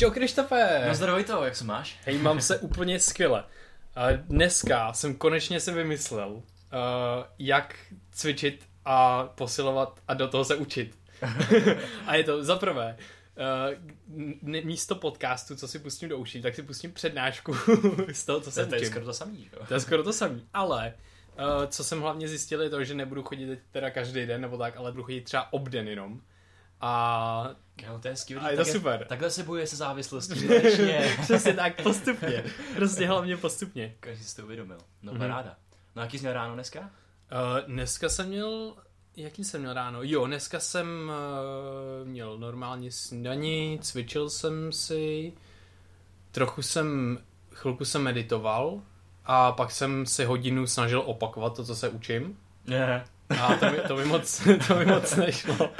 Čau Krištofe! No zdravoj to, jak se máš? Hej, mám se úplně skvěle. Dneska jsem konečně si vymyslel, uh, jak cvičit a posilovat a do toho se učit. a je to za prvé, uh, místo podcastu, co si pustím do uší, tak si pustím přednášku z toho, co se To je skoro to samý, jo? To je skoro to samý, ale uh, co jsem hlavně zjistil je to, že nebudu chodit teda každý den nebo tak, ale budu chodit třeba obden jenom. A Jo, to je skvělý. A je to tak super. Takhle se bojuje se závislostí. Přesně tak, postupně. Prostě hlavně postupně. Každý si to uvědomil. No, Mhm. paráda. No, jaký jsi měl ráno dneska? Uh, dneska jsem měl, jaký jsem měl ráno? Jo, dneska jsem uh, měl normálně snídaní, cvičil jsem si, trochu jsem, chvilku jsem meditoval a pak jsem si hodinu snažil opakovat to, co se učím. Ne. A to mi, to mi, moc, to mi moc nešlo.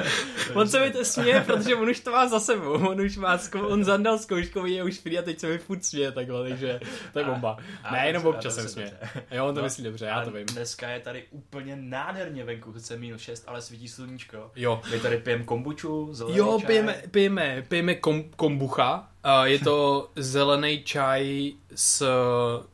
On se mi to směje, protože on už to má za sebou. On už má, zkou, on zandal zkouškový, je už free a teď se mi furt směje takhle, takže to je bomba. A- Ne, jenom občas jsem se směje. dobře. Jo, on to No, myslí dobře, já to vím. Dneska je tady úplně nádherně venku, sice minus 6, ale svítí sluníčko. Jo, My tady pijeme kombuču, zelený Jo, čaj. pijeme, pijeme, pijeme kom, kombucha. Uh, je to zelený čaj s,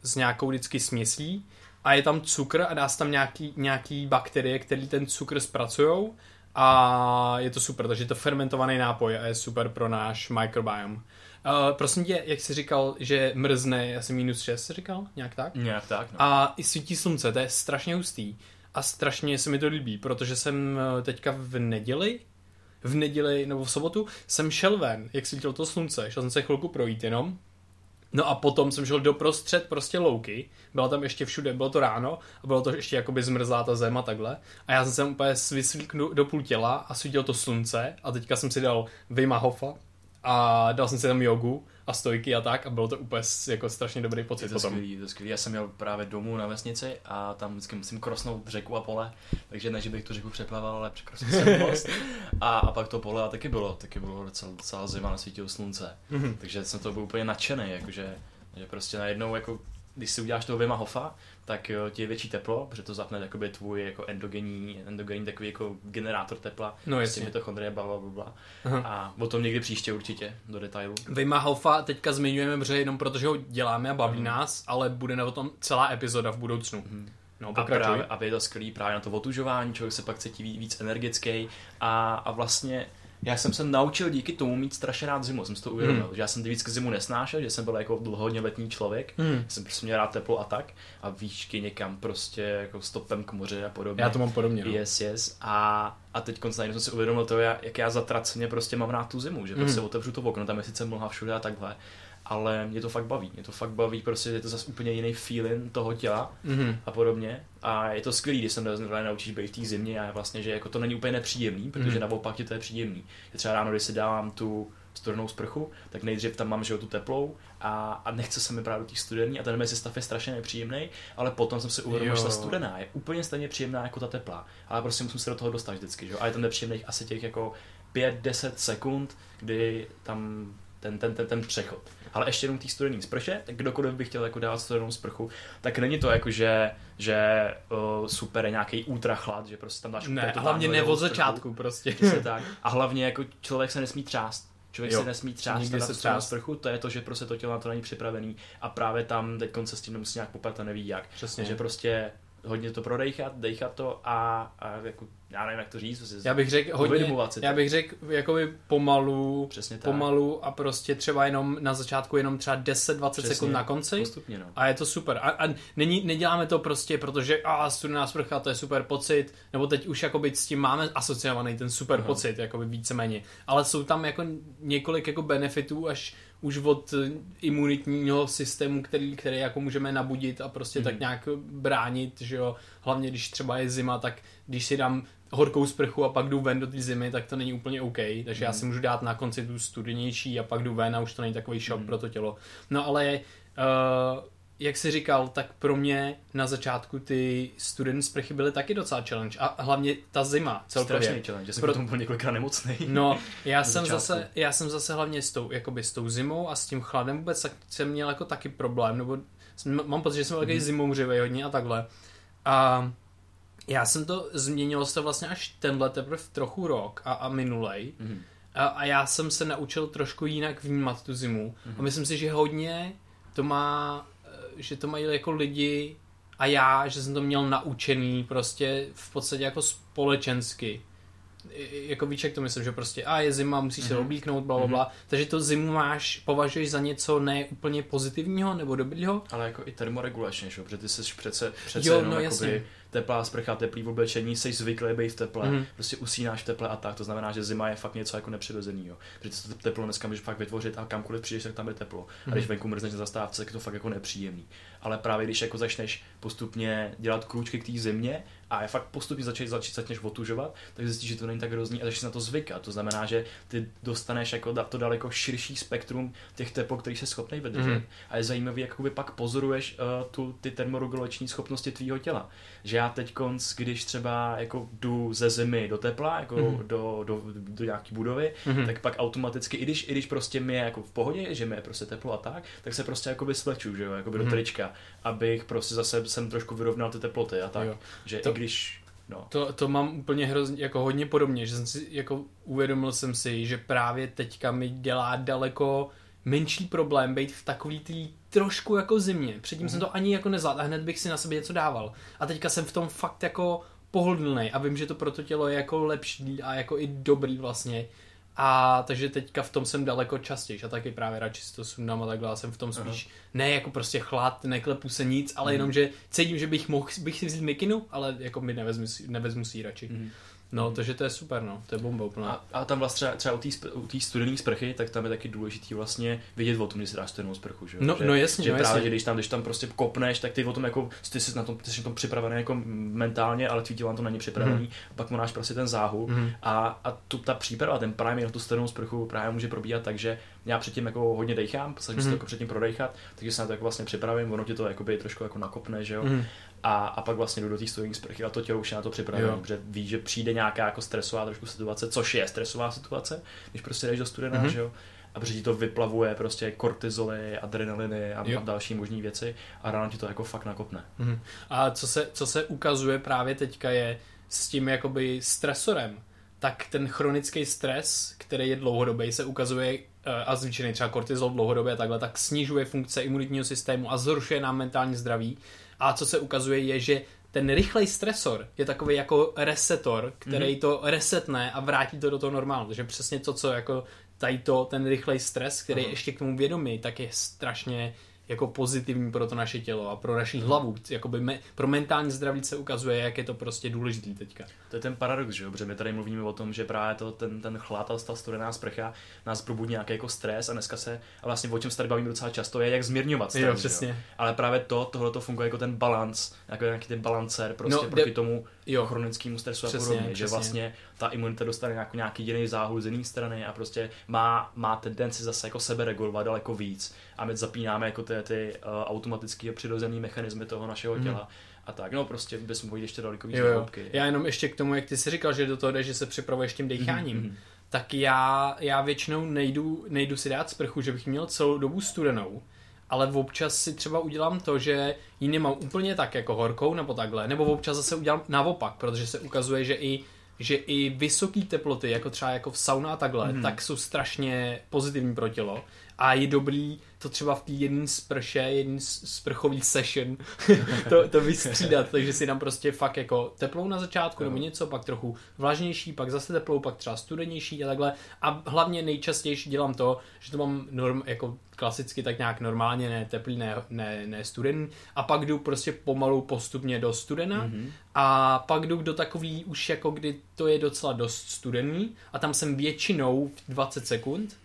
s nějakou vždycky směsí a je tam cukr a dá se tam nějaký, nějaký bakterie, které ten cukr zpracujou a je to super, takže je to fermentovaný nápoj a je super pro náš microbiome. Uh, prosím tě, jak jsi říkal, že mrzne asi minus 6, jsi říkal? Nějak tak? Nějak tak, no. A i svítí slunce, to je strašně hustý. A strašně se mi to líbí, protože jsem eh, teďka v neděli, v neděli nebo v sobotu, jsem šel ven, jak svítilo to slunce, šel jsem se chvilku projít jenom. No a potom jsem šel doprostřed prostě louky, byla tam ještě všude, bylo to ráno a bylo to ještě jakoby zmrzlá ta zem a takhle. A já jsem se úplně vyslíkl do, do půl těla a svítilo to slunce a teďka jsem si dal Vima Hofa a dal jsem si tam jogu a stojky a tak a bylo to úplně jako strašně dobrý pocit Je to potom. skvělý, to skvělý. Já jsem měl právě domů na vesnici a tam vždycky musím krosnout řeku a pole, takže ne, že bych tu řeku přeplaval, ale překrosnul jsem most. A, a pak to pole a taky bylo, taky bylo docela, docela zima, nasvítilo slunce. Mhm. Takže jsem to byl úplně nadšený, jakože, že prostě najednou, jako, když si uděláš toho Vima Hofa, tak jo, ti je větší teplo, protože to zapne jakoby tvůj jako endogenní, endogenní takový jako generátor tepla, No jasně. mitochondrie, bla, bla, bla. Aha. A o tom někdy příště určitě, do detailu. Vima Hofa teďka zmiňujeme, protože jenom protože ho děláme a baví Mhm. nás, ale bude na o tom celá epizoda v budoucnu. Mhm. No, A právě, a je to skvělý právě na to otužování, člověk se pak cítí víc, víc energický a, a vlastně já jsem se naučil díky tomu mít strašně rád zimu, jsem si to uvědomil, Hmm. že já jsem vždycky zimu nesnášel, že jsem byl jako dlouhodně letní člověk, Hmm. jsem prostě měl rád teplo a tak a výšky někam prostě jako stopem k moři a podobně. Já to mám podobně. No. Yes, yes. A, a teď konc najednou jsem si uvědomil to, jak já zatraceně prostě mám rád tu zimu, že prostě Mhm. otevřu to okno, tam je sice mlha všude a takhle, ale mě to fakt baví, mě to fakt baví, prostě je to zase úplně jiný feeling toho těla Mhm. a podobně. A je to skvělý, když se na- naučíš být v té zimě a vlastně, že jako to není úplně nepříjemný, protože Mhm. naopak je to je příjemný. Je třeba ráno, když si dávám tu studenou sprchu, tak nejdřív tam mám že tu teplou a, a nechce se mi právě do té studený a ten mezi stav je strašně nepříjemný, ale potom jsem si uvědomil, že ta studená je úplně stejně příjemná jako ta teplá, ale prostě musím se do toho dostat vždycky, že a je tam nepříjemných asi těch jako 5-10 sekund, kdy tam ten, ten, ten, ten přechod. Ale ještě jenom té studený sprše, tak kdokoliv by chtěl jako dávat studenou sprchu, tak není to jako, že, že uh, super je nějaký ultra chlad, že prostě tam dáš Ne, hlavně ne od začátku prostě. Přesně tak. A hlavně jako člověk se nesmí třást. Člověk Jo. se nesmí třást Nikdy na se třást. sprchu, to je to, že prostě to tělo na to není připravený a právě tam teď se s tím musí nějak poprat a neví jak. Přesně. Takže prostě hodně to prodejchat, dejchat to a, a jako, já nevím, jak to říct, prostě Já bych řekl hodně, si já bych řekl jakoby pomalu, Přesně tak. pomalu a prostě třeba jenom na začátku jenom třeba 10-20 Přesně. sekund na konci. Postupně, no. A je to super. A, a není, neděláme to prostě, protože a studená sprcha, to je super pocit, nebo teď už jakoby s tím máme asociovaný ten super Aha. pocit, jakoby víceméně. Ale jsou tam jako několik jako benefitů až už od imunitního systému, který, který jako můžeme nabudit a prostě Mhm. tak nějak bránit, že jo. Hlavně když třeba je zima, tak když si dám horkou sprchu a pak jdu ven do té zimy, tak to není úplně OK. Takže já Mhm. si můžu dát na konci tu studenější a pak jdu ven a už to není takový šok Mhm. pro to tělo. No ale uh, jak jsi říkal, tak pro mě na začátku ty student sprchy byly taky docela challenge. A hlavně ta zima celkově. Strašný challenge, že jsem Pro- Pro... potom byl několikrát nemocný. No, já jsem, začátku. zase, já jsem zase hlavně s tou, jakoby s tou zimou a s tím chladem vůbec tak jsem měl jako taky problém, nebo jsem, mám pocit, že jsem takový Mhm. mm-hmm. zimouřivý hodně a takhle. A já jsem to, změnilo se to vlastně až tenhle teprve trochu rok a, a minulej. Mhm. A, a já jsem se naučil trošku jinak vnímat tu zimu. Mm-hmm. A myslím si, že hodně to má, že to mají jako lidi a já, že jsem to měl naučený prostě v podstatě jako společensky. Jako víš, jak to myslím, že prostě a je zima, musíš mm-hmm. se Mhm. oblíknout, bla, bla, bla. Takže to zimu máš, považuješ za něco ne úplně pozitivního nebo dobrýho? Ale jako i termoregulačně, že? jo, protože ty jsi přece, přece Jo, jenom no no, jasně. Teplá sprcha, teplý oblečení, jsi zvyklý být v teple, Mhm. mm. prostě usínáš v teple a tak, to znamená, že zima je fakt něco jako nepřirozeného. Protože to teplo dneska můžeš fakt vytvořit a kamkoliv přijdeš, tak tam je teplo. A když venku mrzneš na zastávce, tak je to fakt jako nepříjemný. Ale právě když jako začneš postupně dělat krůčky k té zimě a je fakt postupně začít, začít, začneš otužovat, tak zjistíš, že to není tak hrozný a začneš na to zvykat. To znamená, že ty dostaneš jako to daleko širší spektrum těch teplot, který jsi schopný vydržet. Mhm. Mm. A je zajímavý, jak pak pozoruješ uh, tu, ty termoregulační schopnosti tvýho těla. Že já teď, když třeba jako jdu ze zimy do tepla, jako Mhm. mm. do, do, do, nějaký budovy, Mhm. mm. tak pak automaticky, i když, i když prostě mi je jako v pohodě, že mi je prostě teplo a tak, tak se prostě jakoby sleču, že jo, jakoby Mhm. do trička, abych prostě zase jsem trošku vyrovnal ty teploty a tak. Jo. Že To- když, no, To, to mám úplně hrozně, jako hodně podobně, že jsem si, jako uvědomil jsem si, že právě teďka mi dělá daleko menší problém být v takový tý trošku jako zimě. Předtím mm. jsem to ani jako nezvládl a hned bych si na sebe něco dával. A teďka jsem v tom fakt jako pohodlný a vím, že to pro to tělo je jako lepší a jako i dobrý vlastně. A takže teďka v tom jsem daleko častěji a taky právě radši si to sundám a takhle a jsem v tom spíš ne jako prostě chlad, neklepu se nic, ale jenom, že cítím, že bych mohl bych si vzít mikinu, ale jako mi nevezmu, si- nevezmu si ji radši. Mhm. No, takže to je super, no, to je bomba úplná. A, a tam vlastně třeba, třeba u té studené sprchy, tak tam je taky důležitý vlastně vidět o tom, když si dáš studenou sprchu, že? No- že, no jasně, že no právě, jasně. že když tam, když tam prostě kopneš, tak ty o tom jako, ty jsi na tom, ty jsi na tom připravený jako mentálně, ale tvý to není připravený, a pak mu dáš prostě ten záhul Mhm. a, a tu, ta příprava, ten priming na tu studenou sprchu právě může probíhat tak, že já předtím jako hodně dejchám, snažím se Mhm. to jako předtím prodejchat, takže se na to jako vlastně připravím, ono ti to jakoby trošku jako nakopne, že jo? Mhm. A, a pak vlastně jdu do té studené sprchy a to tělo už je na to připravené, Jo. protože ví, že přijde nějaká jako stresová trošku situace, což je stresová situace, když prostě jdeš do studená, Mhm. mm-hmm. že jo, a protože ti to vyplavuje prostě kortizoly, adrenaliny a, Jo. a další možné věci a ráno ti to jako fakt nakopne. Mhm. A co se, co se ukazuje právě teďka je s tím jakoby stresorem, tak ten chronický stres, který je dlouhodobý, se ukazuje eh, a zvýšený třeba kortizol dlouhodobě a takhle, tak snižuje funkce imunitního systému a zhoršuje nám mentální zdraví. A co se ukazuje je, že ten rychlej stresor je takový jako resetor, který mm-hmm. to resetne a vrátí to do toho normálu. Takže přesně to, co jako tady to, ten rychlej stres, který je Aha. ještě k tomu vědomý, tak je strašně jako pozitivní pro to naše tělo a pro naši hlavu. Jakoby me, pro mentální zdraví se ukazuje, jak je to prostě důležitý teďka. To je ten paradox, že jo, protože my tady mluvíme o tom, že právě to, ten, ten chlad a ta studená sprcha nás probudí nějaký jako stres a dneska se, a vlastně o čem se tady bavíme docela často, je jak zmírňovat stres, Jo, že přesně. Ale právě to, tohle to funguje jako ten balans, jako nějaký ten balancer prostě No, proti de- tomu Jo. chronickému stresu Přesně, a podobně, že přesně. vlastně ta imunita dostane nějaký, nějaký jiný záhul z jiné strany a prostě má, má tendenci zase jako sebe regulovat daleko víc a my zapínáme jako ty, ty uh, automatické a přirozené mechanismy toho našeho Mhm. těla a tak, no prostě bychom mohli ještě daleko víc hloubky. Já jenom ještě k tomu, jak ty jsi říkal, že do toho jde, že se připravuješ tím decháním, Mhm, mhm. tak já, já většinou nejdu, nejdu si dát sprchu, že bych měl celou dobu studenou, ale občas si třeba udělám to, že ji nemám úplně tak jako horkou nebo takhle, nebo občas zase udělám naopak, protože se ukazuje, že i že i vysoké teploty, jako třeba jako v sauna a takhle, Mhm. tak jsou strašně pozitivní pro tělo. A je dobrý to třeba v té jedné sprše, jedný sprchový session, to, to vystřídat, takže si dám prostě fakt jako teplou na začátku nebo něco, pak trochu vlažnější, pak zase teplou, pak třeba studenější a takhle. A hlavně nejčastěji dělám to, že to mám norm, jako klasicky tak nějak normálně, ne teplý, ne, ne, ne studený. A pak jdu prostě pomalu postupně do studena Mhm. a pak jdu do takový už jako kdy to je docela dost studený a tam jsem většinou v 20 sekund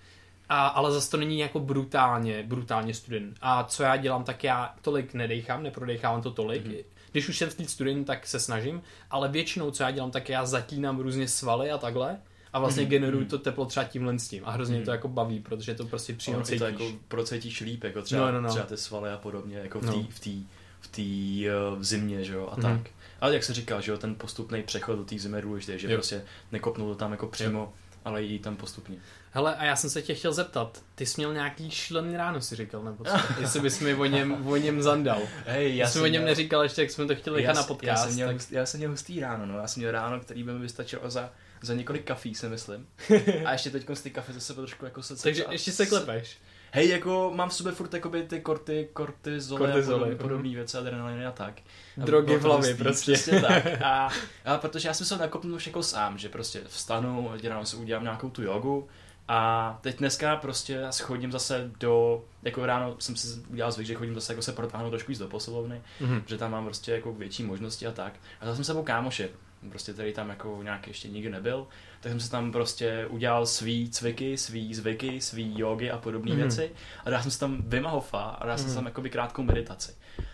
a, ale zase to není jako brutálně, brutálně studený. A co já dělám, tak já tolik nedechám, neprodechávám to tolik. Mhm. Mm-hmm. Když už jsem v té studený, tak se snažím, ale většinou, co já dělám, tak já zatínám různě svaly a takhle a vlastně Mhm, mm-hmm. generuju mhm. to teplo třeba tímhle s tím a hrozně mm-hmm. to jako baví, protože to prostě přímo i cítíš. to jako procítíš líp, jako třeba, No, no, no. třeba ty svaly a podobně, jako v té No. v tý, v tý, uh, v zimě, že jo, a Mhm. tak. Ale jak se říká, že jo, ten postupný přechod do té zimy je důležitý, že Jo. prostě nekopnout to tam jako přímo, ale jít tam postupně. Hele, a já jsem se tě chtěl zeptat, ty jsi měl nějaký šílený ráno, si říkal, nebo co? Jestli bys mi o něm, o něm zandal. Hej, Já jsem o něm neříkal ještě, jak jsme to chtěli nechat já, na podcast. Já jsem, měl, tak... hustý, já jsem měl hustý ráno, no. Já jsem měl ráno, který by mi vystačilo za, za několik kafí, si myslím. A ještě teď z ty kafe zase trošku jako se... Takže ještě se klepeš. Hej, jako mám v sobě furt jakoby ty korty, kortizoly, Kortizoly, a podobné, mhm. podobné věci, adrenaliny a tak. A Drogy v hlavě prostě. Přesně tak. A, a protože já jsem se nakopnul už jako sám, že prostě vstanu, ráno si udělám nějakou tu jogu a teď dneska prostě chodím zase do, jako ráno jsem si udělal zvyk, že chodím zase jako se protáhnout trošku víc do posilovny, Mhm. že tam mám prostě jako větší možnosti a tak. A dal jsem sebou kámoše, prostě který tam jako nějaký ještě nikdy nebyl, tak jsem si tam prostě udělal svý cviky, svý zvyky, svý jogy a podobné Mhm. věci a dal jsem si tam Wim Hofa a dal jsem si Mhm. tam jakoby krátkou meditaci.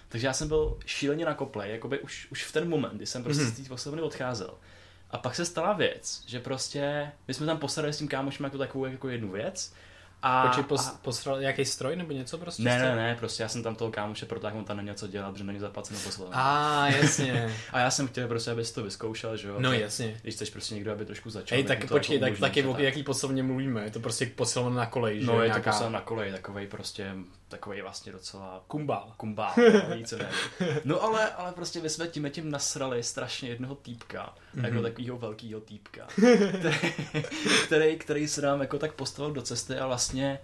Takže já jsem byl šíleně na kople, jakoby už, už v ten moment, kdy jsem prostě Mhm. z té posilovny odcházel. A pak se stala věc, že prostě my jsme tam posadili s tím kámošem jako takovou jako jednu věc a, Počkej, pos, a posral nějaký stroj nebo něco prostě? ne, ne, ne, prostě já jsem tam toho kámoše protáhl, on tam neměl co dělat, protože není zaplaceno poslovně. A, ah, jasně. A já jsem chtěl prostě, abys to vyzkoušel, že jo. No Tak jasně. Když chceš prostě někdo, aby trošku začal. Hej, tak tak to počkej, jako tak taky o jaký poslovně mluvíme? Je to prostě posilovna na koleji, že? No, je to Nějaká posel na koleji, takovej prostě, takovej vlastně docela Kumbál. kumbál, no, více ne. No ale, ale prostě my jsme tím tím nasrali strašně jednoho týpka, mm-hmm. jako takového velkého týpka, který, který, který se nám jako tak postavil do cesty a vlastně,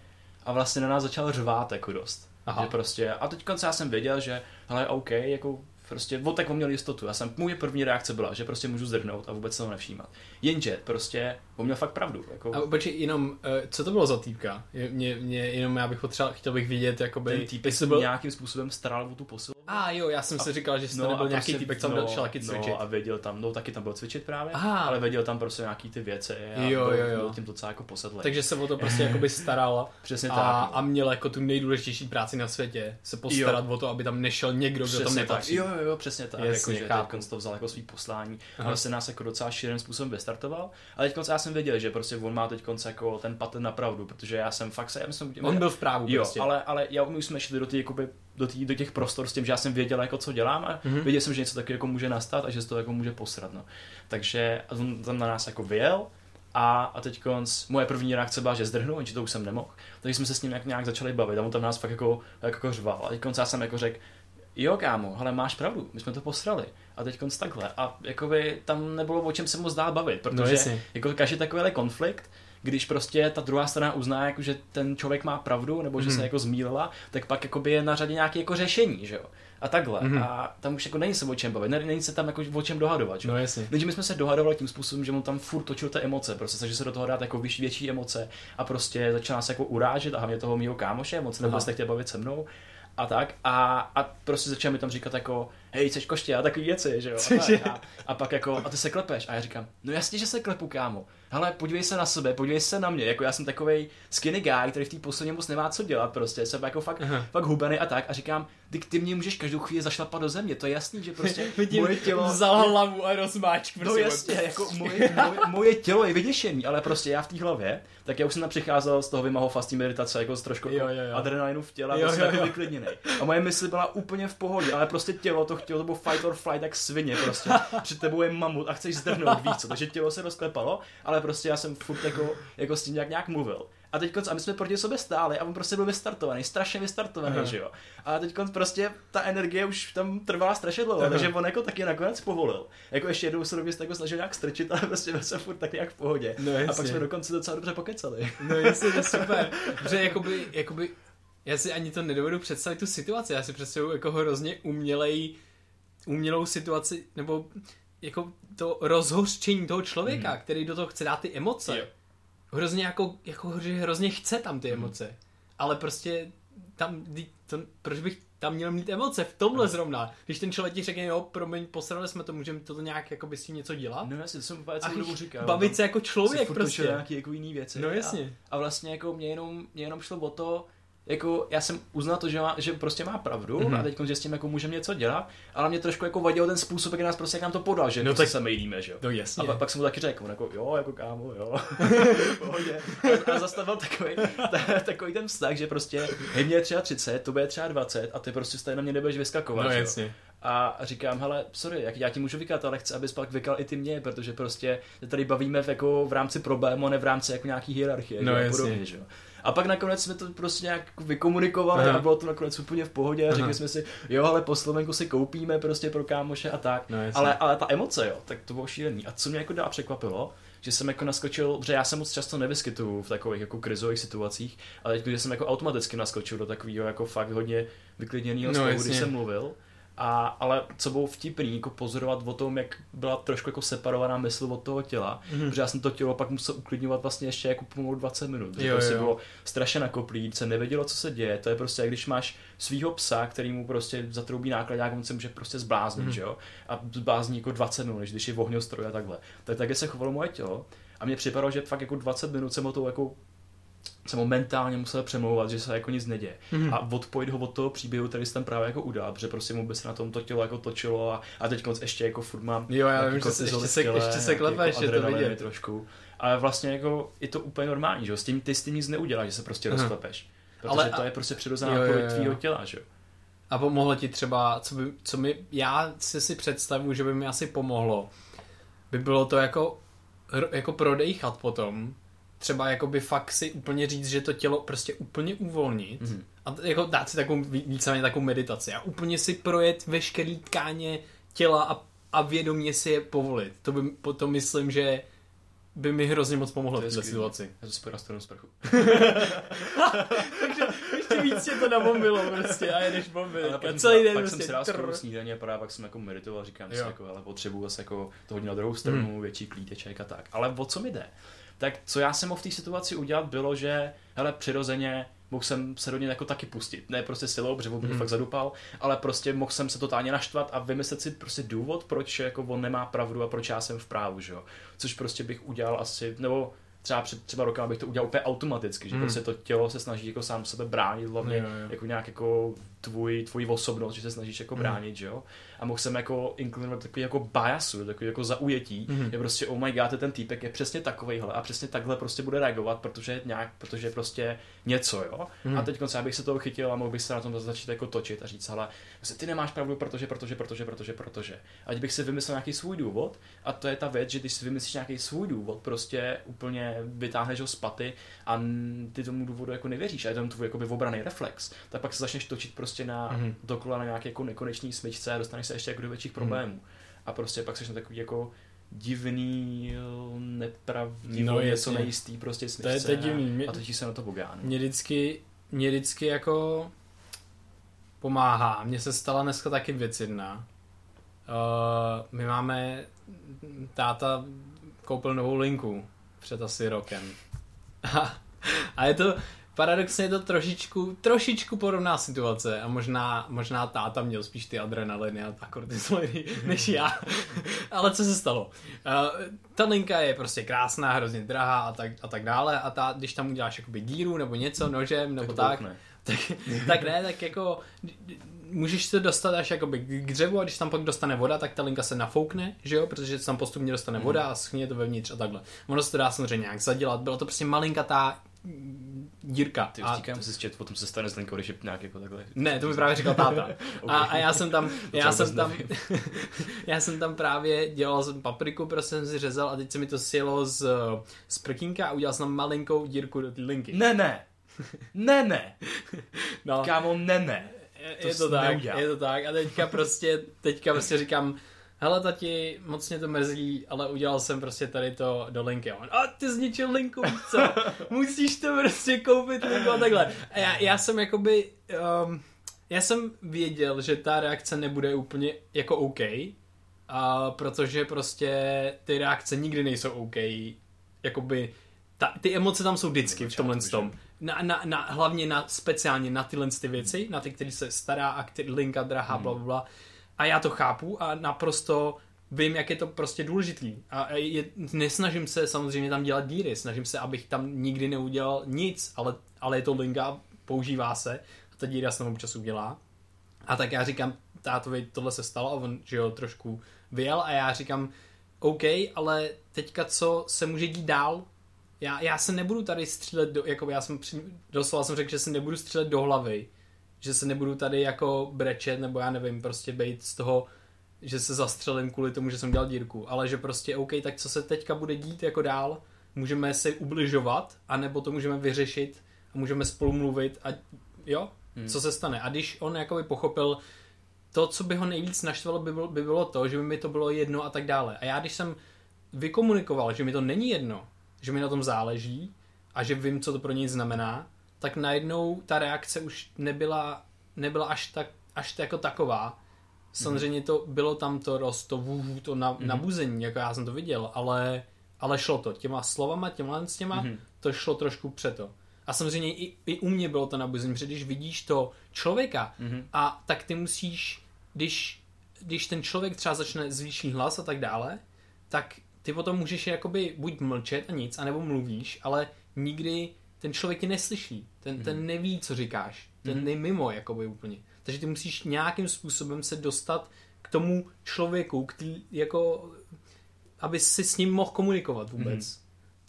a vlastně na nás začal řvát jako dost. Aha. Že prostě, a teď já jsem věděl, že hele, OK, jako prostě, o tak on měl jistotu. Já jsem, můj první reakce byla, že prostě můžu zdrhnout a vůbec se ho nevšímat. Jenže prostě, on měl fakt pravdu. Jako, A počkej, jenom, eh, co to bylo za týpka? Mě, mě, jenom já bych potřeboval, chtěl bych vidět, jakoby... ten týpek byl... nějakým způsobem staral o tu posilu. A jo, já jsem si říkal, že to No, nebyl a nějaký prostě- týpek, co tam šel taky cvičit. No a věděl tam, no taky tam byl cvičit právě, Aha. ale věděl tam prostě nějaký ty věci a Jo, byl, jo, jo. byl tím docela jako posedlej. Takže se o to prostě jakoby staral Přesně a, tak. a měl jako tu nejdůležitější práci na světě, se postarat o to, aby tam nešel někdo, kdo tam tak. nepatří. Jo, jo, jo, přesně tak. Jasně, jako, že teď to vzal jako svý poslání, Aha. ale se nás jako docela šíleným způsobem vystartoval. Ale teď já jsem věděl, že prostě on má teď jako ten patent na pravdu, protože já jsem fakt se, já myslím, On byl v právu Jo, prostě. ale, ale já, my už jsme šli do, tý, jakoby, do, tý, do těch prostor s tím, že já jsem věděl, jako, co dělám a Mhm. mm-hmm. věděl jsem, že něco takového jako může nastat a že se to jako může posrat. No. Takže on tam na nás jako vyjel a, a teď moje první reakce byla, že zdrhnu, jenže to už jsem nemohl. Takže jsme se s ním jak, nějak začali bavit a on tam nás fakt jako, jako řval. A teď já jsem jako řekl, jo kámo, ale máš pravdu, my jsme to posrali. A teď takhle. A jakoby tam nebylo o čem se moc dál bavit, No protože jasně. jako každý takovýhle konflikt, když prostě ta druhá strana uzná, jako, že ten člověk má pravdu, nebo že Mhm. se jako zmílila, tak pak jakoby je na řadě nějaké jako řešení, že jo. A takhle. Mhm. A tam už jako není se o čem bavit, ne- není se tam jako o čem dohadovat, že jo. No jasně. Takže my jsme se dohadovali tím způsobem, že mu tam furt točil ty emoce, prostě takže se do toho dát jako vyšší, větší emoce a prostě začal nás jako urážet a hlavně toho mýho kámoše, moc nebo se chtěl bavit se mnou a tak. A, a prostě začal mi tam říkat jako hej, chceš koště a takový věci, že jo. A, a, a, pak jako, a ty se klepeš a já říkám, no jasně, že se klepu, kámo. Hele, podívej se na sebe, podívej se na mě, jako já jsem takovej skinny guy, který v té poslední moc nemá co dělat, prostě jsem jako fakt, Aha. fakt hubený a tak a říkám, ty, ty mě můžeš každou chvíli zašlapat do země, to je jasný, že prostě Vidím, moje tělo, vzal hlavu a rozmáčk. No prostě jasně, jako moje, moje, moje, tělo je vyděšený, ale prostě já v té hlavě, tak já už jsem tam přicházel z toho vymaho fastí meditace, jako z trošku Jo, jo, jo. adrenalinu v těle, Jo, prostě jo, jako jo. vyklidněný. A moje mysl byla úplně v pohodě, ale prostě tělo to chtělo, to bylo fight or flight, jak svině prostě. Před tebou je mamut a chceš zdrhnout, víc co. Takže tělo se rozklepalo, ale prostě já jsem furt jako, jako s tím nějak, nějak mluvil. A teď a my jsme proti sobě stáli a on prostě byl vystartovaný, strašně vystartovaný, Aha. že jo. A teď prostě ta energie už tam trvala strašně dlouho, Aha. takže on jako taky nakonec povolil. Jako ještě jednou se do mě jako snažil nějak strčit, ale prostě byl jsem furt tak nějak v pohodě. No a pak jasně. jsme dokonce docela dobře pokecali. No jestli to je super. Protože jakoby, jakoby, já si ani to nedovedu představit tu situaci. Já si představuju jako hrozně umělej, umělou situaci, nebo jako to rozhořčení toho člověka, Mhm. který do toho chce dát ty emoce. Jo. Hrozně jako, jako že hrozně chce tam ty Mhm. emoce. Ale prostě tam, to, proč bych tam měl mít emoce v tomhle zrovna? Když ten člověk ti řekne, jo, promiň, posrali jsme to, můžeme to nějak jako by s tím něco dělat? No jasně, to jsem úplně celou dobu říkal. bavit se jako člověk prostě. nějaký jako jiný věci. No jasně. A, a vlastně jako mě jenom, mě jenom šlo o to, jako já jsem uznal to, že, má, že prostě má pravdu Mhm. mm-hmm. a teď, že s tím jako můžeme něco dělat, ale mě trošku jako vadil ten způsob, jak nás prostě jak nám to podal, že No prostě tak- se mejlíme, že jo. No jasně. A pak, pak jsem mu taky řekl, jako jo, jako kámo, jo, v pohodě. A, a zastavil takový, ta, takový ten vztah, že prostě, hej, mě je třeba 30, to bude třeba 20 a ty prostě stejně na mě nebudeš vyskakovat, No že jo. jasně. A říkám, hele, sorry, jak já ti můžu vykat, ale chci, abys pak vykal i ty mě, protože prostě se tady bavíme v, jako v rámci problému, ne v rámci jako nějaký hierarchie No že? jo, jasně. podobně, že jo. A pak nakonec jsme to prostě nějak vykomunikovali Aha. a bylo to nakonec úplně v pohodě a Aha. řekli jsme si, jo, ale po Slovenku si koupíme prostě pro kámoše a tak. No ale, ale ta emoce, jo, tak to bylo šílený. A co mě jako dál překvapilo, že jsem jako naskočil, protože já se moc často nevyskytuju v takových jako krizových situacích, ale teď, že jsem jako automaticky naskočil do takového jako fakt hodně vyklidněného No, stavu, když jsem mluvil. A, ale co bylo vtipný, jako pozorovat o tom, jak byla trošku jako separovaná mysl od toho těla, Mhm. protože já jsem to tělo pak musel uklidňovat vlastně ještě jako pomalu 20 minut, že Jo, prostě jo. bylo strašně nakoplý, se nevědělo, co se děje, to je prostě jak když máš svýho psa, který mu prostě zatroubí nákladák, on se může prostě zbláznit, Mhm. že jo, a zblázní jako 20 minut, než když je ohňostroj a takhle. Tak také se chovalo moje tělo a mně připadalo, že fakt jako 20 minut jsem o to jako jsem momentálně musel přemlouvat, že se jako nic neděje. Mhm. A odpojit ho od toho příběhu, který jsem tam právě jako udal, protože prostě mu by se na tom to tělo jako točilo a, a teď ještě jako furt mám Jo, já vím, že se, ještě se, ještě se klepeš, jako je to vidět. trošku. Ale vlastně jako je to úplně normální, že jo? S tím, ty s tím nic neuděláš, že se prostě Aha. rozklepeš. Protože Ale to je prostě přirozená odpověď tvýho těla, že jo? A pomohlo ti třeba, co, by, co mi, já si si představuju, že by mi asi pomohlo, by bylo to jako, jako prodejchat potom, třeba jako by fakt si úplně říct, že to tělo prostě úplně uvolnit Mhm. a jako dát si takovou, ví- víceméně takovou meditaci a úplně si projet veškerý tkáně těla a, a vědomě si je povolit. To by, to myslím, že by mi hrozně moc pomohlo v této situaci. Já to si pojdu na stranu sprchu. Takže ještě víc tě to nabombilo prostě a jedeš bomby. Ale A pak, celý den pak prostě jsem si dal trr. skoro snídaně a právě pak jsem jako meditoval, říkám si Jo. jako, ale potřebuji zase jako to hodně na druhou stranu, větší klíteček a tak. Ale o co mi jde? Tak co já jsem mohl v té situaci udělat bylo, že hele, přirozeně mohl jsem se do něj jako taky pustit. Ne prostě silou, protože on mě Mhm. fakt zadupal, ale prostě mohl jsem se totálně naštvat a vymyslet si prostě důvod, proč jako on nemá pravdu a proč já jsem v právu, že jo. Což prostě bych udělal asi, nebo třeba před třeba rokem bych to udělal úplně automaticky, že Mhm. prostě to tělo se snaží jako sám sebe bránit, hlavně Jo, jo. jako nějak jako tvůj, tvoji osobnost, že se snažíš jako Mhm. bránit, že jo. A mohl jsem jako inklinovat takový jako biasu, takový jako zaujetí, Mhm. je prostě oh my god, ten týpek je přesně takovejhle a přesně takhle prostě bude reagovat, protože nějak, protože je prostě něco, jo. Mhm. A teď konce, abych se toho chytil a mohl bych se na tom začít jako točit a říct, ale prostě ty nemáš pravdu, protože, protože, protože, protože, protože. Ať bych si vymyslel nějaký svůj důvod a to je ta věc, že když si vymyslíš nějaký svůj důvod, prostě úplně vytáhneš ho z paty a ty tomu důvodu jako nevěříš a je tam tvůj jakoby obraný reflex, tak pak se začneš točit prostě na Mhm. dokola na nějaké jako nekonečný smyčce a dostaneš se ještě jako do větších problémů. A prostě pak seš na takový jako divný, nepravdivý, No, něco nejistý prostě. To je- to je divný. Mě- A točíš se na to bogánu. Mě vždycky, mě vždycky jako pomáhá. Mně se stala dneska taky věc jedna. Uh, my máme, táta koupil novou linku před asi rokem. A, a je to, paradoxně je to trošičku, trošičku podobná situace a možná, možná táta měl spíš ty adrenaliny a ta kortizoliny než já. Ale co se stalo? Uh, ta linka je prostě krásná, hrozně drahá a tak, a tak dále a ta, když tam uděláš jakoby díru nebo něco nožem nebo tak, bouchne. tak, tak ne, tak jako můžeš to dostat až jakoby k dřevu a když tam pak dostane voda, tak ta linka se nafoukne, že jo, protože se tam postupně dostane Mhm. voda a schně to vevnitř a takhle. Ono se to dá samozřejmě nějak zadělat, byla to prostě malinkatá dírka. Ty A- už říkám si, že potom se stane s linkou, když je nějak jako takhle. ne, to mi právě říkal táta. A, a já jsem tam, já jsem tam, já jsem tam právě dělal jsem papriku, prostě jsem si řezal a teď se mi to sjelo z, z prkínka a udělal jsem malinkou dírku do té linky. Ne, ne. Ne, ne. No. Kámo, ne, ne. To je to tak, neudělal. je to tak a teďka prostě, teďka prostě říkám, hele tati, moc mě to mrzí, ale udělal jsem prostě tady to do linky. A on, a ty zničil linku, co? Musíš to prostě koupit linku a takhle. A já, já jsem jakoby, um, já jsem věděl, že ta reakce nebude úplně jako OK, a protože prostě ty reakce nikdy nejsou OK, jakoby ta, ty emoce tam jsou vždycky v tomhle tom. Na, na, na, hlavně na, speciálně na tyhle ty věci, na ty, který se stará a který, linka drahá, bla, bla, bla. A já to chápu a naprosto vím, jak je to prostě důležitý. A je, nesnažím se samozřejmě tam dělat díry, snažím se, abych tam nikdy neudělal nic, ale, ale je to linka, používá se a ta díra se občas udělá. A tak já říkám, tátovi tohle se stalo a on, že jo, trošku vyjel a já říkám, OK, ale teďka co se může dít dál? Já, já se nebudu tady střílet do, jako já jsem při, doslova jsem řekl, že se nebudu střílet do hlavy, že se nebudu tady jako brečet, nebo já nevím, prostě být z toho, že se zastřelím kvůli tomu, že jsem dělal dírku, ale že prostě OK, tak co se teďka bude dít jako dál? Můžeme se ubližovat, anebo to můžeme vyřešit a můžeme spolu mluvit a jo, hmm. co se stane. A když on jakoby pochopil, to, co by ho nejvíc naštvalo, by bylo, by bylo to, že by mi to bylo jedno a tak dále. A já, když jsem vykomunikoval, že mi to není jedno, že mi na tom záleží a že vím, co to pro něj znamená, tak najednou ta reakce už nebyla, nebyla až tak, až jako taková. Samozřejmě to bylo tam to rost, to vůvů, to na, Mhm. nabuzení, jako já jsem to viděl, ale, ale šlo to. Těma slovama, těma s těma, Mhm. to šlo trošku přeto. A samozřejmě i, i u mě bylo to nabuzení, protože když vidíš to člověka Mhm. a tak ty musíš, když, když ten člověk třeba začne zvýšit hlas a tak dále, tak ty potom můžeš jakoby buď mlčet a nic, anebo mluvíš, ale nikdy ten člověk tě neslyší. Ten, Mhm. ten neví, co říkáš. Ten je mimo, jakoby úplně. Takže ty musíš nějakým způsobem se dostat k tomu člověku, který, jako, aby si s ním mohl komunikovat vůbec. Mhm.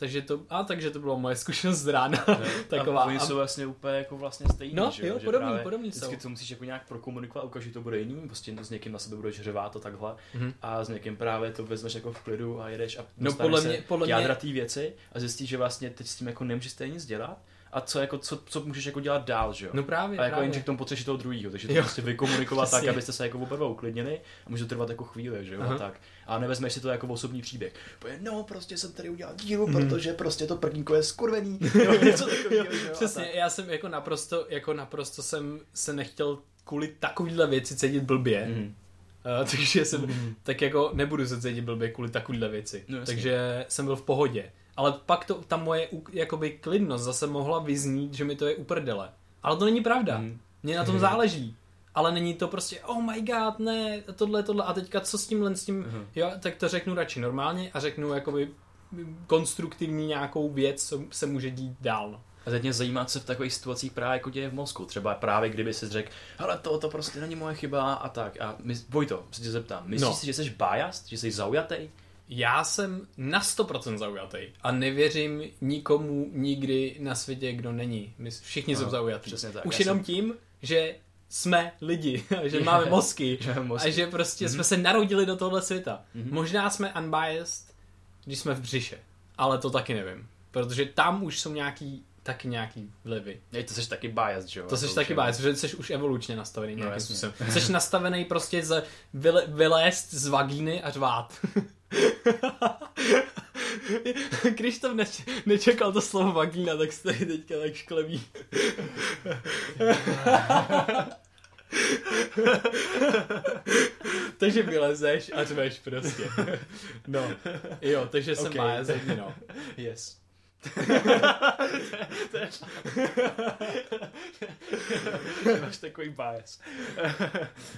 Takže to, a takže to byla moje zkušenost z rána. Taková. A oni jsou vlastně úplně jako vlastně stejný, No, že jo, že podobný, právě podobný Vždycky jsou. to musíš jako nějak prokomunikovat, že to bude jiný, prostě s někým na sebe budeš řevát a takhle. Mhm. A s někým právě to vezmeš jako v klidu a jedeš a No, podle mě- podle k jádra mě- té věci a zjistíš, že vlastně teď s tím jako nemůžeš stejně nic dělat. A co, jako, co, co můžeš jako dělat dál, že jo? No právě, a jako právě. jenže k tomu potřebuješ toho druhého, takže to Jo. prostě vykomunikovat tak, abyste se jako oba uklidnili a může to trvat jako chvíli, že jo? Aha. A tak. A nevezmeš si to jako osobní příběh. Pojď, no, prostě jsem tady udělal dílu, Mhm. protože prostě to prdínko je skurvený. nebo něco takového, jo? Přesně, tak. já jsem jako naprosto, jako naprosto jsem se nechtěl kvůli takovýhle věci cítit blbě. Mhm. Uh, takže jsem, tak jako nebudu se cítit blbě kvůli takovýhle věci. No, takže jsem byl v pohodě. Ale pak to, ta moje jakoby klidnost zase mohla vyznít, že mi to je uprdele. Ale to není pravda. Mhm. Mně na tom záleží. Ale není to prostě, oh my god, ne, tohle, tohle, a teďka co s tímhle, s tím, Mhm. jo, tak to řeknu radši normálně a řeknu jakoby konstruktivní nějakou věc, co se může dít dál. A teď mě zajímá, co v takových situacích právě jako děje v mozku. Třeba právě kdyby si řekl, hele, to, to prostě není moje chyba a tak. A my, Vojto, se tě zeptám, myslíš No. si, že jsi biased, že jsi zaujatý? Já jsem na 100% zaujatý a nevěřím nikomu nikdy na světě, kdo není. My všichni Ano, jsou zaujatý. přesně tak. Už jenom jsem- tím, že jsme lidi, že Je, máme mozky že a že prostě Mhm. jsme se narodili do tohle světa. Mhm. Možná jsme unbiased, když jsme v břiše, ale to taky nevím. Protože tam už jsou nějaký, taky nějaký vlivy. Nej, to jsi taky biased, že jo? To jsi už taky je- biased, protože jsi už evolučně nastavený No, nějakým způsobem. Jsi nastavený prostě z vyle, vylézt z vagíny a řvát. Když to neč, nečekal to slovo vagína, tak se tady teďka tak šklebí. takže vylezeš a řveš prostě. No, jo, takže jsem Ok. okay. biased, no. Yes. Máš takový bias.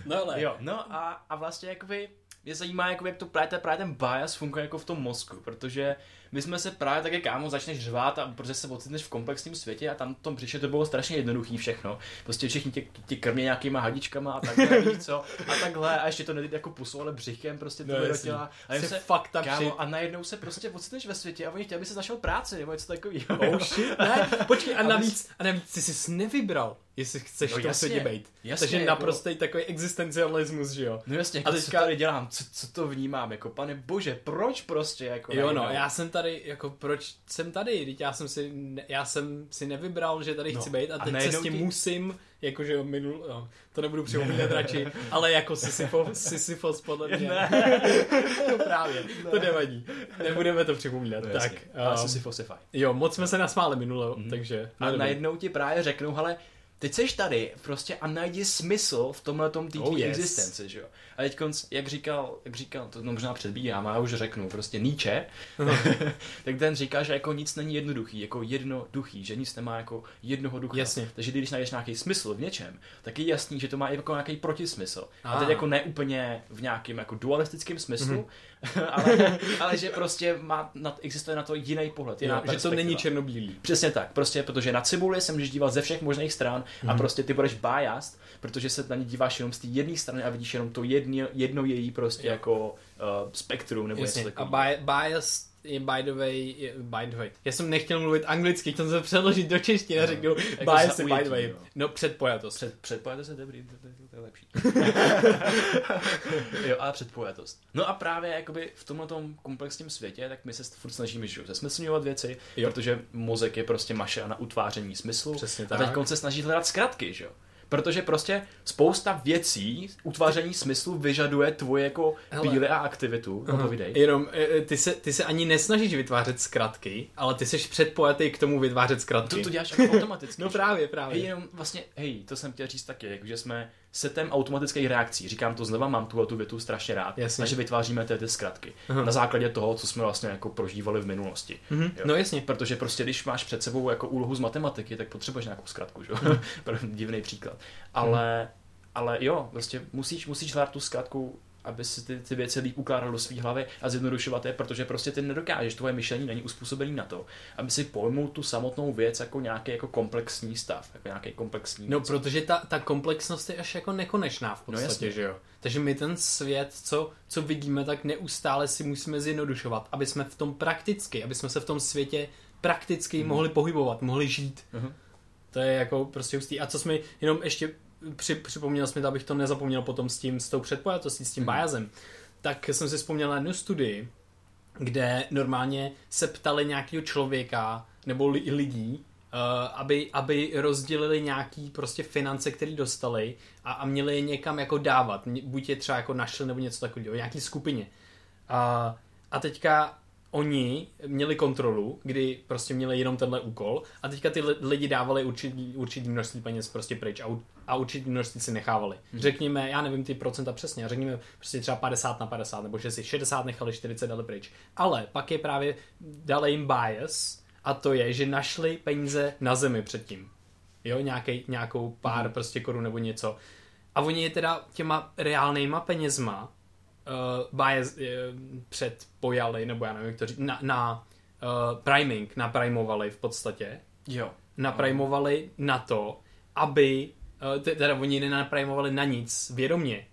No ale, Jo, no a, a vlastně jakoby mě zajímá, jakoby, jak to právě, právě ten bias funguje jako v tom mozku, protože my jsme se právě také kámo začneš řvát a protože se ocitneš v komplexním světě a tam v tom břiše to bylo strašně jednoduchý všechno. Prostě všichni tě, tě krmě nějakýma hadičkama a takhle, víš co, a takhle a ještě to nejde jako pusou, ale břichem prostě to No, do těla. A jen se, up shit. kámo, a najednou se prostě ocitneš ve světě a oni chtěli, aby se našel práci nebo něco takového. Oh shit, ne, počkej, a navíc, a navíc ty jsi nevybral, jestli chceš No v tom jasně, světě být. jasně, Takže jako- naprostý takový existencialismus, že jo. No jasně, A jako, teďka- co tady dělám, co, co to vnímám, jako pane bože, proč prostě, jako Jo no, najednou? já jsem tady, jako proč jsem tady, teď já jsem si, ne, já jsem si nevybral, že tady No, chci být a a teď se najednou s tím ti- musím, jakože jo, minul, jo, to nebudu připomínat radši, ale jako Sisyfos, Sisyfos podle mě. no právě, to nevadí, nebudeme to připomínat, No, tak. ale um, um, si fosify. jo, moc jsme se nasmáli minule, Mhm. takže. A no, najednou ti právě řeknou, hele, teď seš tady prostě a najdi smysl v tomhle tom té Oh, yes. existenci, že jo. A teď jak říkal, jak říkal, to no, možná předbíhám, a já už řeknu, prostě Nietzsche, tak ten říká, že jako nic není jednoduchý, jako jednoduchý, že nic nemá jako jednoho ducha. Jasně. Takže když najdeš nějaký smysl v něčem, tak je jasný, že to má i jako nějaký protismysl. A Ah. teď jako ne úplně v nějakém jako dualistickém smyslu, ale, ale, že prostě má, na, existuje na to jiný pohled. jiná Jo, že to není černobílý. Přesně tak, prostě protože na cibuli se můžeš dívat ze všech možných stran a Mhm. prostě ty budeš biased, protože se na ně díváš jenom z té jedné strany a vidíš jenom to jedno, jedno její prostě Jo. jako uh, spektrum nebo Jasně. něco A takového. bi- bias je by the way, je, by the way. Já jsem nechtěl mluvit anglicky, chtěl jsem se přeložit do češtiny a No. řeknu Jako bias je by the way. jo. No, předpojatost. Před, předpojatost je dobrý, to, to, to je lepší. jo, a předpojatost. No a právě jakoby v tomhle komplexním světě, tak my se furt snažíme že, jo, zesmyslňovat věci, Jo. protože mozek je prostě mašina na utváření smyslu. Přesně A tak. teď se snaží hledat zkratky, že jo. Protože prostě spousta věcí, utváření smyslu vyžaduje tvoje jako Hele. píly a aktivitu. No, povídej. Jenom, e, e, ty se, ty se ani nesnažíš vytvářet zkratky, ale ty jsi předpojatý k tomu vytvářet zkratky. To, to děláš jako automaticky. No právě, právě. Hej, jenom vlastně, hej, to jsem chtěl říct taky, jako, že jsme setem automatických reakcí. Říkám to znova, mám tuhle tu větu strašně rád. Jasně. A že vytváříme ty, ty zkratky. Aha. Na základě toho, co jsme vlastně jako prožívali v minulosti. Mhm, Jo. No jasně. Protože prostě, když máš před sebou jako úlohu z matematiky, tak potřebuješ nějakou zkratku, že? jo? Mhm. Divný příklad. Ale, ale jo, prostě musíš, musíš hledat tu zkratku, aby si ty, ty věci líp ukládal do své hlavy a zjednodušovat je, protože prostě ty nedokážeš, tvoje myšlení není uspůsobený na to, aby si pojmul tu samotnou věc jako nějaký jako komplexní stav, jako nějaký komplexní No, něco. protože ta, ta komplexnost je až jako nekonečná v No, podstatě, jasně. že jo? Takže my ten svět, co, co vidíme, tak neustále si musíme zjednodušovat, aby jsme v tom prakticky, aby jsme se v tom světě prakticky Mhm. mohli pohybovat, mohli žít. Mhm. To je jako prostě hustý. A co jsme, jenom ještě při, připomněl jsme to, abych to nezapomněl potom s tím, s tou předpojatostí, s tím Mhm. biasem, tak jsem si vzpomněl na jednu studii, kde normálně se ptali nějakého člověka nebo li, lidí, uh, aby, aby rozdělili nějaký prostě finance, které dostali a, a měli je někam jako dávat. Buď je třeba jako našli nebo něco takového, nějaký skupině. A, a teďka oni měli kontrolu, kdy prostě měli jenom tenhle úkol a teďka ty li- lidi dávali určitý, určitý množství peněz prostě pryč a, a určitý množství si nechávali. Mhm. Řekněme, já nevím ty procenta přesně, a řekněme prostě třeba 50 na 50, nebo že si 60 nechali, 40 dali pryč. Ale pak je právě, dali jim bias a to je, že našli peníze na zemi předtím. Jo, nějaký, nějakou pár Mhm. prostě korun nebo něco. A oni je teda těma reálnýma penězma uh, bias, uh, předpojali, nebo já nevím, jak to říct, na, na uh, priming, naprimovali v podstatě. Jo. Naprimovali na to, aby, teda oni nenaprimovali na nic vědomě,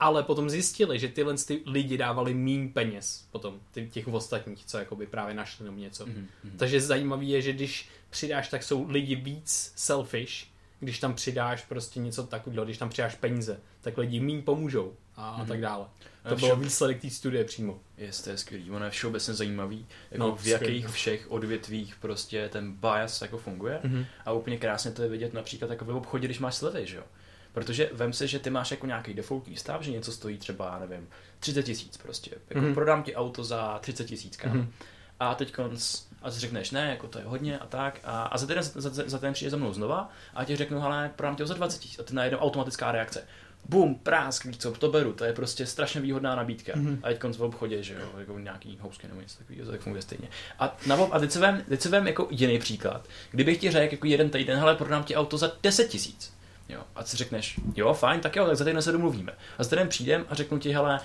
ale potom zjistili, že tyhle ty lidi dávali mín peněz potom, těch ostatních, co jakoby právě našli nebo něco. Mhm, mhm. Takže zajímavý je, že když přidáš, tak jsou lidi víc selfish, když tam přidáš prostě něco takového, když tam přidáš peníze, tak lidi míň pomůžou a, a Mhm. tak dále. A To všem- byl výsledek té studie přímo. Jest, to je skvělý. Ono je všeobecně zajímavý, jako No, v jakých skvělý. všech odvětvích prostě ten bias jako funguje. Mhm. A úplně krásně to je vidět například jako v obchodě, když máš slevy, že jo? Protože vem si, že ty máš jako nějaký defaultní stav, že něco stojí třeba, nevím, 30 tisíc prostě. Jako Mhm. prodám ti auto za 30 tisíc. Mhm. A teď konc, a si řekneš, ne, jako to je hodně a tak. A, a za, ten, za, za, za ten přijde za mnou znova a ti řeknu, hele, prodám ti ho za 20 tisíc. A ty najednou automatická reakce. Bum, prásk, víš co, to beru, to je prostě strašně výhodná nabídka. Mhm. Mm-hmm. A teď konc v obchodě, že jo, jako nějaký housky nebo něco takového, to tak funguje stejně. A, na, a teď se vem, teď se vem jako jiný příklad. Kdybych ti řekl jako jeden týden, hele, prodám ti auto za 10 tisíc. Jo, a ty si řekneš, jo, fajn, tak jo, tak za týden se domluvíme. A za týden přijdem a řeknu ti, hele,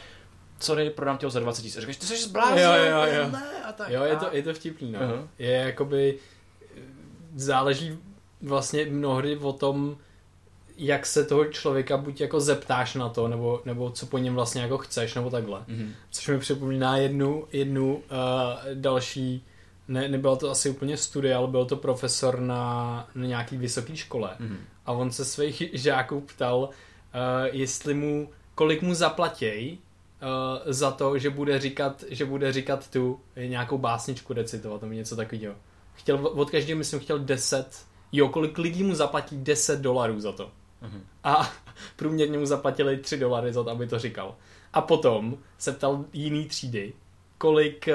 sorry, prodám ti ho za 20 tisíc. A řekneš, ty jsi zblázen, Jo, jo, jo. ne, a tak. Jo, je to, je to vtipný, no. Aha. Je jakoby, záleží vlastně mnohdy o tom, jak se toho člověka buď jako zeptáš na to, nebo, nebo co po něm vlastně jako chceš, nebo takhle. Mhm. Což mi připomíná jednu, jednu uh, další, ne, nebyla to asi úplně studie, ale byl to profesor na, na nějaký vysoké škole. Mhm. A on se svých žáků ptal, uh, jestli mu, kolik mu zaplatěj uh, za to, že bude říkat, že bude říkat tu nějakou básničku recitovat nebo něco takového. Chtěl, od každého myslím chtěl 10, jo, kolik lidí mu zaplatí 10 dolarů za to. Mhm. A průměrně mu zaplatili 3 dolary za to, aby to říkal. A potom se ptal jiný třídy, kolik uh,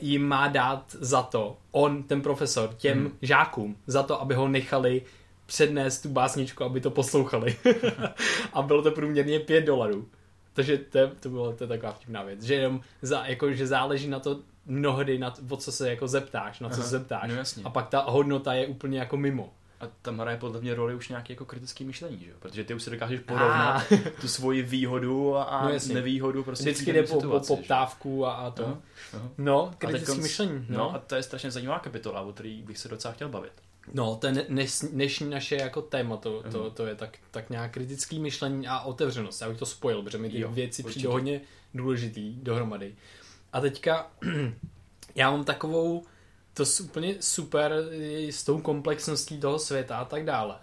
jim má dát za to, on, ten profesor, těm Mhm. žákům, za to, aby ho nechali přednést tu básničku, aby to poslouchali. a bylo to průměrně 5 dolarů. Takže to, to bylo to je taková vtipná věc, že jenom za, jako, že záleží na to mnohdy, na, o co se jako zeptáš, na co Aha, se zeptáš. no jasně. a pak ta hodnota je úplně jako mimo. A tam hraje podle mě roli už nějaký jako kritický myšlení, že jo? Protože ty už si dokážeš porovnat Ah. tu svoji výhodu a, a No jasně. nevýhodu prostě Vždycky jde po, po poptávku a, a to. Aha, aha. No, A kritické teďkonc- myšlení. No. No, a to je strašně zajímavá kapitola, o který bych se docela chtěl bavit. no ten dnes, dnešní naše jako téma, to, to, Mhm. to je tak, tak nějak kritický myšlení a otevřenost. Já bych to spojil, protože mi ty Jo, věci určitě. přijdou hodně důležitý dohromady. A teďka já mám takovou, to s- úplně super s tou komplexností toho světa a tak dále.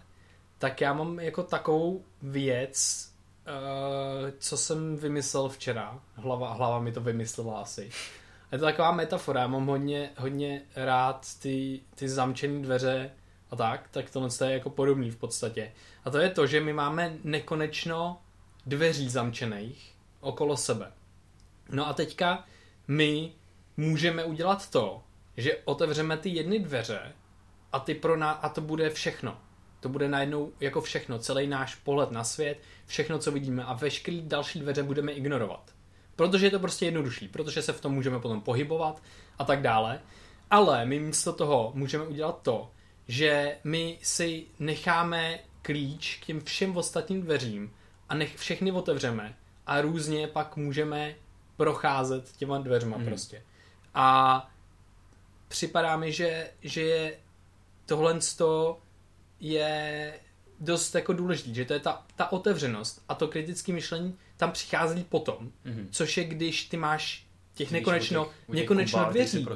Tak já mám jako takovou věc, eh, co jsem vymyslel včera. Hlava, hlava mi to vymyslela asi. Je to taková metafora, já mám hodně, hodně rád ty, ty zamčené dveře a a tak, tak tohle je jako podobný v podstatě. A to je to, že my máme nekonečno dveří zamčených okolo sebe. No a teďka my můžeme udělat to, že otevřeme ty jedny dveře a, ty pro ná, a to bude všechno. To bude najednou jako všechno, celý náš pohled na svět, všechno, co vidíme a veškerý další dveře budeme ignorovat. Protože je to prostě jednodušší, protože se v tom můžeme potom pohybovat a tak dále. Ale my místo toho můžeme udělat to, že my si necháme klíč k těm všem ostatním dveřím a nech všechny otevřeme a různě pak můžeme procházet těma dveřma mm. prostě. A připadá mi, že, že je tohle je dost jako důležitý, že to je ta, ta otevřenost a to kritické myšlení tam přichází potom, mm-hmm. což je když ty máš těch Víš, nekonečno, těch, nekonečno dveří.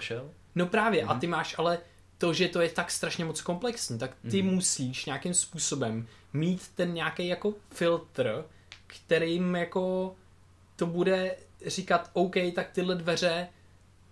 No právě, mm-hmm. a mhm. ty máš ale to, že to je tak strašně moc komplexní, tak ty mm-hmm. musíš nějakým způsobem mít ten nějaký jako filtr, kterým jako to bude říkat, OK, tak tyhle dveře,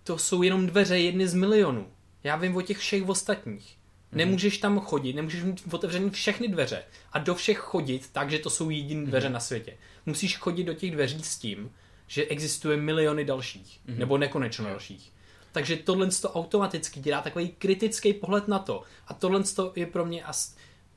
to jsou jenom dveře jedny z milionů. Já vím o těch všech ostatních. Mm-hmm. Nemůžeš tam chodit, nemůžeš mít otevřený všechny dveře a do všech chodit tak, že to jsou jediné dveře mm-hmm. na světě. Musíš chodit do těch dveří s tím, že existuje miliony dalších, mm-hmm. nebo nekonečno yeah. dalších. Takže tohle to automaticky dělá takový kritický pohled na to. A tohle je pro mě, a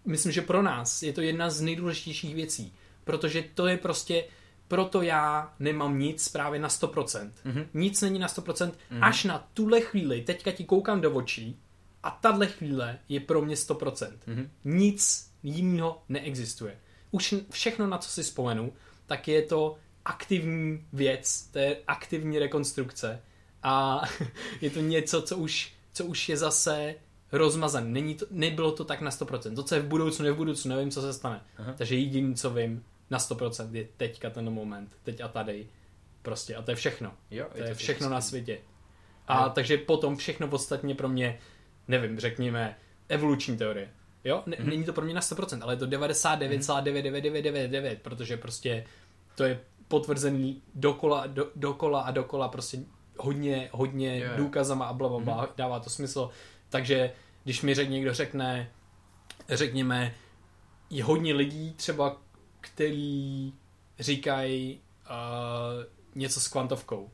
myslím, že pro nás je to jedna z nejdůležitějších věcí. Protože to je prostě, proto já nemám nic právě na 100%. Mm-hmm. Nic není na 100%, mm-hmm. až na tuhle chvíli, teďka ti koukám do očí a tahle chvíle je pro mě 100%. Mm-hmm. Nic jiného neexistuje. Už všechno, na co si vzpomenu, tak je to aktivní věc, to je aktivní rekonstrukce a je to něco, co už, co už je zase rozmazané. Není to, nebylo to tak na 100%. To, co je v budoucnu, je v budoucnu, nevím, co se stane. Aha. Takže jediný, co vím na 100% je teďka ten moment, teď a tady. Prostě a to je všechno. Jo, to je, to všechno na světě. A jo. takže potom všechno podstatně pro mě, nevím, řekněme, evoluční teorie. Jo, N- mm-hmm. není to pro mě na 100%, ale je to 99,99999, protože prostě to je potvrzený dokola, do, dokola a dokola prostě hodně, hodně yeah. důkazama a blablabla, mm-hmm. dává to smysl. Takže když mi řek, někdo řekne, řekněme, je hodně lidí třeba, který říkají uh, něco s kvantovkou, uh,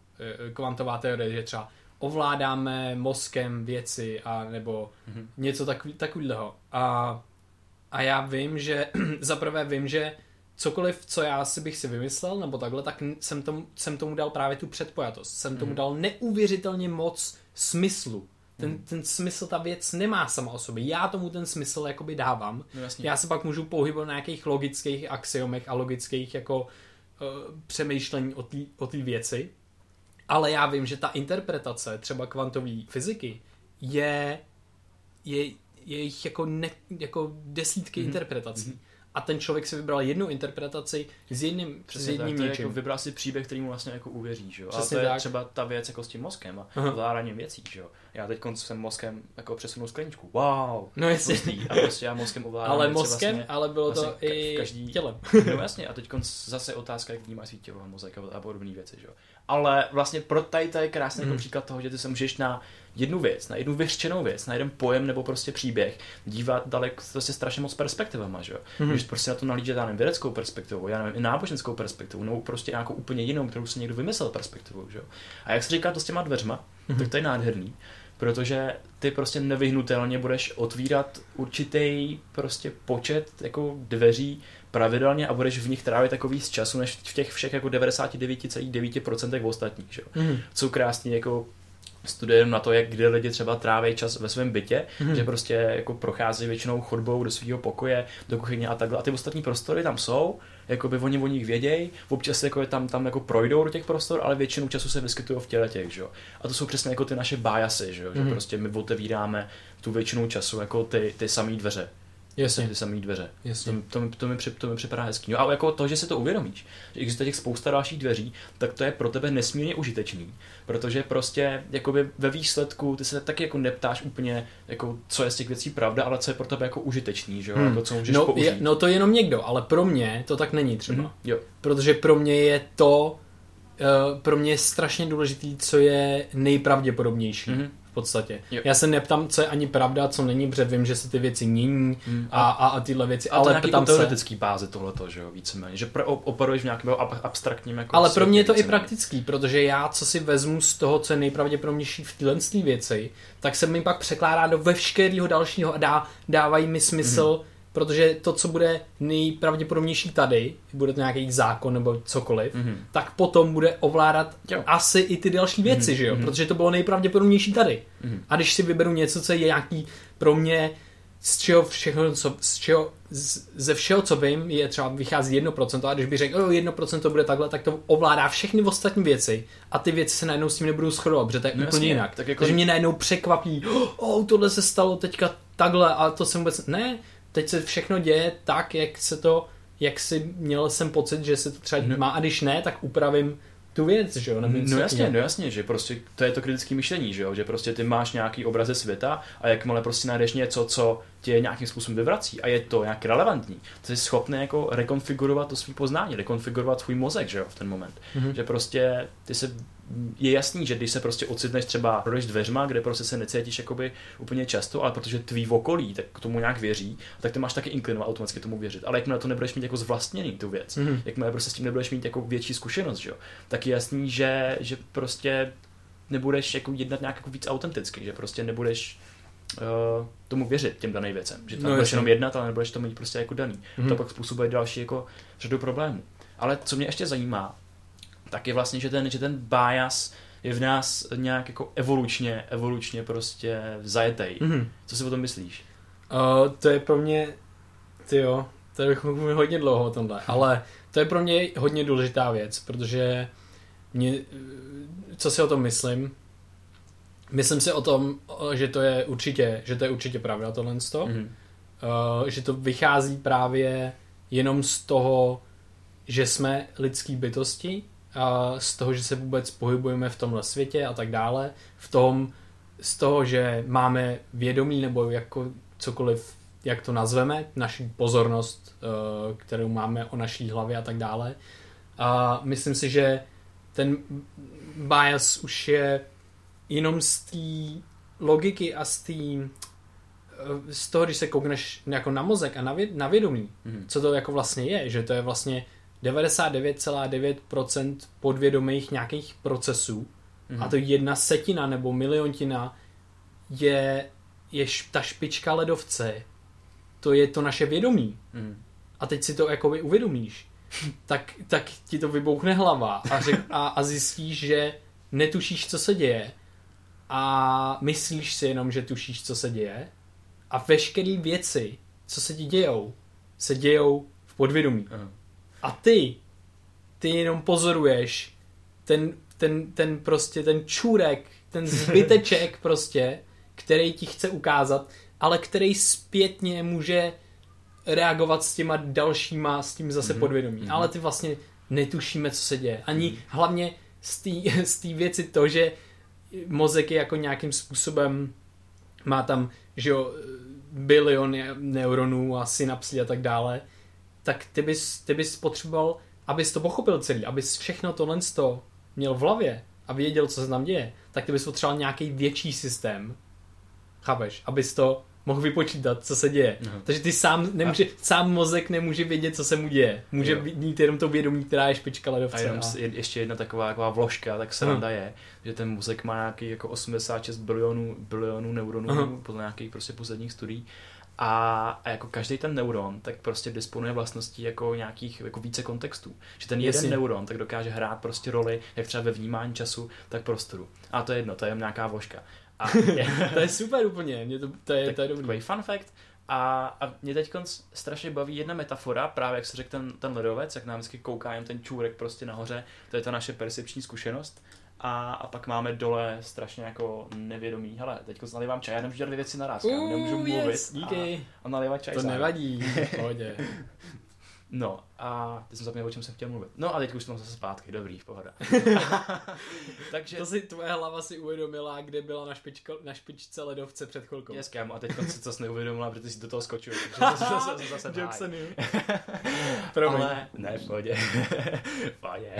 kvantová teorie, že třeba ovládáme mozkem věci a nebo mm-hmm. něco takový, takového. A, a já vím, že zaprvé vím, že cokoliv, co já si bych si vymyslel, nebo takhle, tak jsem tomu, jsem tomu dal právě tu předpojatost. Jsem tomu mm. dal neuvěřitelně moc smyslu. Ten, mm. ten smysl, ta věc nemá sama o sobě. Já tomu ten smysl jakoby dávám. No, já se pak můžu pohybovat na nějakých logických axiomech a logických jako uh, přemýšlení o té věci. Ale já vím, že ta interpretace třeba kvantové fyziky je, je, je jich jako, ne, jako desítky mm-hmm. interpretací. Mm-hmm a ten člověk si vybral jednu interpretaci s jedním, Přesně s jedním tak, něčím. Jako vybral si příběh, který mu vlastně jako uvěří, že jo? a to je tak. třeba ta věc jako s tím mozkem a ovládáním věcí, že jo? Já teď jsem mozkem jako přesunul skleničku. Wow! No jasně. A prostě já mozkem ovládám Ale mozkem, vlastně, ale bylo to vlastně i každý, tělem. no jasně, a teď zase otázka, jak vnímáš svý tělo a mozek a podobné věci, že jo? Ale vlastně pro tady to je krásný mm. jako příklad toho, že ty se můžeš na jednu věc, na jednu vyřčenou věc, na jeden pojem nebo prostě příběh dívat daleko prostě strašně moc perspektivama, že jo. Mm-hmm. Když prostě na to nalížet, já nevím, vědeckou perspektivu, já nevím, i náboženskou perspektivu, nebo prostě nějakou úplně jinou, kterou si někdo vymyslel perspektivu, že jo. A jak se říká to s těma dveřma, mm-hmm. tak to je nádherný, protože ty prostě nevyhnutelně budeš otvírat určitý prostě počet jako dveří pravidelně a budeš v nich trávit takový z času, než v těch všech jako 99,9% ostatních, že jo. Mm. Co krásně jako studie na to, jak kde lidi třeba tráví čas ve svém bytě, mm-hmm. že prostě jako prochází většinou chodbou do svého pokoje, do kuchyně a takhle. A ty ostatní prostory tam jsou, jako by oni o nich vědějí, občas jako je tam, tam jako projdou do těch prostor, ale většinu času se vyskytují v těle těch, že jo. A to jsou přesně jako ty naše biasy, že jo, že mhm. prostě my otevíráme tu většinu času jako ty, ty samé dveře. Jasně. ty samé dveře. Jasně. To, to, to, mi, to mi připadá hezký. No a jako to, že si to uvědomíš, že existuje těch spousta dalších dveří, tak to je pro tebe nesmírně užitečný, protože prostě jakoby ve výsledku ty se taky jako neptáš úplně, jako, co je z těch věcí pravda, ale co je pro tebe jako užitečný, že jo? Hmm. Jako, co můžeš no, použít. Je, no to je jenom někdo, ale pro mě to tak není třeba. Mm-hmm. Jo. Protože pro mě je to, uh, pro mě je strašně důležitý, co je nejpravděpodobnější. Mm-hmm podstatě. Jo. Já se neptám, co je ani pravda, co není, protože vím, že se ty věci mění Hmm. a, a, a tyhle věci, A to ale nějaký ptám jako se... teoretický báze tohleto, že jo, víceméně. Že pro, operuješ v nějakém ab- abstraktním jako Ale pro mě je to i světě, praktický, protože já, co si vezmu z toho, co je nejpravděpodobnější v téhle té věci, tak se mi pak překládá do veškerého dalšího a dá, dávají mi smysl, Mhm. Mm-hmm. protože to, co bude nejpravděpodobnější tady, bude to nějaký zákon nebo cokoliv, Mhm. mm-hmm. tak potom bude ovládat Jo. asi i ty další věci, mm-hmm. že jo? mhm. Protože to bylo nejpravděpodobnější tady. Mhm. A když si vyberu něco, co je nějaký pro mě z čeho všechno, co, z čeho, z, ze všeho, co vím, je třeba vychází 1%, a když bych řekl, jo, 1% to bude takhle, tak to ovládá všechny ostatní věci a ty věci se najednou s tím nebudou shodovat, protože to je No úplně jinak. tak jako- Takže mě najednou překvapí, oh, tohle se stalo teďka takhle a to jsem vůbec, ne, teď se všechno děje tak, jak se to, jak si měl jsem pocit, že se to třeba No. má a když ne, tak upravím tu věc, že jo? nebo něco No jasně, takového. no jasně, že prostě to je to kritické myšlení, že jo, že prostě ty máš nějaký obraz ze světa a jakmile prostě najdeš něco, co tě nějakým způsobem vyvrací a je to nějak relevantní, to jsi schopný jako rekonfigurovat to svý poznání, rekonfigurovat svůj mozek, že jo, v ten moment. Mhm. Že prostě ty se je jasný, že když se prostě ocitneš třeba projdeš dveřma, kde prostě se necítíš jakoby úplně často, ale protože tvý okolí tak k tomu nějak věří, tak ty máš taky inklinovat automaticky tomu věřit. Ale jakmile to nebudeš mít jako zvlastněný tu věc, Mhm. jakmile prostě s tím nebudeš mít jako větší zkušenost, že jo, tak je jasný, že, že prostě nebudeš jako jednat nějak jako víc autenticky, že prostě nebudeš uh, tomu věřit těm daným věcem, že tam No, budeš jenom jednat, ale nebudeš to mít prostě jako daný. Mhm. To pak způsobuje další jako řadu problémů. Ale co mě ještě zajímá, tak je vlastně, že ten, že ten bias je v nás nějak jako evolučně, evolučně prostě zajetej. Mhm. Co si o tom myslíš? Uh, to je pro mě, ty jo, to je mluvit hodně dlouho o tomhle, ale to je pro mě hodně důležitá věc, protože mě, co si o tom myslím, myslím si o tom, že to je určitě, že to je určitě pravda tohle to, Mhm. uh, že to vychází právě jenom z toho, že jsme lidský bytosti, z toho, že se vůbec pohybujeme v tomhle světě a tak dále, v tom, z toho, že máme vědomí nebo jako cokoliv, jak to nazveme, naši pozornost, eh, kterou máme o naší hlavě a tak dále. A myslím si, že ten bias už je jenom z té logiky a z té eh, z toho, když se koukneš jako na mozek a na, vě, na vědomí, Mhm. co to jako vlastně je, že to je vlastně 99,9% podvědomých nějakých procesů Mhm. a to jedna setina nebo miliontina je, je š, ta špička ledovce. To je to naše vědomí. Mhm. A teď si to jakoby uvědomíš. Tak, tak ti to vybouchne hlava a, řek, a, a zjistíš, že netušíš, co se děje a myslíš si jenom, že tušíš, co se děje a veškeré věci, co se ti dějou, se dějou v podvědomí. Aha. A ty, ty jenom pozoruješ ten, ten, ten prostě, ten čůrek, ten zbyteček prostě, který ti chce ukázat, ale který zpětně může reagovat s těma dalšíma, s tím zase Mhm, podvědomí. mhm. Ale ty vlastně netušíme, co se děje. Ani hlavně z té věci to, že mozek je jako nějakým způsobem má tam, že jo, bilion neuronů a synapsí a tak dále, tak ty bys, ty bys potřeboval, abys to pochopil celý, abys všechno tohle to měl v hlavě a věděl, co se tam děje, tak ty bys potřeboval nějaký větší systém, chápeš, abys to mohl vypočítat, co se děje. Aha. Takže ty sám, nemůže, sám mozek nemůže vědět, co se mu děje. Může Jo. mít jenom to vědomí, která je špička A ledovce. jenom A... je- ještě jedna taková, taková vložka, tak sranda je, že ten mozek má nějaký jako 86 bilionů, bilionů neuronů Aha. podle nějakých prostě posledních studií. A, a jako každý ten neuron tak prostě disponuje vlastností jako nějakých jako více kontextů. Že ten jeden Jasně. neuron tak dokáže hrát prostě roli, jak třeba ve vnímání času, tak prostoru. A to je jedno, to je nějaká vložka. A je, to je super úplně, mě to, to, je, tak, to je dobrý. takový fun fact. A, a mě teď strašně baví jedna metafora, právě jak se řekl ten, ten ledovec, jak nám vždycky kouká jen ten čůrek prostě nahoře, to je ta naše percepční zkušenost. A, a pak máme dole strašně jako nevědomí. Hele, teď nalivám čaj, já nemůžu dělat dvě věci naraz, já Uh, nemůžu mluvit yes, díky. a, a nalévat čaj To sám. nevadí, v pohodě. No a teď jsem zapomněl, o čem jsem chtěl mluvit. No a teď už jsem zase zpátky, dobrý, v pohoda. Takže To si tvoje hlava si uvědomila, kde byla na, špičko, na špičce ledovce před chvilkou. Yes, kámo, a teď si to neuvědomila, protože jsi do toho skočil. Takže to zase, zase. Ale, ne, v pohodě. v pohodě.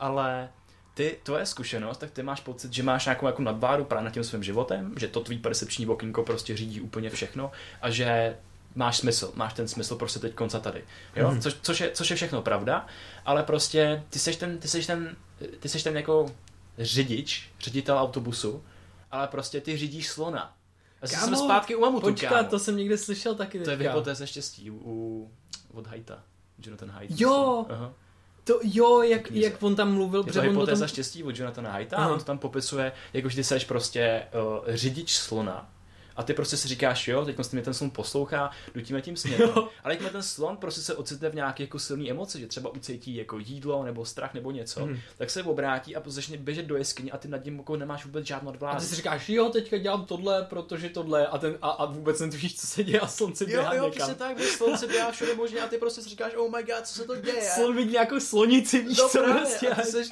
Ale ty, tvoje zkušenost, tak ty máš pocit, že máš nějakou jako nadváru právě nad tím svým životem, že to tvý percepční okýnko prostě řídí úplně všechno a že máš smysl, máš ten smysl prostě teď konca tady. Jo? Mhm. Což, což, je, což je všechno pravda, ale prostě ty seš ten, ty seš ten, ty seš ten jako řidič, ředitel autobusu, ale prostě ty řídíš slona. A Kámo, jsme zpátky u mamutu, Počkat, kámo. to jsem někde slyšel taky to je hypotéza štěstí u, u, od Haita. Jonathan Haidt. Jo! Aha. To jo, jak, jak on tam mluvil, Je to hypotéza tom... štěstí od Jonathana Haita Aha. a on to tam popisuje, jakože ty seš prostě uh, řidič slona a ty prostě si říkáš, jo, teď mě ten slon poslouchá, jdu tím směrem. Jo. Ale jak ten slon prostě se ocitne v nějaké jako silné emoci, že třeba ucítí jako jídlo nebo strach nebo něco, Mhm. tak se obrátí a začne běžet do jeskyně a ty nad ním jako nemáš vůbec žádnou A ty si říkáš, jo, teďka dělám tohle, protože tohle a, ten, a, a vůbec netušíš, co se děje a slunce Jo, běhá jo, někam. přesně tak, se běhá všude možně a ty prostě si říkáš, oh my god, co se to děje? Slon vidí nějakou slonici, víš No co právě, prostě. a ty seš,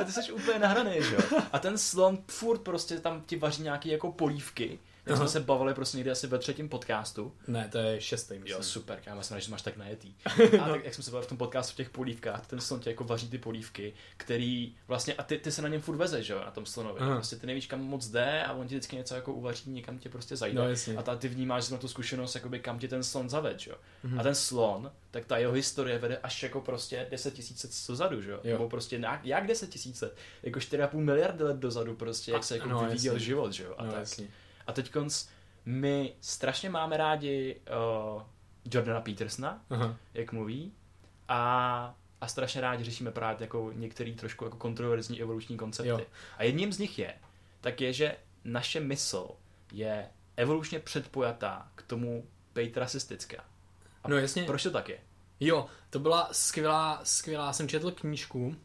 a ty seš úplně nahraný, že jo? A ten slon furt prostě tam ti vaří nějaký jako polívky, Aha. jsme se bavili prostě někdy asi ve třetím podcastu. Ne, to je šestý, myslím. Jo, super, kámo, já jsem rád, že máš tak najetý. A tak, jak jsme se bavili v tom podcastu v těch polívkách, ten slon ti jako vaří ty polívky, který vlastně, a ty, ty se na něm furt vezeš, že jo, na tom slonovi. Aha. Prostě ty nevíš, kam moc jde a on ti vždycky něco jako uvaří, někam tě prostě zajde. No, jasně. A ta, ty vnímáš na tu zkušenost, jakoby, kam tě ten slon zaved, že jo. Mhm. A ten slon, tak ta jeho historie vede až jako prostě 10 tisíc let dozadu, že jo? Jo. Nebo prostě jak, jak 10 tisíc let? Jako 4,5 miliardy let dozadu prostě, jak A- se jako no, vyvíjel jasně. život, že jo? A no, tak. jasně. A teď my strašně máme rádi uh, Jordana Petersona, Aha. jak mluví, a, a strašně rádi řešíme právě jako některý trošku jako kontroverzní evoluční koncepty. Jo. A jedním z nich je, tak je, že naše mysl je evolučně předpojatá k tomu být rasistická. A No jasně. Proč to tak je? Jo, to byla skvělá, skvělá, jsem četl knížku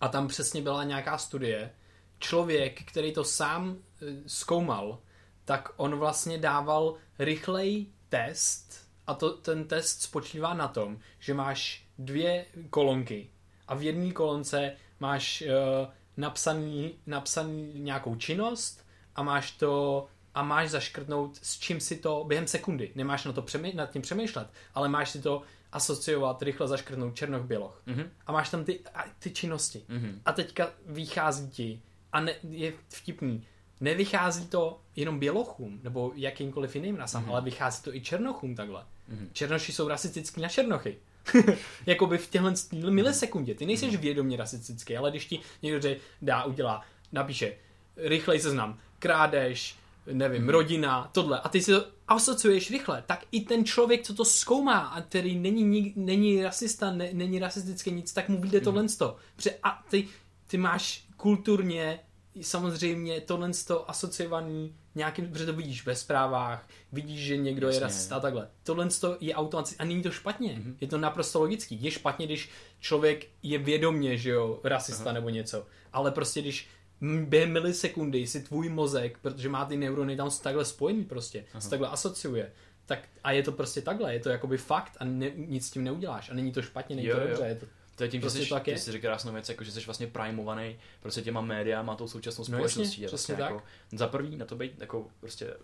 a tam přesně byla nějaká studie. Člověk, který to sám eh, zkoumal, tak on vlastně dával rychlej test a to, ten test spočívá na tom, že máš dvě kolonky a v jedné kolonce máš uh, napsaný, napsaný nějakou činnost a máš to a máš zaškrtnout, s čím si to během sekundy. Nemáš na to přemý, nad tím přemýšlet, ale máš si to asociovat, rychle zaškrtnout černoch, běloch. Mhm. A máš tam ty, a, ty činnosti. Mhm. A teďka vychází ti, a ne, je vtipný, nevychází to jenom bělochům, nebo jakýmkoliv jiným rasám, Mhm. ale vychází to i černochům takhle. Mhm. Černoši jsou rasistický na černochy. Jakoby v těchhle milisekundě. Ty nejseš vědomě rasistický, ale když ti někdo dá, udělá, napíše rychlej seznam, krádež, nevím, Mhm. rodina, tohle, a ty si to asociuješ rychle, tak i ten člověk, co to zkoumá a který není, není rasista, ne, není rasistický nic, tak mu vyjde tohle to. Protože a ty, ty máš kulturně samozřejmě tohle to asociovaný nějakým, protože to vidíš ve zprávách, vidíš, že někdo Jasně. je rasista a takhle. Tohle to je automaticky a není to špatně. Mhm. Mm-hmm. Je to naprosto logický. Je špatně, když člověk je vědomě, že jo, rasista Aha. nebo něco. Ale prostě když během milisekundy si tvůj mozek, protože má ty neurony tam takhle spojený prostě, Aha. se takhle asociuje, tak a je to prostě takhle, je to jakoby fakt a ne, nic s tím neuděláš a není to špatně, není Jo, to jo. dobře, je to To je tím, Prostě že jsi, tak ty je. jsi řekl krásnou věc, jako, že jsi vlastně primovaný prostě těma médiama a tou současnou No jasně, společností. Je přesně vlastně tak. Jako, za prvý na to být jako prostě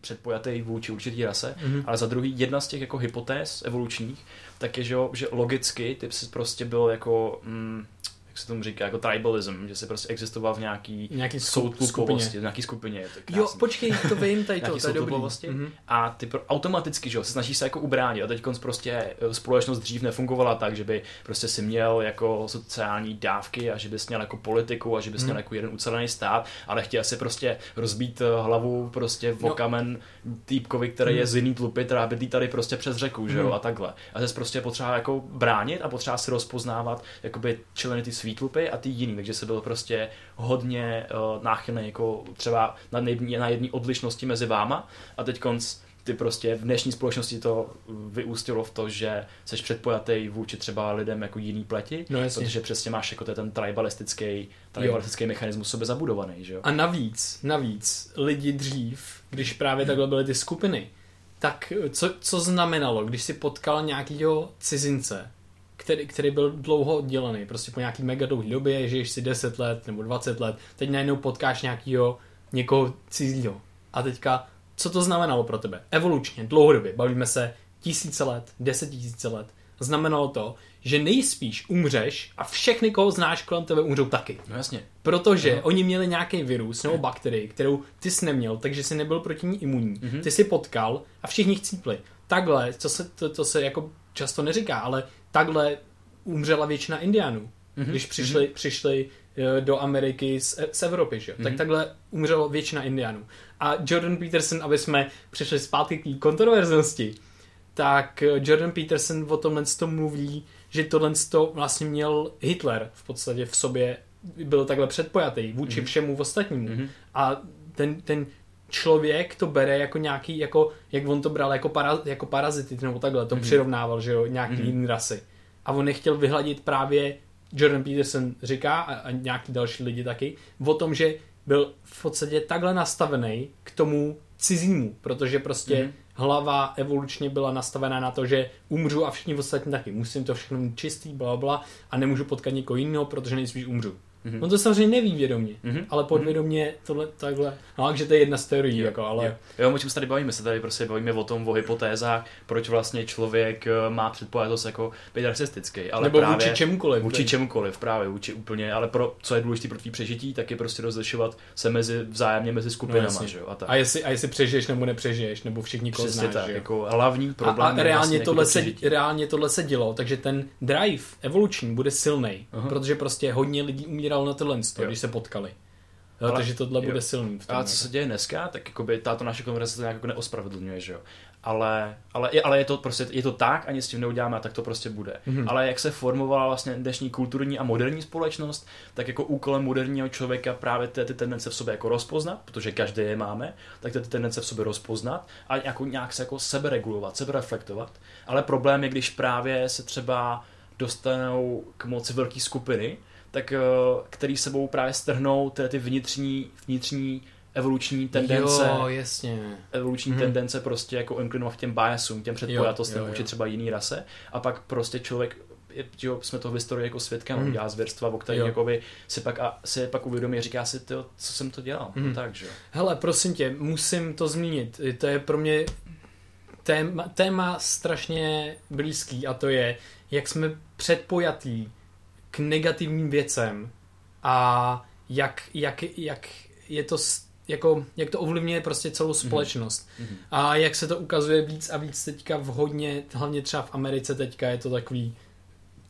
předpojatý vůči určitý rase, Mhm. ale za druhý jedna z těch jako hypotéz evolučních, tak je, že, jo, že logicky ty jsi prostě byl jako, mm, jak se tomu říká, jako tribalism, že jsi prostě existoval v nějaký nějaký skup- soutlupovosti, v nějaký skupině. Je to. Jo, počkej, to vím, tady to, to je dobrý. Mhm. A ty pro, automaticky, že jo, se snažíš se jako ubránit. A teď prostě eh, společnost dřív nefungovala tak, že by prostě si měl jako sociální dávky a že bys měl jako politiku a že bys Hmm. měl jako jeden ucelený stát, ale chtěl si prostě rozbít eh, hlavu prostě v No. okamen týpkovi, který je Hmm. z jiný tlupy, která bydlí tady prostě přes řeku, že jo, Hmm. a takhle. A zase prostě potřeba jako bránit a potřeba si rozpoznávat jakoby členy ty svý tlupy a ty jiný, takže se byl prostě hodně uh, náchylný jako třeba na, jedný, na jedné odlišnosti mezi váma a teď konc ty prostě v dnešní společnosti to vyústilo v to, že jsi předpojatý vůči třeba lidem jako jiný pleti, No jasně. protože přesně máš jako ten tribalistický, tribalistický mechanismus sobě zabudovaný, že jo? A navíc, navíc, lidi dřív, když právě takhle byly ty skupiny, tak co, co znamenalo, když si potkal nějakýho cizince, který, který byl dlouho oddělený, prostě po nějaký mega dlouhé době, žiješ si 10 let nebo 20 let, teď najednou potkáš nějakýho, někoho cizího. A teďka, co to znamenalo pro tebe? Evolučně, dlouhodobě, bavíme se tisíce let, deset tisíce let. znamenalo to, že nejspíš umřeš a všechny, koho znáš kolem tebe, umřou taky. No jasně. Protože no. oni měli nějaký virus nebo bakterii, kterou ty jsi neměl, takže jsi nebyl proti ní imunní. Mhm. Ty jsi potkal a všichni chcípli. Takhle, to se, to, to se jako často neříká, ale takhle umřela většina Indianů, Mhm. když přišli, přišli eh, do Ameriky z, z Evropy, že? jo. tak Mhm. takhle umřelo většina Indianů. A Jordan Peterson, aby jsme přišli zpátky k té kontroverznosti, tak eh, Jordan Peterson o tomhle to mluví, že tohle to vlastně měl Hitler v podstatě v sobě, byl takhle předpojatý vůči Mhm. všemu ostatnímu. Mhm. A ten, ten člověk to bere jako nějaký, jako, jak on to bral jako, para, jako parazity, nebo takhle, to Mhm. přirovnával, že jo, nějaký Mhm. jiný rasy. A on nechtěl vyhladit právě, Jordan Peterson říká, a, a nějaký další lidi taky, o tom, že byl v podstatě takhle nastavený k tomu cizímu, protože prostě Mhm. hlava evolučně byla nastavená na to, že umřu a všichni ostatní taky. Musím to všechno mít čistý, bla, bla, a nemůžu potkat někoho jiného, protože nejspíš umřu. Mhm. On to samozřejmě neví vědomě, Mhm. ale podvědomě tohle takhle. No, takže to je jedna z teorií, Jo, jako, ale... Jo, jo, o čem se tady bavíme? Se tady prostě bavíme o tom, o hypotézách, proč vlastně člověk eh, má předpojatost jako být rasistický. Ale Nebo právě vůči čemukoliv. Vůči čemukoliv, právě vůči úplně, ale pro, co je důležité pro tvý přežití, tak je prostě rozlišovat se mezi vzájemně mezi skupinama, jasně. že jo, a tak. A jestli, a jestli přežiješ nebo nepřežiješ, nebo všichni koho Přesně tak, že jako hlavní A, problém a je reálně, vlastně jako tohle to se, přežití. reálně tohle se dělo, takže ten drive evoluční bude silný, protože prostě hodně lidí umíralo na tohle, Jo. když se potkali. Jo, Ale- takže tohle jo. bude silný. V tom, A co se děje dneska, tak jakoby tato naše konverzace to nějak jako neospravedlňuje, že jo. Ale, ale, je, ale je to prostě, je to tak a nic s tím neuděláme a tak to prostě bude. Mhm. Ale jak se formovala vlastně dnešní kulturní a moderní společnost, tak jako úkolem moderního člověka právě ty, ty tendence v sobě jako rozpoznat, protože každý je máme, tak ty, ty tendence v sobě rozpoznat a jako nějak se jako seberegulovat, sebereflektovat. Ale problém je, když právě se třeba dostanou k moci velké skupiny, tak eh, který sebou právě strhnou ty, ty vnitřní, vnitřní evoluční tendence, Jo, jasně. evoluční Mhm. tendence prostě jako inklinovat k těm biasům, těm předpojatostem vůči třeba jiný rase a pak prostě člověk jo, jsme toho v historii jako svědkem, mm. dělá zvěrstva, o kterých jakoby si pak, a, si pak uvědomí a říká si, tyjo, co jsem to dělal, no tak, že. Hele, prosím tě, musím to zmínit. To je pro mě téma, téma strašně blízký a to je, jak jsme předpojatí k negativním věcem a jak, jak, jak je to jako, jak to ovlivňuje prostě celou společnost. Mhm. A jak se to ukazuje víc a víc teďka v hodně, hlavně třeba v Americe teďka je to takový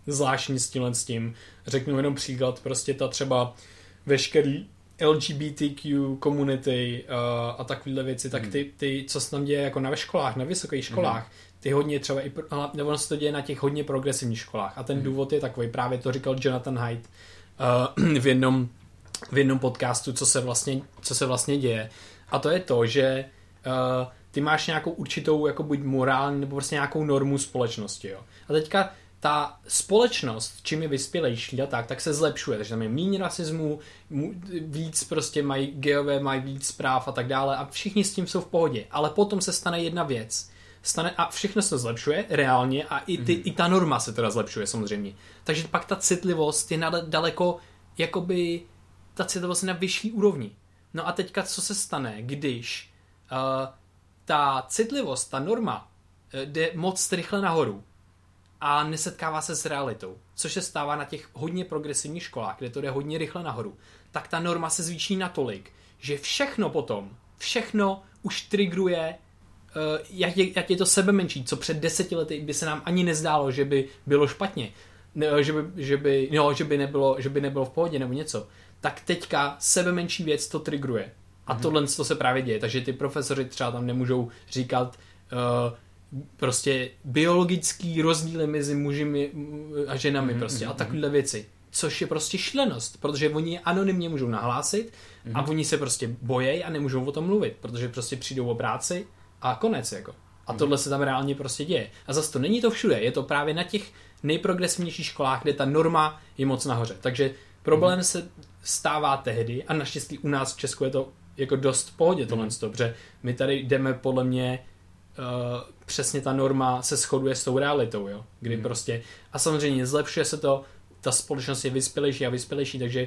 zvláštní s tímhle s tím. Řeknu jenom příklad, prostě ta třeba veškerý LGBTQ komunity uh, a takovéhle věci, tak Mhm. ty, ty, co se tam děje jako na ve školách, na vysokých školách, ty hodně třeba i, nebo ono se to děje na těch hodně progresivních školách a ten Mhm. důvod je takový, právě to říkal Jonathan Haidt uh, v jednom v jednom podcastu, co se vlastně, co se vlastně děje. A to je to, že uh, ty máš nějakou určitou jako buď morální nebo prostě nějakou normu společnosti. Jo. A teďka ta společnost, čím je vyspělejší a tak, tak se zlepšuje. Takže tam je méně rasismu, mu- víc prostě mají geové, mají víc práv a tak dále a všichni s tím jsou v pohodě. Ale potom se stane jedna věc. Stane, a všechno se zlepšuje reálně a i, ty, Mhm. i ta norma se teda zlepšuje samozřejmě. Takže pak ta citlivost je nade- daleko jakoby ta citlivost je na vyšší úrovni. No a teďka co se stane, když uh, ta citlivost, ta norma uh, jde moc rychle nahoru a nesetkává se s realitou, což se stává na těch hodně progresivních školách, kde to jde hodně rychle nahoru, tak ta norma se zvýší natolik, že všechno potom, všechno už trigruje jak, je, jak je to sebe menší, co před deseti lety by se nám ani nezdálo, že by bylo špatně, ne, že, by, že, by, no, že, by nebylo, že by nebylo v pohodě nebo něco, tak teďka sebe menší věc to trigruje. A mm-hmm. tohle to se právě děje, takže ty profesoři třeba tam nemůžou říkat uh, prostě biologický rozdíly mezi muži a ženami mm-hmm, prostě a takovéhle věci. Což je prostě šílenost, protože oni je anonymně můžou nahlásit mm-hmm. a oni se prostě bojejí a nemůžou o tom mluvit, protože prostě přijdou o práci a konec jako. A tohle se tam reálně prostě děje. A zase to není to všude, je to právě na těch nejprogresivnějších školách, kde ta norma je moc nahoře. Takže problém mm. se stává tehdy a naštěstí u nás v Česku je to jako dost v pohodě tohle, mm. protože my tady jdeme podle mě uh, přesně ta norma se shoduje s tou realitou, jo? kdy mm. prostě a samozřejmě zlepšuje se to, ta společnost je vyspělejší a vyspělejší, takže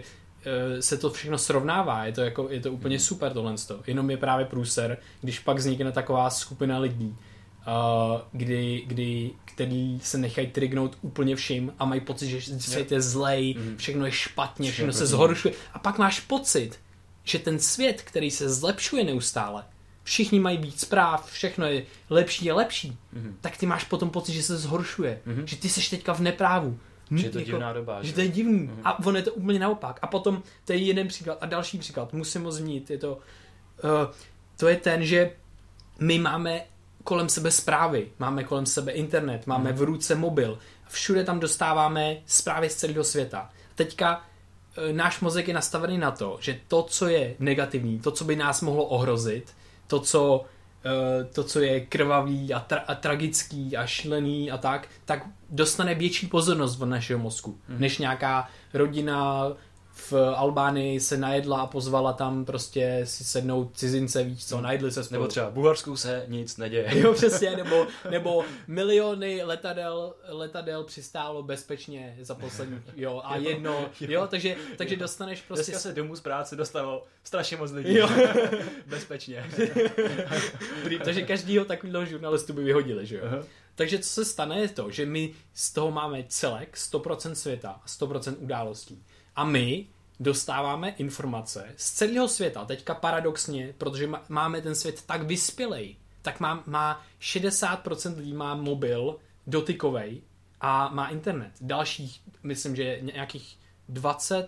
se to všechno srovnává, je to, jako, je to úplně super tohle. Jenom je právě průser, když pak vznikne taková skupina lidí, uh, kdy, kdy, který se nechají trignout úplně vším a mají pocit, že svět je zlej, Mhm. všechno je špatně, všechno se zhoršuje. A pak máš pocit, že ten svět, který se zlepšuje neustále, všichni mají víc zpráv, všechno je lepší a lepší, Mhm. tak ty máš potom pocit, že se zhoršuje, Mhm. že ty seš teďka v neprávu. Že je to divná doba, Že že? to je divný. Mhm. A ono je to úplně naopak. A potom, to je jeden příklad. A další příklad, musím ho zmínit, je to, uh, to je ten, že my máme kolem sebe zprávy, máme kolem sebe internet, máme Mhm. v ruce mobil. Všude tam dostáváme zprávy z celého světa. Teďka eh, náš mozek je nastavený na to, že to, co je negativní, to, co by nás mohlo ohrozit, to, co, eh, to, co je krvavý a, tra- a tragický a šlený a tak, tak dostane větší pozornost od našeho mozku, Mhm. než nějaká rodina v Albánii se najedla a pozvala tam prostě si sednout cizince, víš co, najedli se spolu. Nebo třeba v Bulharsku se nic neděje. Jo, přesně, nebo, nebo miliony letadel, letadel přistálo bezpečně za poslední, jo, a Jo, jedno, jo. jo, takže, takže dostaneš prostě... Dneska se domů z práce dostalo strašně moc lidí. Jo. Bezpečně. Takže každýho takového žurnalistu by vyhodili, že jo. Aha. Takže co se stane je to, že my z toho máme celek 100% světa, a 100% událostí. A my dostáváme informace z celého světa. Teďka paradoxně, protože máme ten svět tak vyspělej, tak má, má 60% lidí má mobil dotykovej a má internet. Dalších, myslím, že nějakých 20%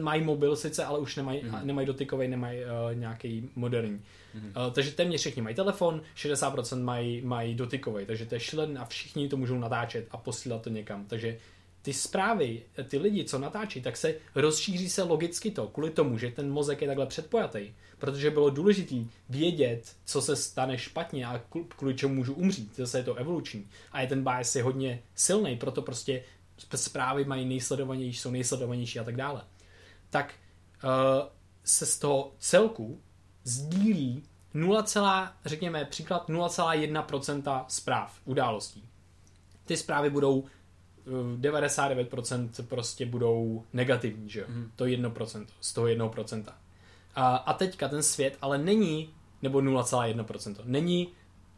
mají mobil sice, ale už nemají, Mhm. nemají dotykovej, nemají uh, nějaký moderní. Mhm. Uh, takže téměř všichni mají telefon, 60% mají, mají dotykový, takže to je šílené a všichni to můžou natáčet a posílat to někam. Takže ty zprávy, ty lidi, co natáčí, tak se rozšíří se logicky to, kvůli tomu, že ten mozek je takhle předpojatý. Protože bylo důležité vědět, co se stane špatně a kvůli- kvůli čemu můžu umřít. Zase je to evoluční. A je ten bias je hodně silný, proto prostě zprávy mají nejsledovanější, jsou nejsledovanější a tak dále. Tak uh, se z toho celku sdílí 0, řekněme příklad 0,1% zpráv, událostí. Ty zprávy budou eh, 99% prostě budou negativní, že jo? Mhm. To 1%, z toho 1%. A, a teďka ten svět ale není, nebo 0,1%, není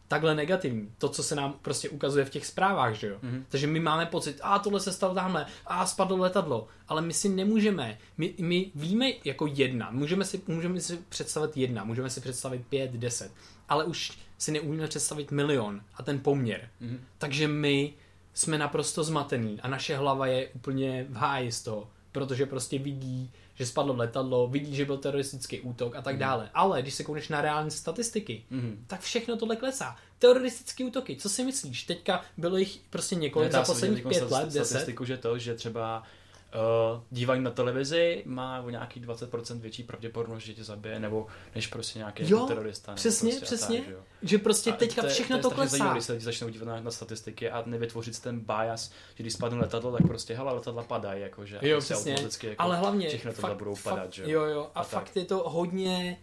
takhle negativní. To, co se nám prostě ukazuje v těch zprávách, že jo? Mhm. Takže my máme pocit, a tohle se stalo tamhle, a spadlo letadlo, ale my si nemůžeme, my, my víme jako jedna, můžeme si, můžeme si představit jedna, můžeme si představit pět, deset, ale už si neumíme představit milion a ten poměr. Mhm. Takže my jsme naprosto zmatený a naše hlava je úplně v háji z toho, protože prostě vidí, že spadlo letadlo, vidí, že byl teroristický útok a tak dále. Ale když se koukneš na reální statistiky, Mhm. tak všechno tohle klesá. Teroristické útoky, co si myslíš? Teďka bylo jich prostě několik za já jsem posledních pět let, deset. statistiku, že to, že třeba uh, dívání na televizi má o nějaký 20% větší pravděpodobnost, že tě zabije, nebo než prostě nějaký Jo, jako terorista. přesně, prostě přesně. Tak, že jo. Že prostě A teďka to je- všechno to, to, strašně zajímavé, klesá. když se lidi začnou dívat na, na statistiky a nevytvořit ten bias, že když spadne letadlo, tak prostě hele, letadla padají, jako, že Jo, prostě přesně. automaticky jako Ale hlavně, všechno fakt, budou fakt, padat, že jo, jo, a, A tak. fakt je to hodně,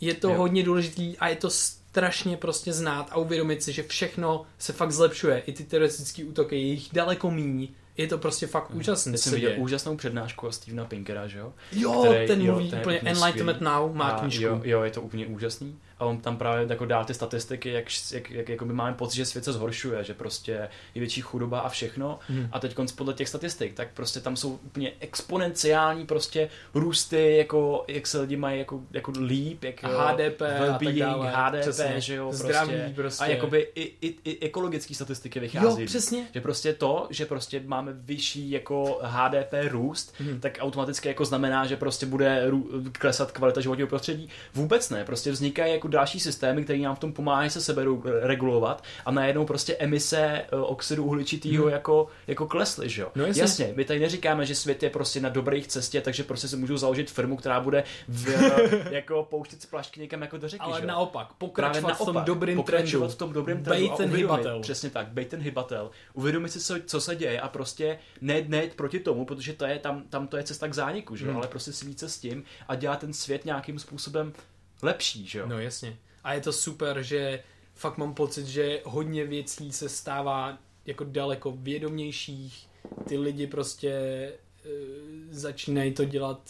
je to Jo. hodně důležitý a je to strašně prostě znát a uvědomit si, že všechno se fakt zlepšuje. I ty teroristické útoky, je jich daleko míň. Je to prostě fakt úžasné. Já co jsem se viděl děje. úžasnou přednášku od Stevena Pinkera, že jo? Jo, který- ten jo, mluví ten úplně Enlightenment. Now, má A knížku. Jo, jo, je to úplně úžasný. A on tam právě jako dál ty statistiky, jak, jak, jak jako my máme pocit, že svět se zhoršuje, že prostě je větší chudoba a všechno. Hmm. A teď podle těch statistik, tak prostě tam jsou úplně exponenciální prostě růsty, jako jak se lidi mají jako, jako líp, jak A HDP a tak dále. HDP, Přesně. že jo, Zdraví prostě. prostě. A jakoby i, i, i ekologické statistiky Jo, vychází. přesně. Že prostě to, že prostě máme vyšší jako HDP růst, Mhm. tak automaticky jako znamená, že prostě bude rů- klesat kvalita životního prostředí. Vůbec ne, prostě vznikají jako další systémy, které nám v tom pomáhají se sebe regulovat a najednou prostě emise eh, oxidu uhličitého Mhm. jako, jako klesly, že jo. No jasně. jasně, my tady neříkáme, že svět je prostě na dobrých cestě, takže prostě si můžu založit firmu, která bude v, jako pouštět splašky někam jako do řeky, Ale že jo. naopak, Právě pokračovat v tom naopak, dobrým trendu. v tom dobrým trendu Bejt ten hybatel. Přesně tak, bejt ten hybatel. Uvědomit si, co, co se děje a prostě ne, ne proti tomu, protože to je, tam, tam to je cesta k zániku, že jo? Hmm. ale prostě si více s tím a dělat ten svět nějakým způsobem lepší, že jo. No jasně. A je to super, že fakt mám pocit, že hodně věcí se stává jako daleko vědomějších. Ty lidi prostě e, začínají to dělat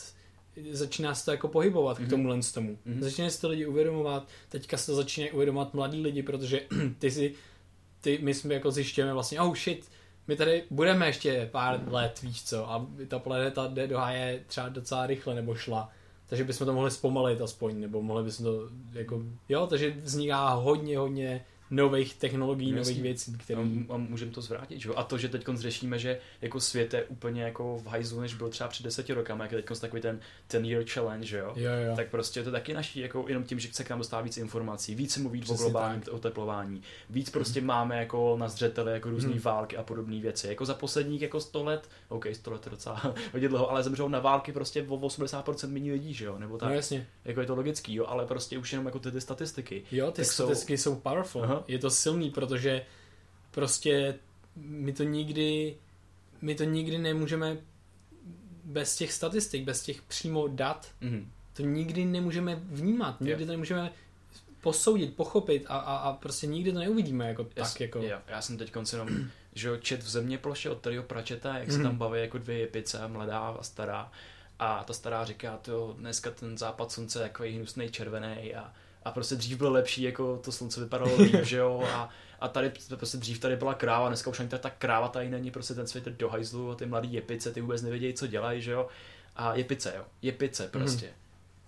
začíná se to jako pohybovat mm-hmm. Mhm. k tomuhle z tomu. Mhm. Mm-hmm. Začínají si to lidi uvědomovat, teďka se to začínají uvědomovat mladí lidi, protože ty si, ty, my jsme jako zjišťujeme vlastně, oh shit, my tady budeme ještě pár let, víš co, a ta planeta jde do háje třeba docela rychle, nebo šla. Takže bychom to mohli zpomalit aspoň, nebo mohli bychom to jako, jo, takže vzniká hodně, hodně nových technologií, No, nových věcí, které... A, a můžeme to zvrátit, že? A to, že teď řešíme, že jako svět je úplně jako v hajzlu, než byl třeba před deseti rokama, jak je teď takový ten ten year challenge, že jo? Jo, jo. Tak prostě to taky naší, jako jenom tím, že se k nám dostává víc informací, víc se mluví o globálním oteplování, víc prostě máme jako na zřeteli jako různé Mhm. války a podobné věci. Jako za posledních jako 100 let, OK, 100 let je docela hodně dlouho, ale zemřou na války prostě o 80% méně lidí, že jo? Nebo tak, No jasně. jako je to logický, jo, ale prostě už jenom jako ty, ty statistiky. Jo, ty Tak jsou- statistiky jsou, powerful. Aha. Je to silný, protože prostě my to nikdy my to nikdy nemůžeme bez těch statistik, bez těch přímo dat, Mhm. to nikdy nemůžeme vnímat, nikdy Jo. to nemůžeme posoudit, pochopit a, a, a prostě nikdy to neuvidíme jako Já, tak jako. jo, já jsem teď konci jenom, že čet v země ploše od Terryho Pračeta, jak se Mhm. tam baví jako dvě jepice, mladá a stará. A ta stará říká, to dneska ten západ slunce je takový hnusný červený a, a prostě dřív byl lepší, jako to slunce vypadalo líp, že jo, a, a tady prostě dřív tady byla kráva, dneska už ani ta, ta kráva tady není, prostě ten svět je do hajzlu a ty mladý jepice, ty vůbec nevědějí, co dělají, že jo. A jepice, jo, jepice prostě.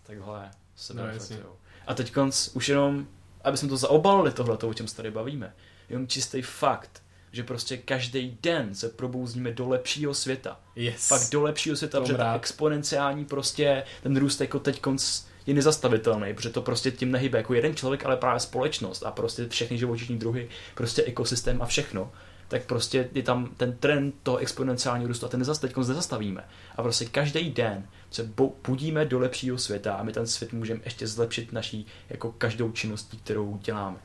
Takhle se No. A teď konc, už jenom, aby jsme to zaobalili tohle, o čem se tady bavíme, jenom čistý fakt, že prostě každý den se probouzíme do lepšího světa. Yes. Fakt do lepšího světa, protože ta exponenciální prostě, ten růst jako teď konc je nezastavitelný, protože to prostě tím nehybe jako jeden člověk, ale právě společnost a prostě všechny živočišní druhy, prostě ekosystém a všechno tak prostě je tam ten trend toho exponenciálního růstu a ten nezas, teď nezastavíme. A prostě každý den se budíme do lepšího světa a my ten svět můžeme ještě zlepšit naší jako každou činností, kterou děláme.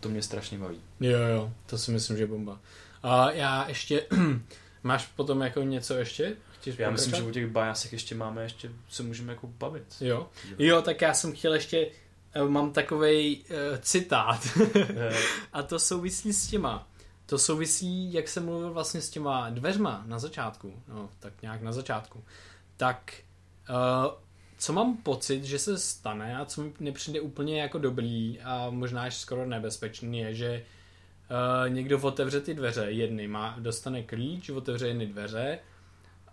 To mě strašně baví. Jo, jo, to si myslím, že je bomba. A já ještě, máš potom jako něco ještě? Chceš Já myslím, že o těch bajasech ještě máme, ještě se můžeme jako bavit. Jo. Jo, tak já jsem chtěl ještě, eh, mám takovej uh, citát Eh, a to souvisí s těma. To souvisí, jak jsem mluvil vlastně s těma dveřma na začátku, no, tak nějak na začátku. Tak, uh, co mám pocit, že se stane a co mi nepřijde úplně jako dobrý a možná až skoro nebezpečný, je, že uh, někdo otevře ty dveře, jedny má, dostane klíč, otevře jedny dveře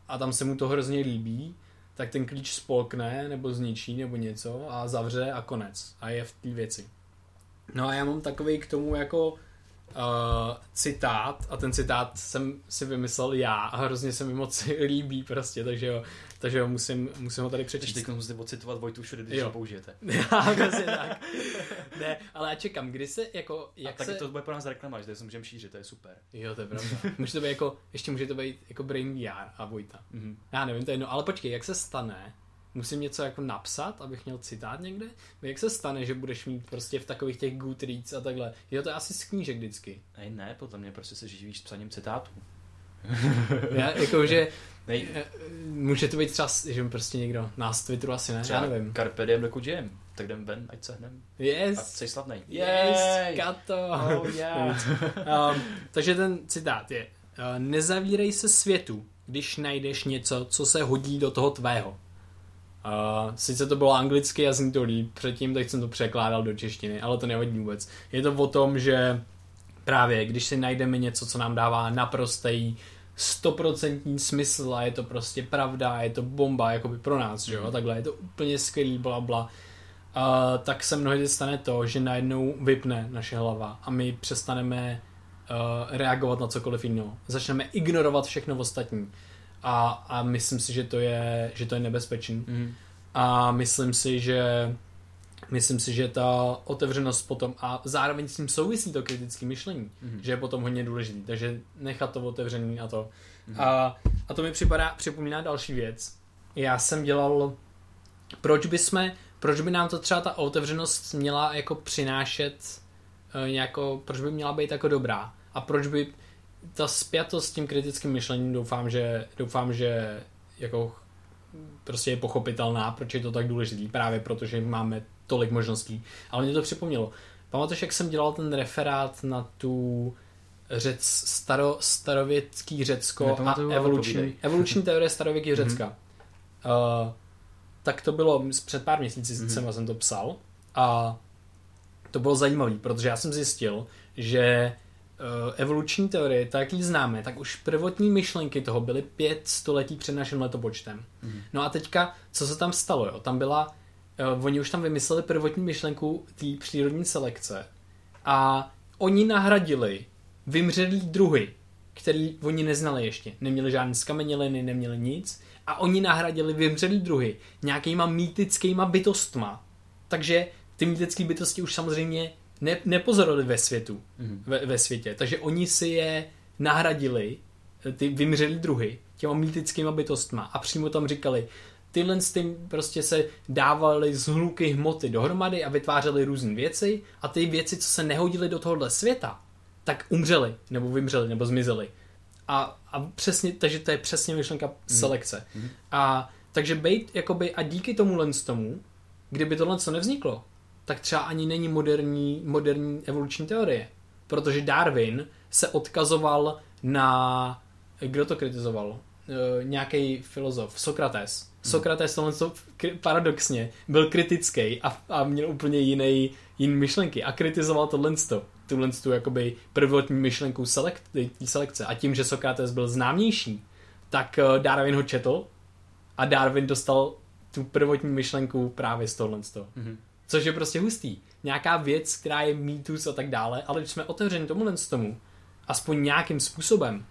a tam se mu to hrozně líbí, tak ten klíč spolkne nebo zničí nebo něco a zavře a konec. A je v té věci. No a já mám takový k tomu jako uh, citát a ten citát jsem si vymyslel já a hrozně se mi moc líbí prostě, takže jo, takže musím, musím ho tady Takže přečíst. teď musíte ocitovat Vojtu všude, když Jo. ho použijete. Já, přesně tak. Ne, ale já čekám, kdy se jako, Jak a taky se... to bude pro nás reklama, že tady se můžeme šířit, to je super. Jo, to je pravda. Může to být jako, ještě může to být jako Brain VR a Vojta. Mhm. Já nevím, to je jedno, ale počkej, jak se stane, musím něco jako napsat, abych měl citát někde? Jak se stane, že budeš mít prostě v takových těch Goodreads a takhle? Jo, to je asi z knížek vždycky. Ne, ne, podle mě prostě se živíš s psaním citátů. Já, jakože, Nej, eh, může to být třeba, že prostě někdo, nás Twitteru asi ne, třeba já nevím. Carpe diem dokud žijem, tak jdem ven, ať se hnem. A Yes, jsi slavnej. yes, kato. Oh yeah. um, takže ten citát je, uh, nezavírej se světu, když najdeš něco, co se hodí do toho tvého. Uh, sice to bylo anglicky a zní to líp předtím, tak jsem to překládal do češtiny, ale to nevadí vůbec. Je to o tom, že právě když si najdeme něco, co nám dává naprostý stoprocentní smysl a je to prostě pravda, je to bomba jakoby pro nás, že jo, takhle je to úplně skvělý, bla bla, uh, tak se mnohdy stane to, že najednou vypne naše hlava a my přestaneme uh, reagovat na cokoliv jiného. Začneme ignorovat všechno ostatní. A, a myslím si, že to je, že to je nebezpečný. Mhm. A myslím si, že myslím si, že ta otevřenost potom a zároveň s tím souvisí to kritické myšlení, Mhm. že je potom hodně důležitý. Takže nechat to otevřený a to. Mhm. A, a to mi připadá, připomíná další věc. Já jsem dělal, proč by jsme, proč by nám to třeba ta otevřenost měla jako přinášet nějako, proč by měla být jako dobrá a proč by ta spjatost s tím kritickým myšlením doufám, že doufám, že jako prostě je pochopitelná, proč je to tak důležitý, právě protože máme tolik možností. Ale mě to připomnělo. Pamatuješ, jak jsem dělal ten referát na tu řec, staro, starověký Řecko a evoluční, evoluční teorie starověkého Řecka. uh, tak to bylo před pár měsíci, mm-hmm. jsem, jsem to psal a to bylo zajímavé, protože já jsem zjistil, že uh, evoluční teorie, tak jak ji známe, tak už prvotní myšlenky toho byly pět století před naším letopočtem. Mm. No a teďka, co se tam stalo, jo? Tam byla, uh, oni už tam vymysleli prvotní myšlenku té přírodní selekce a oni nahradili vymřelý druhy, který oni neznali ještě. Neměli žádné skameněliny, neměli nic a oni nahradili vymřelý druhy nějakýma mýtickýma bytostma. Takže ty mýtické bytosti už samozřejmě ne, nepozorovali ve světu, mm. ve, ve světě. Takže oni si je nahradili, ty vymřelý druhy, těma mýtickýma bytostma a přímo tam říkali, tyhle s tím prostě se dávaly z hluky hmoty dohromady a vytvářely různé věci a ty věci, co se nehodily do tohohle světa, tak umřely, nebo vymřely, nebo zmizely. A, a přesně, takže to je přesně myšlenka mm. selekce. Mm. A takže bejt, jakoby, a díky tomu z tomu, kdyby tohle co nevzniklo, tak třeba ani není moderní, moderní evoluční teorie. Protože Darwin se odkazoval na, kdo to kritizoval? E, nějaký filozof, Sokrates. Sokrates tohle to paradoxně byl kritický a, a měl úplně jiný, jiný myšlenky a kritizoval tohle to, tuhle tu jakoby prvotní myšlenku selek, selekce a tím, že Sokrates byl známější, tak e, Darwin ho četl a Darwin dostal tu prvotní myšlenku právě z tohle. Mm-hmm. Což je prostě hustý. Nějaká věc, která je mýtus a tak dále, ale když jsme otevřeni tomu z tomu, aspoň nějakým způsobem,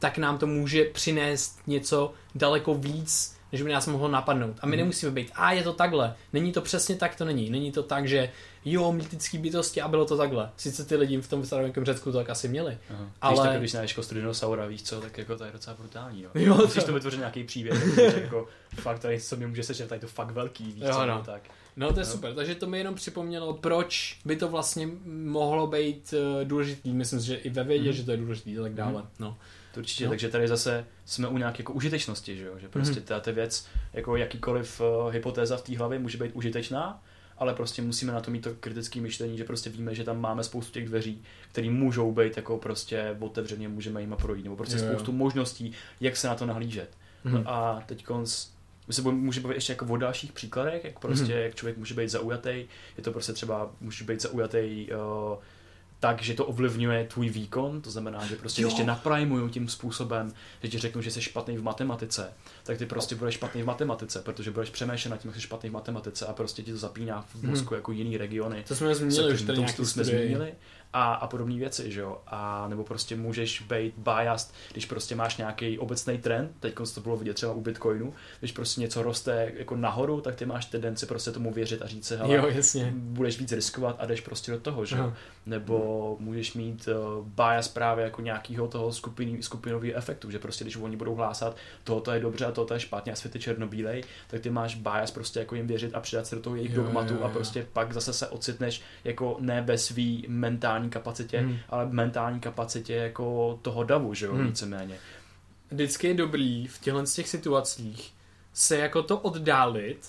tak nám to může přinést něco daleko víc, než by nás mohlo napadnout. A my mm. nemusíme být, a je to takhle. Není to přesně tak, to není. Není to tak, že jo, mýtický bytosti a bylo to takhle. Sice ty lidi v tom starověkém Řecku to tak asi měli. Aha. Ale... Když, tak, když znáš kostru dinosaura, víš co, tak jako to je docela brutální. Jo. jo Musíš to vytvořit nějaký příběh, jako fakt tady, co mi může sečet, tady to fakt velký, víš jo, co, no. tak. No to je no. super, takže to mi jenom připomnělo, proč by to vlastně mohlo být uh, důležitý. Myslím, že i ve vědě, mm. že to je důležitý a tak dále. Mm. No. To určitě, no. takže tady zase jsme u nějaké jako užitečnosti, že, jo? že prostě mm. ta věc, jako jakýkoliv uh, hypotéza v té hlavě může být užitečná, ale prostě musíme na to mít to kritické myšlení, že prostě víme, že tam máme spoustu těch dveří, které můžou být jako prostě otevřeně, můžeme jim projít, nebo prostě jo, spoustu jo. možností, jak se na to nahlížet. Mm. No a teď konc my se můžeme bavit ještě jako o dalších příkladech, jak prostě, mm. jak člověk může být zaujatý. Je to prostě třeba, může být zaujatý uh, tak, že to ovlivňuje tvůj výkon, to znamená, že prostě jo. ještě naprimují tím způsobem, že ti řeknu, že jsi špatný v matematice, tak ty prostě budeš špatný v matematice, protože budeš přemýšlet nad tím, že jsi špatný v matematice a prostě ti to zapíná v mozku hmm. jako jiný regiony. To jsme zmínili už tady jsme zmínili a, a podobné věci, že jo. A nebo prostě můžeš být biased, když prostě máš nějaký obecný trend, teď to bylo vidět třeba u Bitcoinu, když prostě něco roste jako nahoru, tak ty máš tendenci prostě tomu věřit a říct si, hele, jo, jasně. budeš víc riskovat a jdeš prostě do toho, že jo. Nebo můžeš mít uh, bias právě jako nějakého toho skupiny, skupinového efektu, že prostě když oni budou hlásat, tohoto je dobře a tohoto je špatně a svět je černobílej, tak ty máš bias prostě jako jim věřit a přidat se do toho jejich jo, dogmatu jo, jo. a prostě pak zase se ocitneš jako ne ve svý mentální mentální kapacitě, hmm. ale mentální kapacitě jako toho davu, že jo, hmm. víceméně. Vždycky je dobrý v těchto z těch situacích se jako to oddálit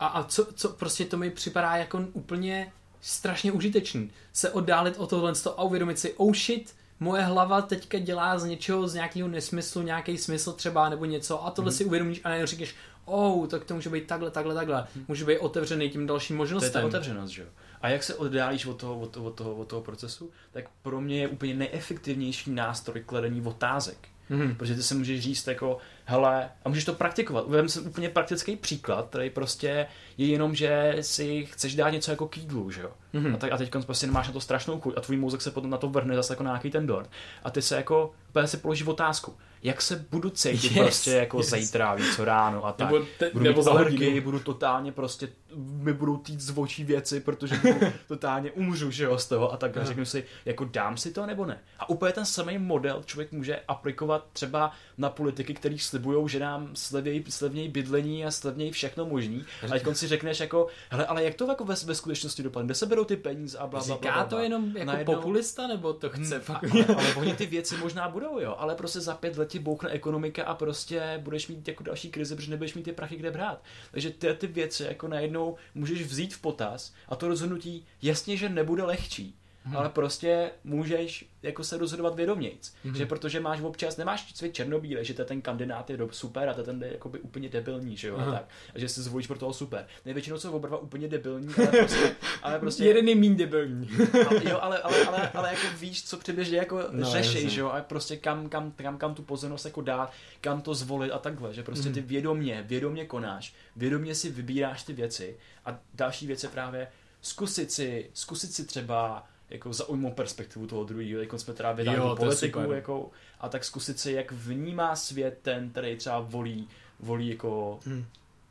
a, a co, co prostě to mi připadá jako úplně strašně užitečný. Se oddálit o tohle a uvědomit si, oh shit, moje hlava teďka dělá z něčeho, z nějakého nesmyslu, nějaký smysl třeba nebo něco a tohle mm. si uvědomíš a najednou říkáš, oh, tak to může být takhle, takhle, takhle. Mm. Může být otevřený tím dalším možnostem. To je ta otevřenost, že jo. A jak se oddálíš od toho, od, toho, od, toho, od toho procesu, tak pro mě je úplně nejefektivnější nástroj kladení otázek. Mm-hmm. Protože ty se můžeš říct jako, hele, a můžeš to praktikovat. Uvedím si úplně praktický příklad, který prostě je jenom, že si chceš dát něco jako k jídlu, že jo. Mm-hmm. A, tak, a teď prostě nemáš na to strašnou chuť a tvůj mozek se potom na to vrhne zase jako nějaký ten dort. A ty se jako, úplně si položí otázku jak se budu cítit yes, prostě jako yes. zítra, víc ráno a tak. Nebo, te, budu nebo mít alergii, budu totálně prostě, mi budou týt z očí věci, protože totálně umřu, že jo, z toho a tak a řeknu si, jako dám si to nebo ne. A úplně ten samý model člověk může aplikovat třeba na politiky, který slibují, že nám slevějí, slevnějí bydlení a slevnějí všechno možný. A teď si řekneš jako, hele, ale jak to jako ve, ve skutečnosti dopadne? Kde se berou ty peníze a bla, bla, bla, bla, bla. to jenom jako Najednou... populista, nebo to chce hmm, fakt? Ale, ale oni ty věci možná budou, jo, ale prostě za pět let ti bouchne ekonomika a prostě budeš mít jako další krize, protože nebudeš mít ty prachy kde brát. Takže ty, ty věci jako najednou můžeš vzít v potaz a to rozhodnutí jasně, že nebude lehčí, hmm. ale prostě můžeš jako se rozhodovat vědomějc. Mhm. Že protože máš občas, nemáš svět černobíle, že ten kandidát je super a ten je jakoby úplně debilní, že jo, a Aha. tak. A že si zvolíš pro toho super. Největšinou jsou oba dva úplně debilní, ale prostě, ale prostě Jeden je mín debilní. ale, jo, ale, ale, ale, ale jako víš, co přibližně jako No, řešej, že jo, a prostě kam, kam, kam, kam tu pozornost jako dát, kam to zvolit a takhle, že prostě ty vědomě, vědomě konáš, vědomě si vybíráš ty věci a další věc je právě zkusit si, zkusit si třeba jako zaujmout perspektivu toho druhého, jako jsme teda vydali Jo, politiku, jako, a tak zkusit si, jak vnímá svět ten, který třeba volí, volí jako Hmm.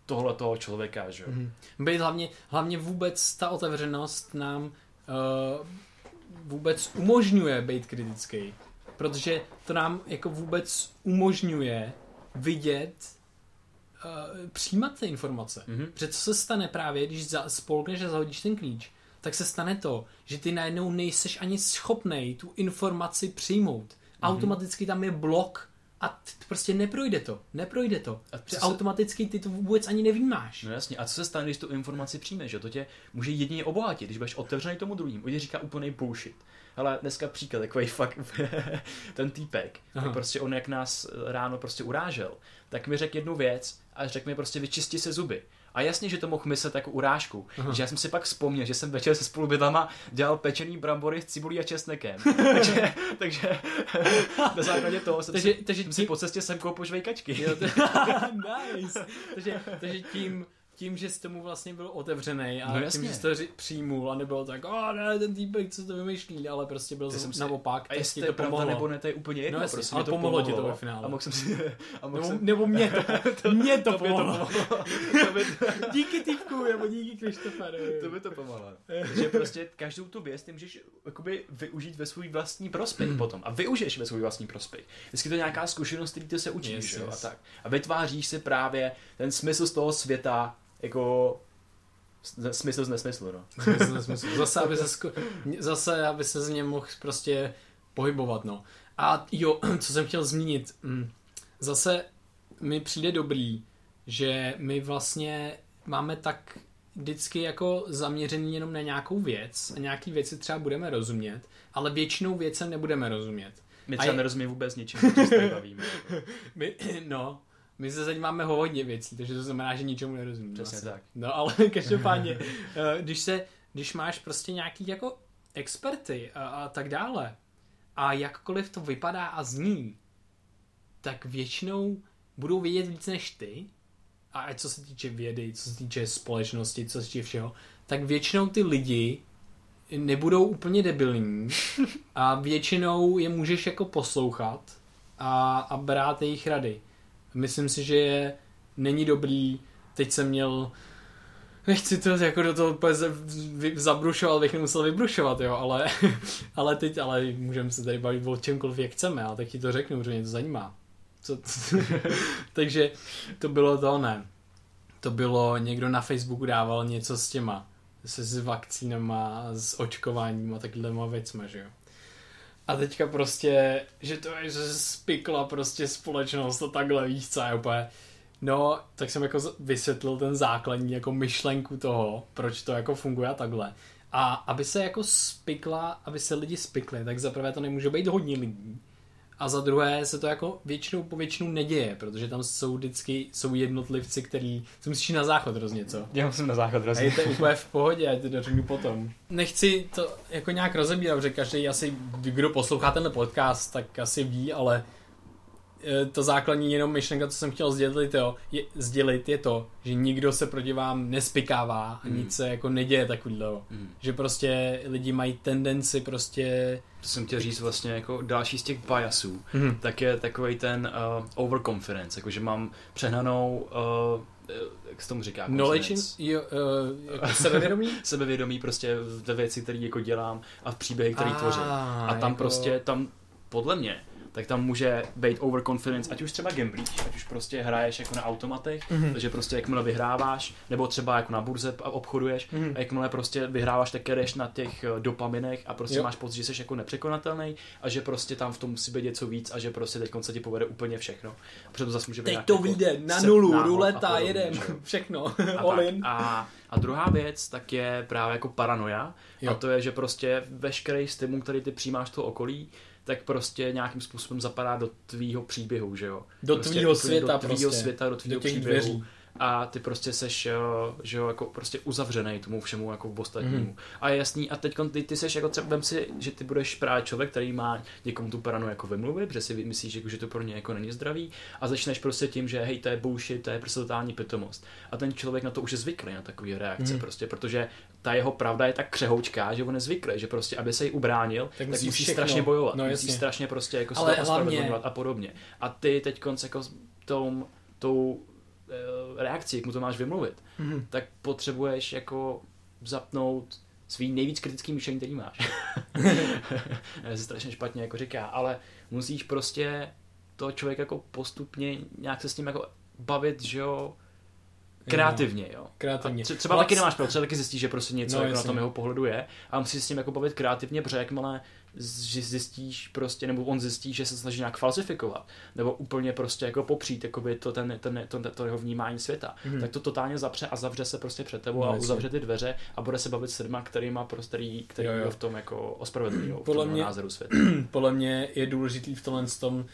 tohle toho člověka, že jo. Mhm. Být hlavně, hlavně vůbec ta otevřenost nám uh, vůbec umožňuje být kritický. Protože to nám jako vůbec umožňuje vidět, uh, přijímat ty informace. Mhm. Protože co se stane právě, když za, spolkneš a zahodíš ten klíč, tak se stane to, že ty najednou nejseš ani schopnej tu informaci přijmout. Automaticky tam je blok a t- prostě neprojde to. Neprojde to. A se- automaticky ty to vůbec ani nevnímáš. No jasně, a co se stane, když tu informaci přijmeš, že to tě může jedině obohatit, když budeš otevřený tomu druhému. On říká úplný bullshit. Ale dneska příklad, takový fakt, ten týpek, tak prostě on jak nás ráno prostě urážel, tak mi řekl jednu věc a řekl mi prostě vyčisti se zuby. A jasně, že to mohl myslet jako urážku. Aha. Že já jsem si pak vzpomněl, že jsem večer se spolubydlama dělal pečený brambory s cibulí a česnekem. takže, takže na základě toho jsem, Takže- si, takže jsem si tím- po cestě semkol požvejkačky. Jo, to... nice. Takže, takže tím, tím, že jsi tomu vlastně byl otevřený a No tím, že jsi to ři- přijmul a nebylo tak, o ne, ten týpek, co to vymýšlí, ale prostě byl jsem si- naopak, A jestli to to je pravda pomohlo. nebo ne, to je úplně jedno. No jasně, prostě ale to pomohlo ti to ve finále. A mohl jsem si... A mohl Nebo, jsem, nebo mě to, mě to to to pomohlo. pomohlo. to, by, Díky týpku, nebo díky Krištoferovi. to by to pomohlo. Že prostě každou tu věc ty můžeš jakoby využít ve svůj vlastní prospěch Hmm. potom. A využiješ ve svůj vlastní prospěch. Vždycky to nějaká zkušenost, který ty se učíš, Yes, yes. a tak. A vytváříš si právě ten smysl z toho světa, jako smysl z nesmyslu, no. Smysl, nesmysl. Zase, aby se, zase, aby se z něm mohl prostě pohybovat, no. A jo, co jsem chtěl zmínit, mm, zase mi přijde dobrý, že my vlastně máme tak vždycky jako zaměřený jenom na nějakou věc a nějaký věci třeba budeme rozumět, ale většinou věcem nebudeme rozumět. My třeba je- nerozumíme vůbec ničemu, co se bavíme. My, no, my se zajímáme o hodně věcí, takže to znamená, že ničemu nerozumíme. Přesně asi. tak. No ale každopádně, eh, když se, když máš prostě nějaký jako experty a, a tak dále a jakkoliv to vypadá a zní, tak většinou budou vědět víc než ty a ať co se týče vědy, co se týče společnosti, co se týče všeho, tak většinou ty lidi nebudou úplně debilní a většinou je můžeš jako poslouchat a, a brát jejich rady. Myslím si, že je, není dobrý, teď jsem měl Nechci to jako do toho úplně zabrušovat, bych nemusel vybrušovat, jo, ale, ale teď, ale můžeme se tady bavit o čemkoliv, jak chceme, ale tak ti to řeknu, protože mě to zajímá. Co, takže to bylo to, ne. To bylo, někdo na Facebooku dával něco s těma, se s vakcínama, s očkováním a takovýma věcma, že jo. A teďka prostě, že to je, že spikla prostě společnost a takhle, víš co, je úplně, No, tak jsem jako vysvětlil ten základní jako myšlenku toho, proč to jako funguje a takhle. A aby se jako spikla, aby se lidi spikli, tak za prvé to nemůže být hodně lidí. A za druhé se to jako většinou po většinu neděje, protože tam jsou vždycky jsou jednotlivci, který se musíš na záchod hrozně, co? Já musím na záchod A hrozně. je to úplně v pohodě, já ti to řeknu potom. Nechci to jako nějak rozebírat, protože každý asi, kdo poslouchá tenhle podcast, tak asi ví, ale to základní jenom myšlenka, co jsem chtěl sdělit, jo, je, sdělit, je to, že nikdo se proti vám nespikává a Hmm. nic se jako neděje takovýhle. Mm. Že prostě lidi mají tendenci prostě... To jsem chtěl říct vlastně jako další z těch biasů, Mhm. tak je takový ten uh, overconfidence, jakože mám přehnanou, uh, jak se tomu říká? Knowledge, jo, uh, jako sebevědomí? Sebevědomí prostě ve věci, které jako dělám a v příběhy, které Ah, tvořím. A tam jako- prostě, tam podle mě, tak tam může být overconfidence, ať už třeba gamblíš, ať už prostě hraješ jako na automatech, mm-hmm. takže prostě jakmile vyhráváš, nebo třeba jako na burze a obchoduješ, mm-hmm. a jakmile prostě vyhráváš, tak jdeš na těch eh, dopaminech a prostě jo. máš pocit, že jsi jako nepřekonatelný a že prostě tam v tom musí být něco víc a že prostě teď se ti povede úplně všechno. To zase může být teď to jako vyjde na nulu, ruleta, jedem, všechno, all in. A, a druhá věc, tak je právě jako paranoia. Jo. A to je, že prostě veškerý stimul, který ty přijímáš toho okolí, tak prostě nějakým způsobem zapadá do tvýho příběhu, že jo? Do prostě tvýho světa do tvýho prostě. světa, do tvýho do příběhu. Dveří a ty prostě seš, že jo, jako prostě uzavřený tomu všemu jako v ostatnímu. Mm. A je jasný, a teď ty, ty seš jako třeba, vem si, že ty budeš právě člověk, který má někomu tu paranu jako vymluvit, protože si myslíš, že, že to pro ně jako není zdravý a začneš prostě tím, že hej, to je bullshit, to je prostě totální pitomost. A ten člověk na to už je zvyklý, na takové reakce, mm. prostě, protože ta jeho pravda je tak křehoučká, že on je zvyklý, že prostě, aby se jí ubránil, tak, tak musí strašně bojovat, no, musí strašně prostě jako Ale hlavně... a podobně. A ty teď jako tou, tou Eh, reakci, jak mu to máš vymluvit, mm-hmm. tak potřebuješ jako zapnout svý nejvíc kritický myšlení, který máš. se strašně špatně jako říká, ale musíš prostě to člověk jako postupně nějak se s tím jako bavit, že jo, kreativně, jo. Kreativně. A třeba taky nemáš pravdu, třeba taky zjistíš, že prostě něco no, jako na tom jeho pohledu je a musíš s tím jako bavit kreativně, protože jakmile že zjistíš prostě, nebo on zjistí, že se snaží nějak falsifikovat, nebo úplně prostě jako popřít jakoby to, ten, ten, to, to jeho vnímání světa, mm. tak to totálně zapře a zavře se prostě před tebou no, a uzavře ty dveře a bude se bavit s lidma, kterýma prostě, který, který jo, jo. v tom jako ospravedlňují, v tom mě, názoru světa. Podle mě je důležitý v tomhle tom,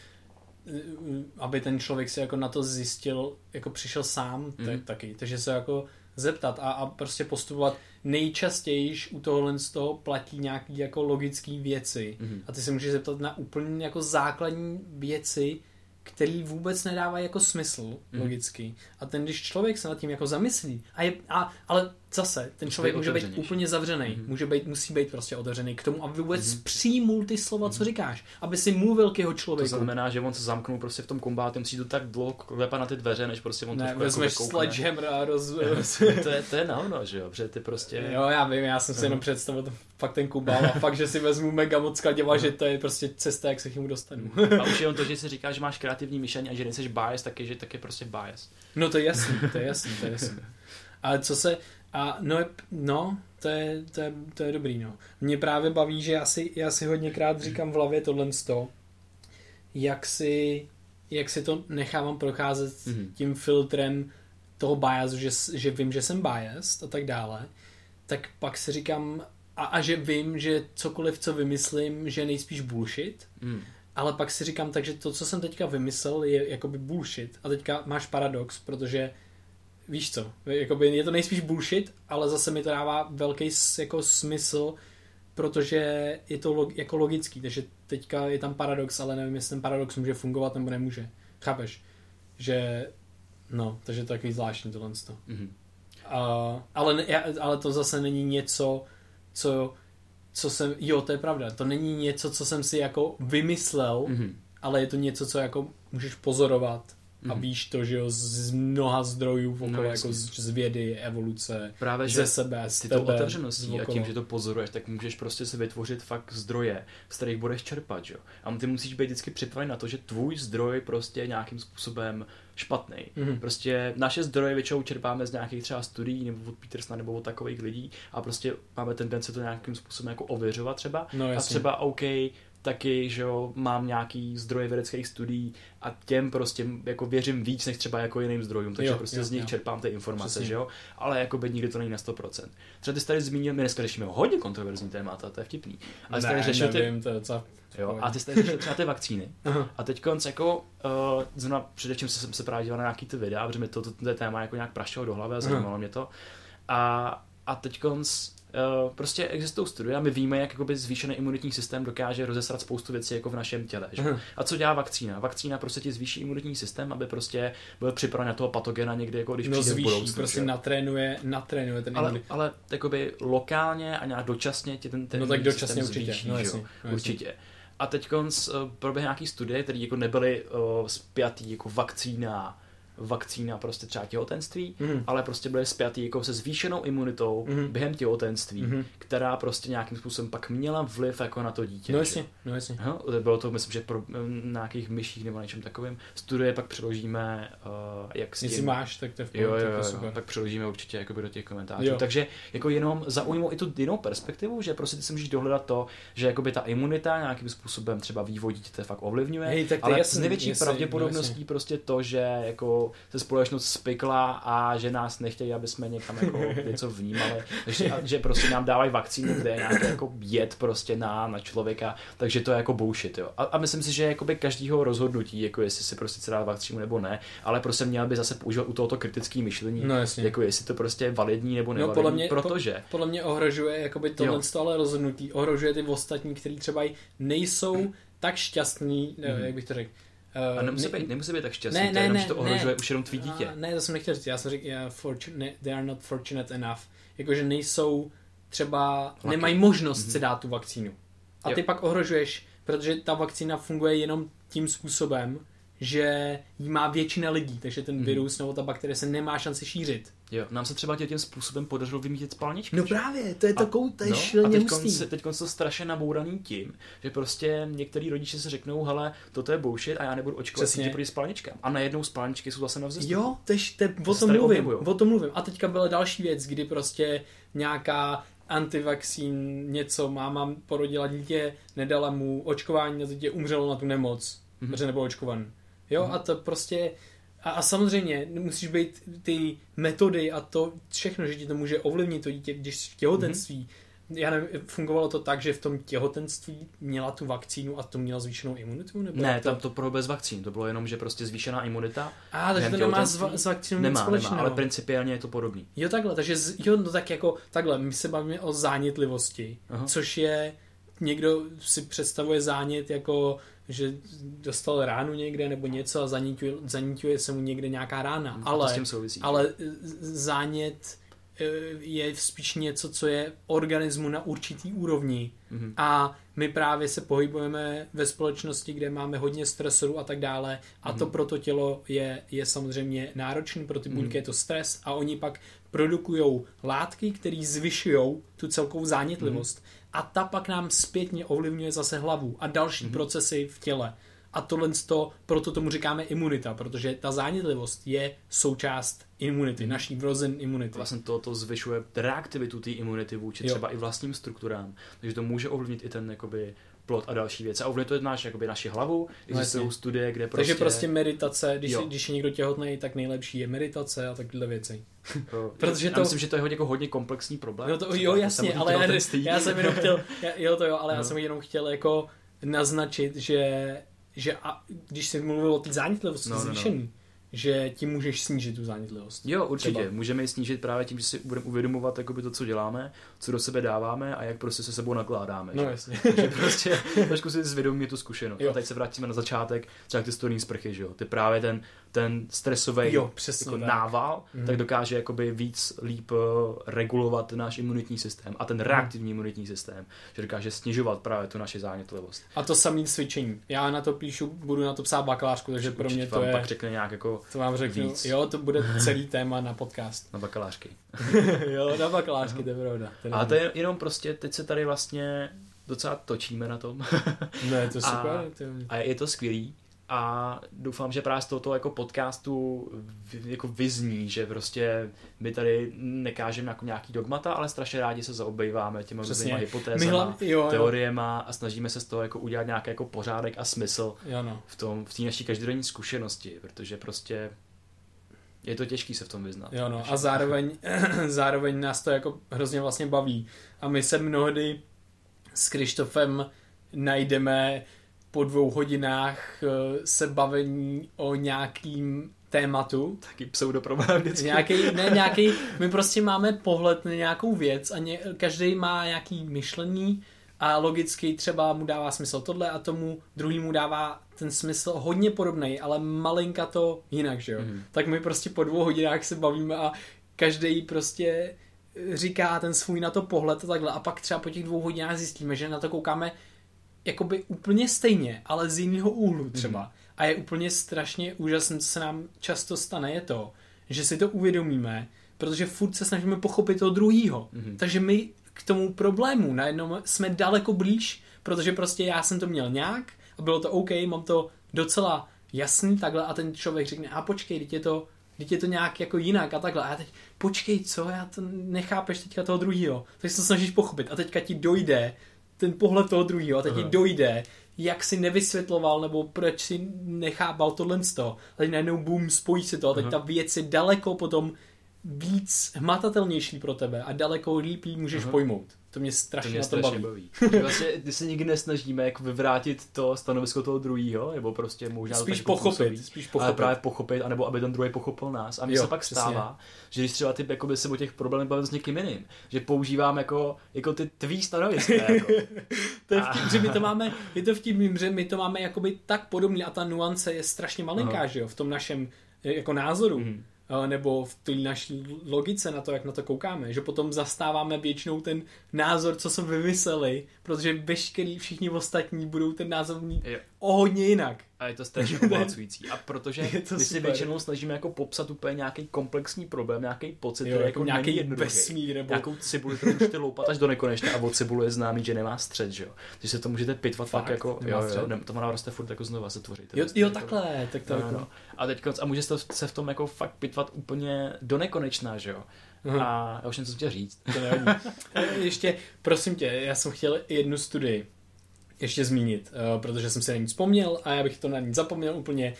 aby ten člověk si jako na to zjistil, jako přišel sám mm. tak, taky, takže se jako zeptat a, a prostě postupovat nejčastěji u tohohle z toho platí nějaký jako logický věci mm-hmm. a ty se můžeš zeptat na úplně jako základní věci, který vůbec nedává jako smysl mm. logicky. A ten, když člověk se nad tím jako zamyslí, a je, a, ale zase, ten člověk může být úplně zavřený, mm. může být, musí být prostě otevřený k tomu, aby vůbec mm. přijmul ty slova, mm. co mhm. říkáš, aby si mluvil k jeho člověku. To znamená, že on se zamknul prostě v tom kombátu, musí to tak dlouho klepat na ty dveře, než prostě on ne, to vezmeš jako sledgehammer a roz... to, je, to je na že jo, protože ty prostě... Jo, já vím, já jsem si jenom představil fakt ten kumbál a fakt, že si vezmu mega moc kladěva, že to je prostě cesta, jak se k němu dostanu. a už jenom to, že si říká, že máš kreativní myšlení a že nejsi bias, tak je, že tak je prostě bias. No to je jasný, to je jasný, to je jasný. Ale co se, a no, no to, je, to, je, to je dobrý, no. Mě právě baví, že já si, já si hodněkrát říkám v hlavě tohle sto, jak si, jak si to nechávám procházet mm-hmm. tím filtrem toho biasu, že, že vím, že jsem biased a tak dále, tak pak si říkám, a, a že vím, že cokoliv, co vymyslím, že nejspíš bullshit, mm. ale pak si říkám, takže to, co jsem teďka vymyslel, je jakoby bullshit. A teďka máš paradox, protože víš co, jakoby je to nejspíš bullshit, ale zase mi to dává velký jako smysl, protože je to log, jako logický, takže teďka je tam paradox, ale nevím, jestli ten paradox může fungovat nebo nemůže. Chápeš? Že, no, takže to je takový zvláštní tohle. Mm-hmm. Uh, ale, ale to zase není něco, co, co jsem, jo, to je pravda, to není něco, co jsem si jako vymyslel, mm-hmm. ale je to něco, co jako můžeš pozorovat a mhm. víš to, že jo, z mnoha zdrojů okolo, no, jako z, z vědy, evoluce, Právě, ze sebe, z ty tebe, to otevřeností a tím, že to pozoruješ, tak můžeš prostě si vytvořit fakt zdroje, z kterých budeš čerpat, jo. A ty musíš být vždycky připraven na to, že tvůj zdroj prostě nějakým způsobem špatný. Mm-hmm. Prostě naše zdroje většinou čerpáme z nějakých třeba studií nebo od Petersona nebo od takových lidí a prostě máme tendence to nějakým způsobem jako ověřovat třeba. No, a třeba OK, taky, že jo, mám nějaký zdroje vědeckých studií a těm prostě jako věřím víc než třeba jako jiným zdrojům, takže jo, prostě jo, z nich jo. čerpám ty informace, Přesně. že jo, ale jako by nikdy to není na 100%. Třeba ty jsi tady zmínil, my dneska řešíme hodně kontroverzní témata, to je vtipný. Ale ne, tady řešil nevím, ty... to je docela... Jo, a ty jsi řešil třeba ty vakcíny. a teď konc jako, uh, zrovna především jsem se právě díval na nějaký ty videa, protože mi to, to, to, to téma jako nějak prašilo do hlavy a zajímalo mě to. A, a teď konc prostě existují studie a my víme, jak jakoby zvýšený imunitní systém dokáže rozesrat spoustu věcí jako v našem těle. Že? Uh-huh. A co dělá vakcína? Vakcína prostě ti zvýší imunitní systém, aby prostě byl připraven na toho patogena někdy, jako když no, přijde zvýší, v budoucnu. prostě že? natrénuje, natrénuje ten ale, imunitní. ale jakoby lokálně a nějak dočasně ti ten, ten No tak dočasně určitě. Zvýší, no, jasný, no, určitě. A teď uh, proběhne nějaký studie, které jako nebyly uh, spjatý jako vakcína vakcína prostě třeba těhotenství, Mhm. ale prostě byly spjatý jako se zvýšenou imunitou Mhm. během těhotenství, Mhm. která prostě nějakým způsobem pak měla vliv jako na to dítě. No jasně, no jasně. Aha, bylo to, myslím, že pro, na nějakých myších nebo něčem takovým. Studie pak přeložíme, uh, jak s Jestli máš, tak to je v Jo, pohodě, jo, je jo, super. tak přeložíme určitě jakoby do těch komentářů. Jo. Takže jako jenom zaujmou i tu jinou perspektivu, že prostě ty si můžeš dohledat to, že jakoby ta imunita nějakým způsobem třeba vývoj dítěte fakt ovlivňuje, Hej, tak ale je s jasný, největší pravděpodobností no jasně. prostě to, že jako se společnost spikla a že nás nechtějí, aby jsme někam jako něco vnímali, že, že prostě nám dávají vakcínu, kde je nějaký jako jed prostě na, na člověka, takže to je jako bullshit, jo. A, a myslím si, že jakoby každýho rozhodnutí, jako jestli si prostě dát vakcínu nebo ne, ale prostě měl by zase používat u tohoto kritické myšlení, No jasně. jako jestli to prostě je validní nebo No, nevalidní, podle mě- protože Podle mě ohrožuje jakoby tohle ale rozhodnutí, ohrožuje ty ostatní, kteří třeba nejsou tak šťastní, Mhm. mm. jak bych to řekl. A Uh, nemusí, být, nemusí být tak šťastný, ne, to je ne, jenom, ne, že to ne. ohrožuje už jenom tvý dítě. A, ne, to jsem nechtěl říct, já jsem řekl, yeah, fortunate, they are not fortunate enough. Jakože nejsou třeba, Lucky. nemají možnost Mhm. si dát tu vakcínu. A Jo. ty pak ohrožuješ, protože ta vakcína funguje jenom tím způsobem, že jí má většina lidí, takže ten Mhm. virus nebo ta bakterie se nemá šanci šířit. Jo, nám se třeba tě- tím způsobem podařilo vymítit spalničky. No že? právě, to je to, kou, to je no, a teď to strašně nabouraný tím, že prostě některý rodiče si řeknou, hele, toto je bullshit a já nebudu očkovat Přesně. proti spalničkám. A najednou spalničky jsou zase na vzestupu. Jo, tež, te, o se tom mluvím, o tom mluvím. A teďka byla další věc, kdy prostě nějaká antivaxín něco, máma porodila dítě, nedala mu očkování, na dítě umřelo na tu nemoc, Mhm. protože nebyl očkovaný. Jo, a to prostě, a, a samozřejmě musíš být ty metody a to všechno, že ti to může ovlivnit to dítě, když v těhotenství. Já nevím, fungovalo to tak, že v tom těhotenství měla tu vakcínu a to měla zvýšenou imunitu? Nebo Ne, to... tam to bylo bez vakcín, to bylo jenom, že prostě zvýšená imunita. A, takže to nemá s, va- s vakcínou nic Nemá, nemá, společného. ale principiálně je to podobný. Jo takhle, takže z, jo, no tak jako takhle, my se bavíme o zánětlivosti, Aha. což je, někdo si představuje zánět jako, že dostal ránu někde nebo něco a zaníťuje, zaníťuje se mu někde nějaká rána, A to s ale, tím souvisí. ale zánět eh, je spíš něco, co je organismu na určitý úrovni Mhm. a my právě se pohybujeme ve společnosti, kde máme hodně stresorů a tak dále a to Mhm. pro to tělo je, je samozřejmě náročný, pro ty buňky Mhm. je to stres a oni pak produkují látky, které zvyšují tu celkovou zánětlivost Mhm. A ta pak nám zpětně ovlivňuje zase hlavu a další Mhm. procesy v těle. A tohle to, proto tomu říkáme imunita, protože ta zánětlivost je součást imunity, Mhm. naší vrozen imunity. Vlastně to, to zvyšuje reaktivitu té imunity vůči Jo. třeba i vlastním strukturám. Takže to může ovlivnit i ten jakoby plot a další věci. A ovlivňuje to náš, jakoby, naši hlavu. Existují jasně. studie, kde prostě... Takže prostě meditace, když, Jo. když je někdo těhotný, tak nejlepší je meditace a takové věci. Protože já to- myslím, že to je hodně, jako hodně komplexní problém. No to, jo, jasně, ale já, já jsem jenom chtěl, já, jo to jo, ale já No. jsem jenom chtěl jako naznačit, že, že a, když jsi mluvil o té zánětlivosti No, no, no, no. zvýšený, že tím můžeš snížit tu zánětlivost. Jo, určitě. Třeba. Můžeme ji snížit právě tím, že si budeme uvědomovat jakoby to, co děláme, co do sebe dáváme a jak prostě se sebou nakládáme. No že? jasně. že prostě trošku si zvědomí tu zkušenost. Jo. A teď se vrátíme na začátek, třeba ty studený sprchy, že jo. Ty právě ten, ten stresový Jo, přesně jako tak. nával, Mhm. tak dokáže jakoby víc líp eh, regulovat náš imunitní systém a ten Mhm. reaktivní imunitní systém, že dokáže snižovat právě tu naši zánětlivost. A to samý cvičení. Já na to píšu, budu na to psát bakalářku, takže pro mě to vám je, pak řekne nějak jako to vám řeknu, víc. jo, to bude celý téma na podcast. na bakalářky. jo, na bakalářky, to je pravda. To A to je jenom prostě, teď se tady vlastně docela točíme na tom. Ne, to je A- super. Je... A je to skvělý. A doufám, že právě z tohoto jako podcastu jako vyzní, že prostě my tady nekážeme jako nějaký dogmata, ale strašně rádi se zaobejváme těma různýma hypotézama, jo, jo, teoriema a snažíme se z toho jako udělat nějaký jako pořádek a smysl jo, no. v tom, v té naší každodenní zkušenosti, protože prostě je to těžký se v tom vyznat. Jo, no. A zároveň, zároveň nás to jako hrozně vlastně baví. A my se mnohdy s Krištofem najdeme po dvou hodinách eh, se bavení o nějakým tématu. Taky pseudoproblém vždycky. Nějaký, ne, nějaký, my prostě máme pohled na nějakou věc a ně, každý má nějaký myšlení a logicky třeba mu dává smysl tohle a tomu druhýmu dává ten smysl hodně podobný, ale malinka to jinak, že jo. Mhm. Tak my prostě po dvou hodinách se bavíme a každý prostě říká ten svůj na to pohled a takhle a pak třeba po těch dvou hodinách zjistíme, že na to koukáme jakoby úplně stejně, ale z jiného úhlu třeba. Mhm. A je úplně strašně úžasné, co se nám často stane, je to, že si to uvědomíme, protože furt se snažíme pochopit toho druhýho. Mhm. Takže my k tomu problému najednou jsme daleko blíž, protože prostě já jsem to měl nějak a bylo to OK, mám to docela jasný takhle a ten člověk řekne, a počkej, teď je to, teď je to nějak jako jinak a takhle. A já teď, počkej, co, já to nechápeš teďka toho druhého. Takže se to snažíš pochopit a teďka ti dojde ten pohled toho druhého a teď ti Aha. dojde, jak si nevysvětloval nebo proč si nechápal tohle z toho. A teď najednou boom, spojí si to a teď Aha. ta věc je daleko potom víc hmatatelnější pro tebe a daleko líp ji můžeš Aha. pojmout. To mě To strašně mě na to strašně baví. baví. Vlastně, ty se nikdy nesnažíme jako vyvrátit to stanovisko toho druhého, nebo prostě možná to Spíš tak pochopit, působí. spíš Ale pochopit. právě pochopit, anebo aby ten druhý pochopil nás. A mně se pak přesně. stává, že když třeba ty jakoby, se o těch problémech bavím s někým jiným, že používám jako, jako ty tvý stanoviska. Jako. To je vtip, že my to máme, je to vtip, že my to máme jakoby tak podobně a ta nuance je strašně malinká, Aha. že jo, v tom našem jako názoru. Mhm. Nebo v té naší logice na to, jak na to koukáme, že potom zastáváme většinou ten názor, co jsme vymysleli, protože veškerý všichni ostatní budou ten názor mít Jo. O hodně jinak. A je to strašně obohacující. A protože Je to my si většinou snažíme jako popsat úplně nějaký komplexní problém, nějaký pocit, Jo, který jako jako nějaký jednoduchý. vesmír, nebo- Nějakou cibuli, kterou můžete loupat až do nekonečna a od cibulu je známý, že nemá střed, že jo. Takže se to můžete pitvat Fakt? fakt, jako, jo, jo, ne, to roste furt jako znova se tvoří. Jo, střed, jo jako- takhle, tak to No, jako... no. A teď a může se, to, se v tom jako fakt pitvat úplně do nekonečna, že jo. Aha. A já už jsem co chtěl říct. To nevadí. Ještě, prosím tě, já jsem chtěl jednu studii ještě zmínit, eh, protože jsem si na ní vzpomněl a já bych to na ní zapomněl úplně.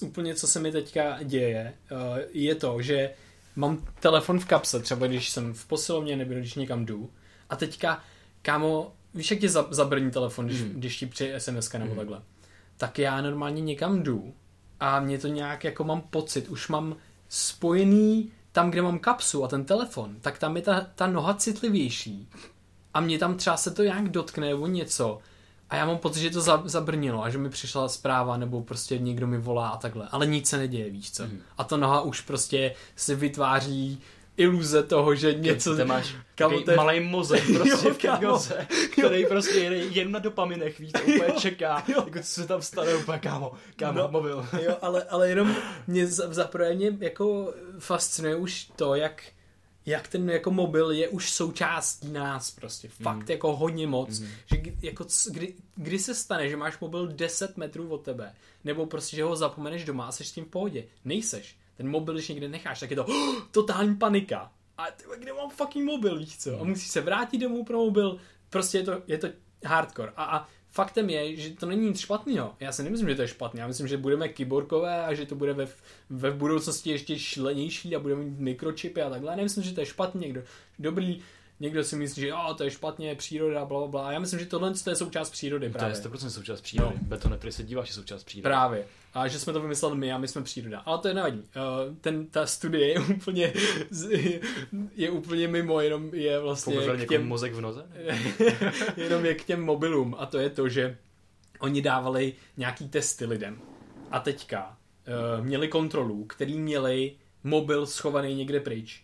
Úplně, co se mi teďka děje, eh, je to, že mám telefon v kapse, třeba když jsem v posilovně nebo když někam jdu a teďka, kámo, víš, jak tě za- zabrní telefon, když, Mhm. když ti přijde SMS nebo Mhm. takhle. Tak já normálně někam jdu a mě to nějak jako mám pocit, už mám spojený tam, kde mám kapsu a ten telefon, tak tam je ta, ta noha citlivější a mě tam třeba se to nějak dotkne nebo něco a já mám pocit, že to za, zabrnilo a že mi přišla zpráva nebo prostě někdo mi volá a takhle, ale nic se neděje, víš co. Mhm. A ta noha už prostě si vytváří iluze toho, že něco... Ty máš to je- malý mozek prostě Jo, v kámo. kegoze, který prostě jede jen na dopaminech, víš, úplně čeká, jako co se tam stane, úplně kámo, kámo, No. mobil. Jo, ale, ale jenom mě za, za prvé mě jako fascinuje už to, jak, jak ten jako mobil je už součástí nás prostě. Fakt Mm. jako hodně moc. Mhm. Že kdy- jako, kdy, kdy se stane, že máš mobil 10 metrů od tebe, nebo prostě, že ho zapomeneš doma a seš s tím v pohodě. Nejseš. Ten mobil, když někde necháš, tak je to oh, totální panika. A ty, kde mám fucking mobil, víš co? A Mhm. musíš se vrátit domů pro mobil. Prostě je to, je to hardcore. A, a faktem je, že to není nic špatného. Já si nemyslím, že to je špatné. Já myslím, že budeme kyborkové a že to bude ve, ve budoucnosti ještě šlenější a budeme mít mikročipy a takhle. Já nemyslím, že to je špatně. Dobrý, někdo si myslí, že oh, to je špatně, příroda, bla, bla, bla. Já myslím, že tohle to je součást přírody To je právě. 100% součást přírody. No. Betone, který se díváš, je součást přírody. Právě. A že jsme to vymysleli my a my jsme příroda. Ale to je nevadí. Uh, ten, ta studie je úplně, je úplně mimo, jenom je vlastně k někomu těm, mozek v noze? jenom je k těm mobilům. A to je to, že oni dávali nějaký testy lidem. A teďka uh, měli kontrolu, který měli mobil schovaný někde pryč.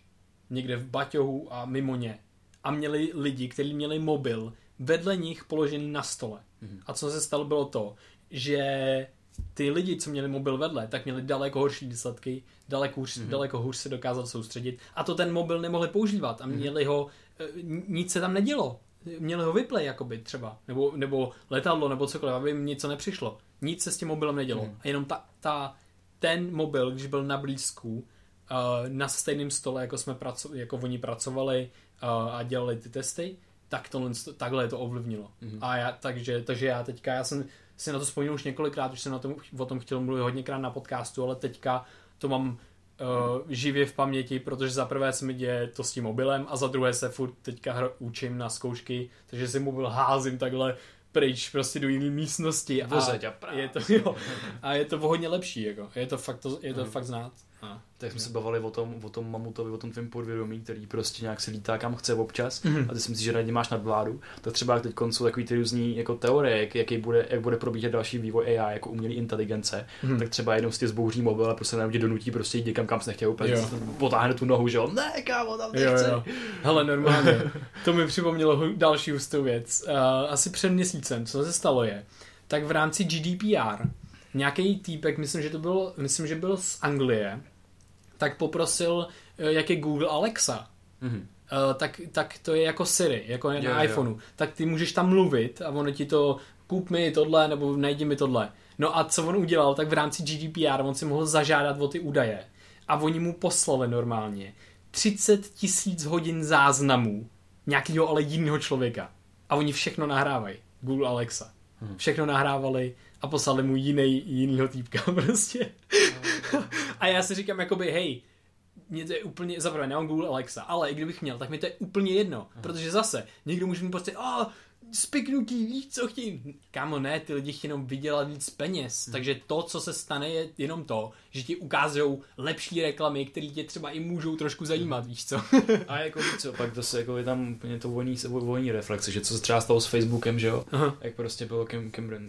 Někde v baťohu a mimo ně. A měli lidi, kteří měli mobil vedle nich položený na stole. Mhm. A co se stalo bylo to, že ty lidi, co měli mobil vedle, tak měli daleko horší výsledky, daleko hůř, Mhm. daleko hůř se dokázal soustředit a to ten mobil nemohli používat a měli ho, eh, nic se tam nedělo. Měli ho vyplay, jakoby třeba, nebo, nebo letadlo, nebo cokoliv, aby jim něco nepřišlo. Nic se s tím mobilem nedělo. Mhm. A jenom ta, ta, ten mobil, když byl na blízku, uh, na stejném stole, jako jsme praco- jako oni pracovali a dělali ty testy, tak tohle, takhle to ovlivnilo. Mhm. A já, takže, takže já teďka, já jsem si na to vzpomněl už několikrát, už jsem na tom, o tom chtěl mluvit hodněkrát na podcastu, ale teďka to mám uh, živě v paměti, protože za prvé se mi děje to s tím mobilem a za druhé se furt teďka hro, učím na zkoušky, takže si mobil házím takhle pryč prostě do jiné místnosti a a je to, jo, a je to hodně lepší, jako. je to fakt, to, je to Mhm. fakt znát. A. Tak jsme se bavili o tom, o tom mamutovi, o tom tvém podvědomí, který prostě nějak se lítá kam chce občas Mhm. a ty si myslíš, že nad máš nadvládu. Tak třeba teď jsou takový ty různý jako teorie, jak, jaký bude, jak bude probíhat další vývoj AI jako umělé inteligence, Mhm. tak třeba jednou z těch zbouří mobil a prostě nám tě donutí prostě jít někam, kam jsi nechtěl úplně, Jo. se potáhne tu nohu, že jo, ne kámo, tam Jo, nechci. jo. Hele, normálně. To mi připomnělo další hustou věc. Uh, asi před měsícem, co se stalo je, tak v rámci GDPR nějaký týpek, myslím, že to byl, myslím, že byl z Anglie, tak poprosil, eh, jak je Google Alexa. Mhm. Uh, tak, tak to je jako Siri, jako je Jo, na jo. iPhoneu. Tak ty můžeš tam mluvit a ono ti to kup mi tohle nebo najdi mi tohle. No a co on udělal, tak v rámci GDPR on si mohl zažádat o ty údaje. A oni mu poslali normálně 30 tisíc hodin záznamů nějakého ale jiného člověka. A oni všechno nahrávají. Google Alexa. Mhm. Všechno nahrávali a poslali mu jiný, jinýho týpka prostě. a já si říkám jakoby, hej, mě to je úplně, zaprvé nemám Google Alexa, ale i kdybych měl, tak mi to je úplně jedno, protože zase někdo může mi prostě, a spiknutí, víš, co chtějí. Kámo, ne, ty lidi chtějí jenom vydělat víc peněz, takže to, co se stane, je jenom to, že ti ukážou lepší reklamy, které tě třeba i můžou trošku zajímat, víš co. A jako víš co, pak to se jako je tam úplně to volní, volní reflexe, že co se třeba stalo s Facebookem, že jo? Aha. Jak prostě bylo Cam, Cambridge,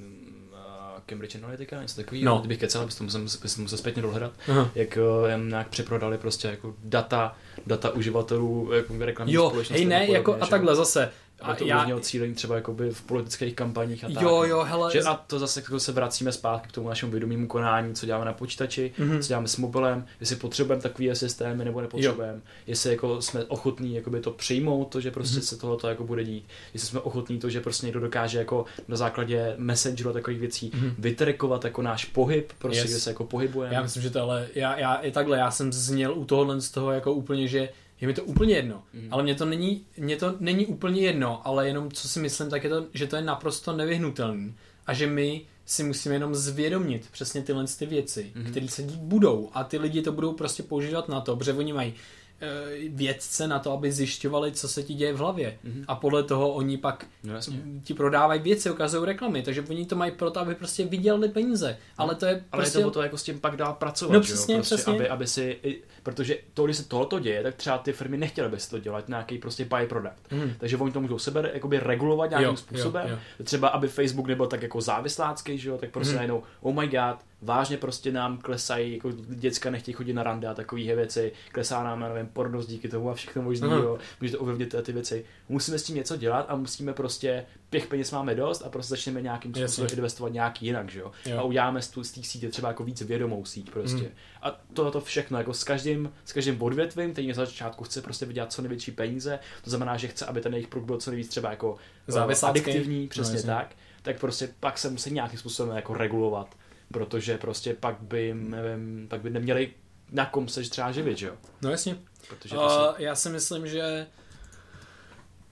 Cambridge Analytica, něco takového, No. kdybych kecal, abys to musel, musel, musel zpětně dohledat, Aha. jak eh, jim nějak přeprodali prostě jako data, data uživatelů, jako reklamní Jo, společnosti hej ne, jako a jo? takhle zase. A to já, já... cílení třeba jakoby v politických kampaních a tak. jo, no. jo, hele, Že a to zase jako se vracíme zpátky k tomu našemu vědomému konání, co děláme na počítači, Mhm. mm-hmm. co děláme s mobilem, jestli potřebujeme takové systémy nebo nepotřebujeme, jestli jako jsme ochotní jakoby to přijmout, to, že prostě Mhm. mm-hmm. se tohle jako bude dít, jestli jsme ochotní to, že prostě někdo dokáže jako na základě messengeru a takových věcí Mhm. mm-hmm. vytrekovat jako náš pohyb, prostě Yes. yes. kde se jako pohybujeme. Já myslím, že to ale, já, já i takhle, já jsem zněl u tohohle z toho jako úplně, že je mi to úplně jedno, Mhm. ale mě to není, mě to není úplně jedno, ale jenom co si myslím, tak je to, že to je naprosto nevyhnutelný a že my si musíme jenom zvědomit přesně tyhle ty věci, Mhm. které se dít budou a ty lidi to budou prostě používat na to, protože oni mají eh, vědce na to, aby zjišťovali, co se ti děje v hlavě. Mhm. A podle toho oni pak No jasně. ti prodávají věci, ukazují reklamy, takže oni to mají proto, aby prostě vydělali peníze. Ale to je Ale prostě... je to o to jako s tím pak dál pracovat, No že jo? přesně, prostě, přesně. Aby, aby si, protože to, když se tohoto děje, tak třeba ty firmy nechtěly by si to dělat, nějaký prostě byproduct. Mhm. Takže oni to můžou sebe jakoby regulovat nějakým Jo, způsobem. jo, Třeba aby Facebook nebyl tak jako závislácký, že jo, tak prostě Mhm. najednou, oh my god, vážně prostě nám klesají, jako děcka nechtějí chodit na rande a takové věci, klesá nám, já nevím, pornost díky tomu a všechno možné, Aha. jo, můžete ovlivnit ty věci. Musíme s tím něco dělat a musíme prostě, těch peněz máme dost a prostě začneme nějakým způsobem investovat nějak jinak, že jo. Jo. A uděláme z, té sítě třeba jako víc vědomou síť prostě. Mhm. A tohle všechno, jako s každým, s každým odvětvím, který na začátku chce prostě vydělat co největší peníze, to znamená, že chce, aby ten jejich produkt byl co nejvíc třeba jako eh, Závislácký. adiktivní, přesně jasně. tak, tak prostě pak se musí nějakým způsobem jako regulovat, protože prostě pak by, nevím, pak by neměli na kom se třeba živit, že jo? No jasně. Protože to si, Uh, já si myslím, že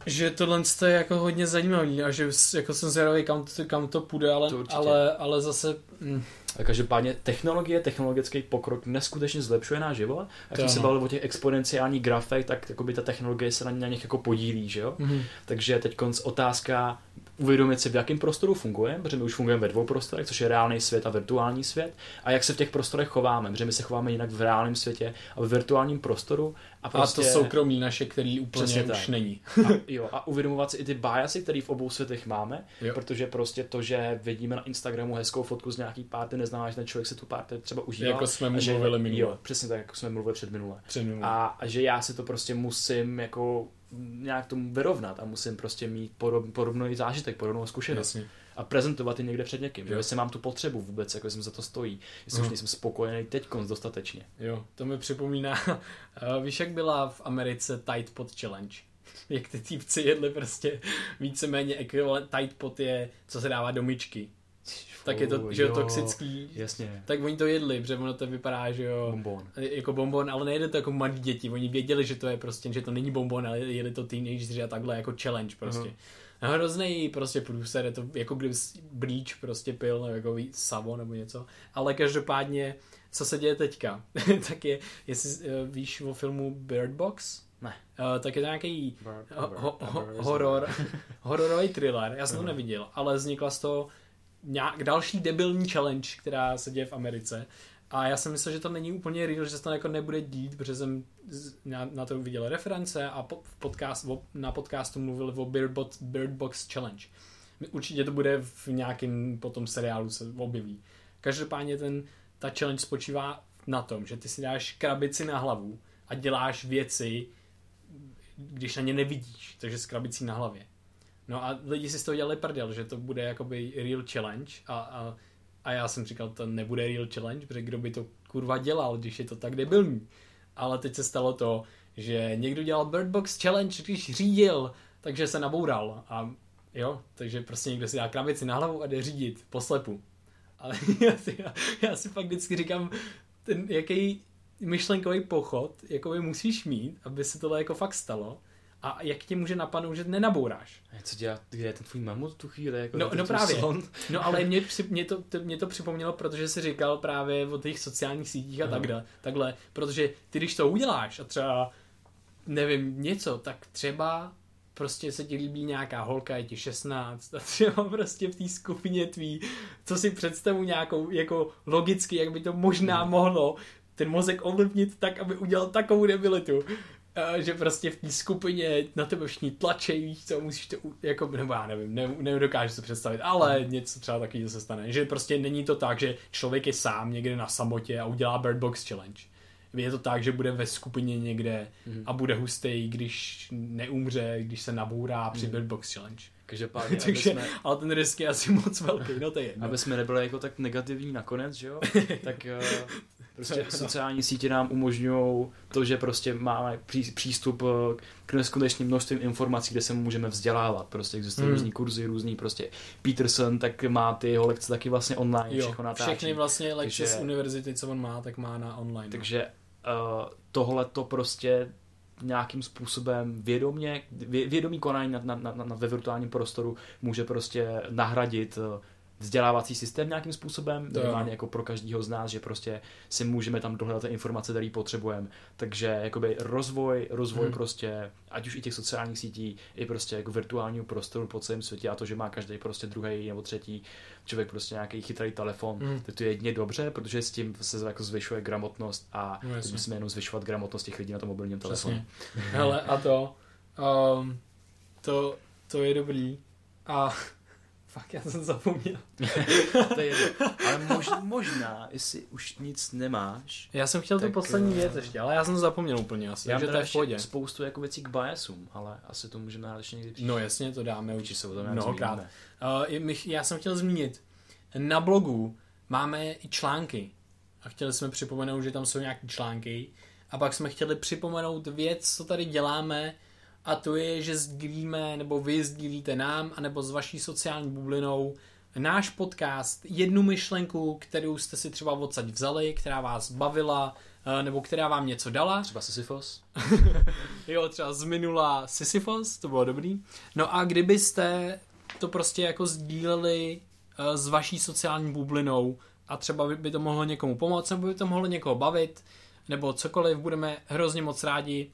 že tohle je jako hodně zajímavý a že jako jsem zvědavý, kam to, kam to půjde, ale, To ale, ale zase mm, a každopádně technologie, technologický pokrok neskutečně zlepšuje náš život. To jsme se ano. bavili o těch exponenciálních grafech, tak jakoby ta technologie se na, na nich jako podílí, že jo? mhm. Takže teď konc otázka uvědomit si, v jakém prostoru fungujeme, protože my už fungujeme ve dvou prostorech, což je reálný svět a virtuální svět, a jak se v těch prostorech chováme, protože my se chováme jinak v reálném světě a v virtuálním prostoru. A, a prostě, to soukromí naše, který úplně Přesně už tak. není. a, jo, a uvědomovat si i ty biasy, které v obou světech máme, Jo. protože prostě to, že vidíme na Instagramu hezkou fotku z nějaký párty, neznamená, že ten člověk si tu párty třeba užívá. Jako jsme a že, mluvili minule. Jo, přesně tak, jako jsme mluvili před minule. Před minulou. A, a že já si to prostě musím jako nějak tomu vyrovnat a musím prostě mít podob, podobný zážitek, podobnou zkušenost Jasně. a prezentovat i někde před někým, Jo. jestli mám tu potřebu vůbec, jako jestli mi za to stojí, jestli Aha. už nejsem spokojený teď dostatečně. Jo, to mi připomíná, uh, víš, jak byla v Americe Tide Pod Challenge? Jak ty týpci jedli prostě víceméně ekvivalent Tide Pod je, co se dává do myčky. Tak je to, Fuj, že jo, toxický. Jasně, Tak oni to jedli, protože ono to vypadá, že jo, bonbon. jako bonbon, ale nejde to jako malí děti. Oni věděli, že to je prostě, že to není bonbon, ale jeli to teenageři a takhle jako challenge prostě. Uh-huh. Hrozný prostě průser, je to jako kdyby Bleach prostě pil, nebo jako Savo nebo něco. Ale každopádně, co se děje teďka, tak je, jestli uh, víš o filmu Bird Box, Ne. Uh, tak je to nějaký ho, ho, ho, horor, hororový thriller, já jsem to Aha. neviděl, ale vznikla z toho nějak další debilní challenge, která se děje v Americe. A já jsem myslel, že to není úplně real, že se to jako nebude dít, protože jsem na, na to viděl reference a po, podcast, na podcastu mluvili o Bird Box, Bird Box Challenge. Určitě to bude v nějakém potom seriálu se objeví. Každopádně ten, ta challenge spočívá na tom, že ty si dáš krabici na hlavu a děláš věci, když na ně nevidíš, takže s krabicí na hlavě. No a lidi si z toho dělali prdel, že to bude jakoby real challenge a, a A já jsem říkal, to nebude real challenge, protože kdo by to kurva dělal, když je to tak debilní. Ale teď se stalo to, že někdo dělal Bird Box Challenge, když řídil, takže se naboural. A jo, takže prostě někdo si dá krabici na hlavu a jde řídit poslepu. Ale já si, já, já si pak vždycky říkám, ten jaký myšlenkový pochod jako by musíš mít, aby se tohle jako fakt stalo. A jak ti může napadnout, že nenabouráš? A co dělá, kde je ten tvůj mamut tu chvíli? Jako No, no právě. slon? No ale mě, mě, to, to, mě to připomnělo, protože jsi říkal právě o těch sociálních sítích a Aha. takhle, takhle, protože ty když to uděláš a třeba, nevím, něco, tak třeba prostě se ti líbí nějaká holka, je ti 16 a třeba prostě v té skupině tvý, co si představu nějakou, jako logicky, jak by to možná mohlo ten mozek ovlivnit tak, aby udělal takovou debilitu. Že prostě v té skupině na tebe všichni tlačejí, víš co, musíš to, jako, nebo já nevím, ne, nedokážu si představit, ale něco třeba takového se stane. Že prostě není to tak, že člověk je sám někde na samotě a udělá Bird Box Challenge. Je to tak, že bude ve skupině někde a bude hustý, když neumře, když se nabourá při Bird Box Challenge. Každopádně, Takže, jsme, ale ten risk je asi moc velký, no to je jedno. aby jsme nebyli jako tak negativní nakonec, že jo? tak eh, prostě sociální sítě nám umožňují to, že prostě máme pří, přístup eh, k neskutečným množstvím informací, kde se můžeme vzdělávat. Prostě existují Mm. různý kurzy, různý prostě Peterson, tak má ty jeho lekce taky vlastně online, Jo, všechno natáčí. všechny vlastně lekce Takže- z univerzity, co on má, tak má na online. no. Takže uh, tohle to prostě nějakým způsobem vědomě, vě, vědomý konání na, na, na, na, ve virtuálním prostoru může prostě nahradit eh, vzdělávací systém nějakým způsobem, minimálně jako pro každého z nás, že prostě si můžeme tam dohledat informace, které potřebujeme. Takže jakoby rozvoj, rozvoj Hmm. prostě, ať už i těch sociálních sítí, i prostě jako virtuálního prostoru po celém světě a to, že má každý prostě druhý nebo třetí člověk prostě nějaký chytrý telefon, Hmm. tak to je jedině dobře, protože s tím se jako zvyšuje gramotnost a No, musíme jenom zvyšovat gramotnost těch lidí na tom mobilním telefonu. Hele, a to, um, to, to je dobrý. A fakt, já jsem zapomněl. to je jedno. Ale mož, možná, jestli už nic nemáš, Já jsem chtěl tu Tak, poslední eh, věc ještě, ale já jsem to zapomněl úplně asi, já takže mám to je v pohodě. ještě spoustu jako věcí k biasům, ale asi to můžeme dát ještě někdy příště. No jasně, to dáme Určitě se o tom mnohokrát. Uh, já jsem chtěl zmínit, na blogu máme i články. A chtěli jsme připomenout, že tam jsou nějaké články. A pak jsme chtěli připomenout věc, co tady děláme, a to je, že sdílíme, nebo vy sdílíte nám, anebo s vaší sociální bublinou náš podcast, jednu myšlenku, kterou jste si třeba odsaď vzali, která vás bavila, eh, nebo která vám něco dala. Třeba Sisyphos? Jo, třeba z minula Sisyphos, to bylo dobrý. No a kdybyste to prostě jako sdíleli eh, s vaší sociální bublinou a třeba by- by to mohlo někomu pomoct, nebo by to mohlo někoho bavit, nebo cokoliv, budeme hrozně moc rádi.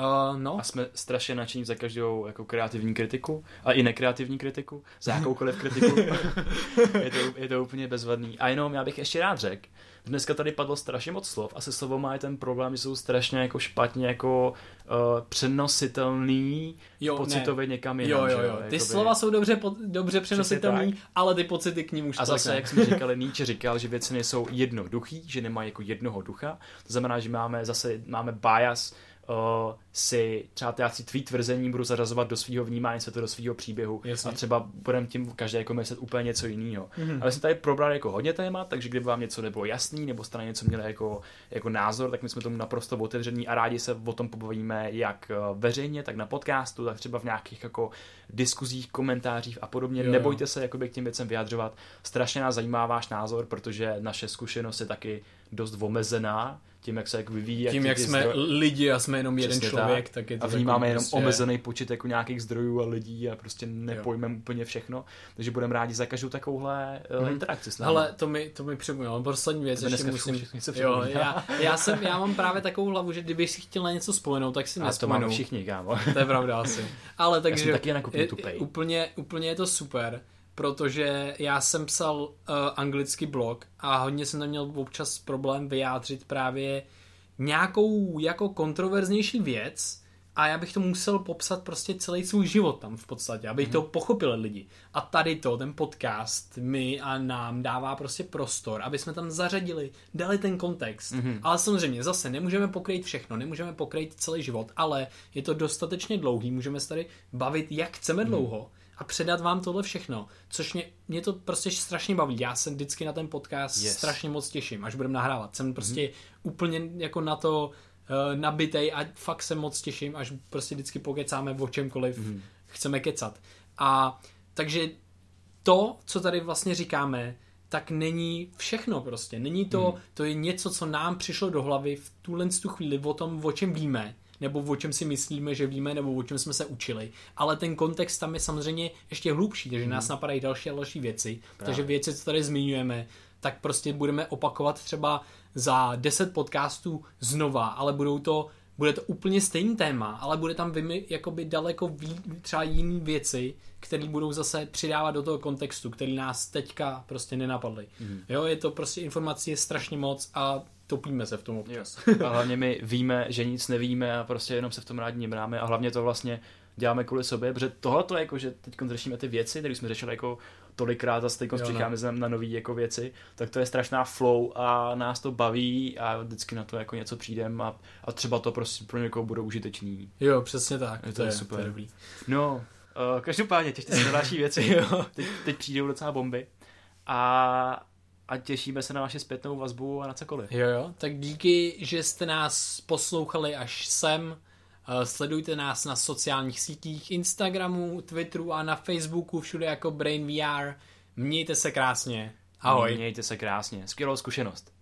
Uh, no, A jsme strašně nadšení za každou jako kreativní kritiku a i nekreativní kritiku, za jakoukoliv kritiku. je, to, je to úplně bezvadný. A jenom já bych ještě rád řekl, dneska tady padlo strašně moc slov a se slovo má ten problém, že jsou strašně jako špatně jako uh, přenositelný jo, pocitově někam jinam. Jo, jo, že jo. Ty Jakoby- slova jsou dobře, po, dobře přenositelný, ale ty pocity k ním už A zase, ne. jak jsme říkali, Nietzsche říkal, že věci nejsou jednoduchý, že nemají jako jednoho ducha. To znamená, že máme zase máme bias, uh, si třeba já si tvý tvrzení budu zařazovat do svého vnímání světa, do svého příběhu Jasně. a třeba budeme tím každý jako myslet úplně něco jiného. Mhm. Mm-hmm. Ale jsme tady probrali jako hodně témat, takže kdyby vám něco nebylo jasný, nebo jste na něco měli jako, jako názor, tak my jsme tomu naprosto otevření a rádi se o tom pobavíme jak eh, veřejně, tak na podcastu, tak třeba v nějakých jako diskuzích, komentářích a podobně. Jo, Jo, jo. Nebojte se jakoby k těm věcem vyjadřovat. Strašně nás zajímá váš názor, protože naše zkušenost je taky dost omezená tím, jak se jako vyvíjí. Tím, jak jsme zdroje- lidi a jsme jenom jeden Přesně člověk, tak, je to a vnímáme takový jenom prostě- omezený počet jako nějakých zdrojů a lidí a prostě nepojmeme úplně všechno. Takže budeme rádi za každou takovouhle uh, Mhm. interakci s námi. Hele, to mi, to mi připomnělo, poslední věc, ještě dneska musím... všechno- jo, já, já, jsem, já mám právě takovou hlavu, že kdybych si chtěl na něco vzpomenout, tak si a to máme všichni, kámo. To je pravda asi. Ale takže... jsem taky jako je- tupej. úplně, úplně je to super, protože já jsem psal uh, anglický blog a hodně jsem tam měl občas problém vyjádřit právě nějakou jako kontroverznější věc a já bych to musel popsat prostě celý svůj život tam v podstatě, abych Mhm. to pochopili lidi. A tady to, ten podcast mi a nám dává prostě prostor, aby jsme tam zařadili, dali ten kontext. Mhm. Ale samozřejmě zase nemůžeme pokrýt všechno, nemůžeme pokrýt celý život, ale je to dostatečně dlouhý, můžeme se tady bavit jak chceme dlouho a předat vám tohle všechno, což mě, mě to prostě strašně baví. Já se vždycky na ten podcast yes. strašně moc těším, až budeme nahrávat. Jsem prostě mm-hmm. úplně jako na to uh, nabitej a fakt se moc těším, až prostě vždycky pokecáme o čemkoliv mm-hmm. chceme kecat. A takže to, co tady vlastně říkáme, tak není všechno prostě. Není to, hmm. to je něco, co nám přišlo do hlavy v tuhle tu chvíli o tom, o čem víme, nebo o čem si myslíme, že víme, nebo o čem jsme se učili. Ale ten kontext tam je samozřejmě ještě hlubší, takže hmm. nás napadají další a další věci. Právě. Takže věci, co tady zmiňujeme, tak prostě budeme opakovat třeba za 10 podcastů znova, ale budou to bude to úplně stejný téma, ale bude tam vymi, jakoby daleko ví, třeba jiný věci, které budou zase přidávat do toho kontextu, který nás teďka prostě nenapadly. Mm. Jo, je to prostě informací je strašně moc a topíme se v tom občas. a hlavně my víme, že nic nevíme a prostě jenom se v tom rádi nimráme a hlavně to vlastně děláme kvůli sobě, protože tohle to jako, že teď řešíme ty věci, které jsme řešili jako tolikrát, zase teď přicházíme no. na nové jako věci, tak to je strašná flow a nás to baví a vždycky na to jako něco přijdeme a, a třeba to prostě pro někoho bude užitečný. Jo, přesně tak. Je to, to je super. To je dobrý. No, uh, každopádně těšte se na další věci. jo. Teď, teď přijdou docela bomby. A, a těšíme se na vaši zpětnou vazbu a na cokoliv. Jo, jo, tak díky, že jste nás poslouchali až sem. Eh, sledujte nás na sociálních sítích, Instagramu, Twitteru a na Facebooku, všude jako Brain VR. Mějte se krásně. Ahoj. Mějte se krásně. Skvělou zkušenost.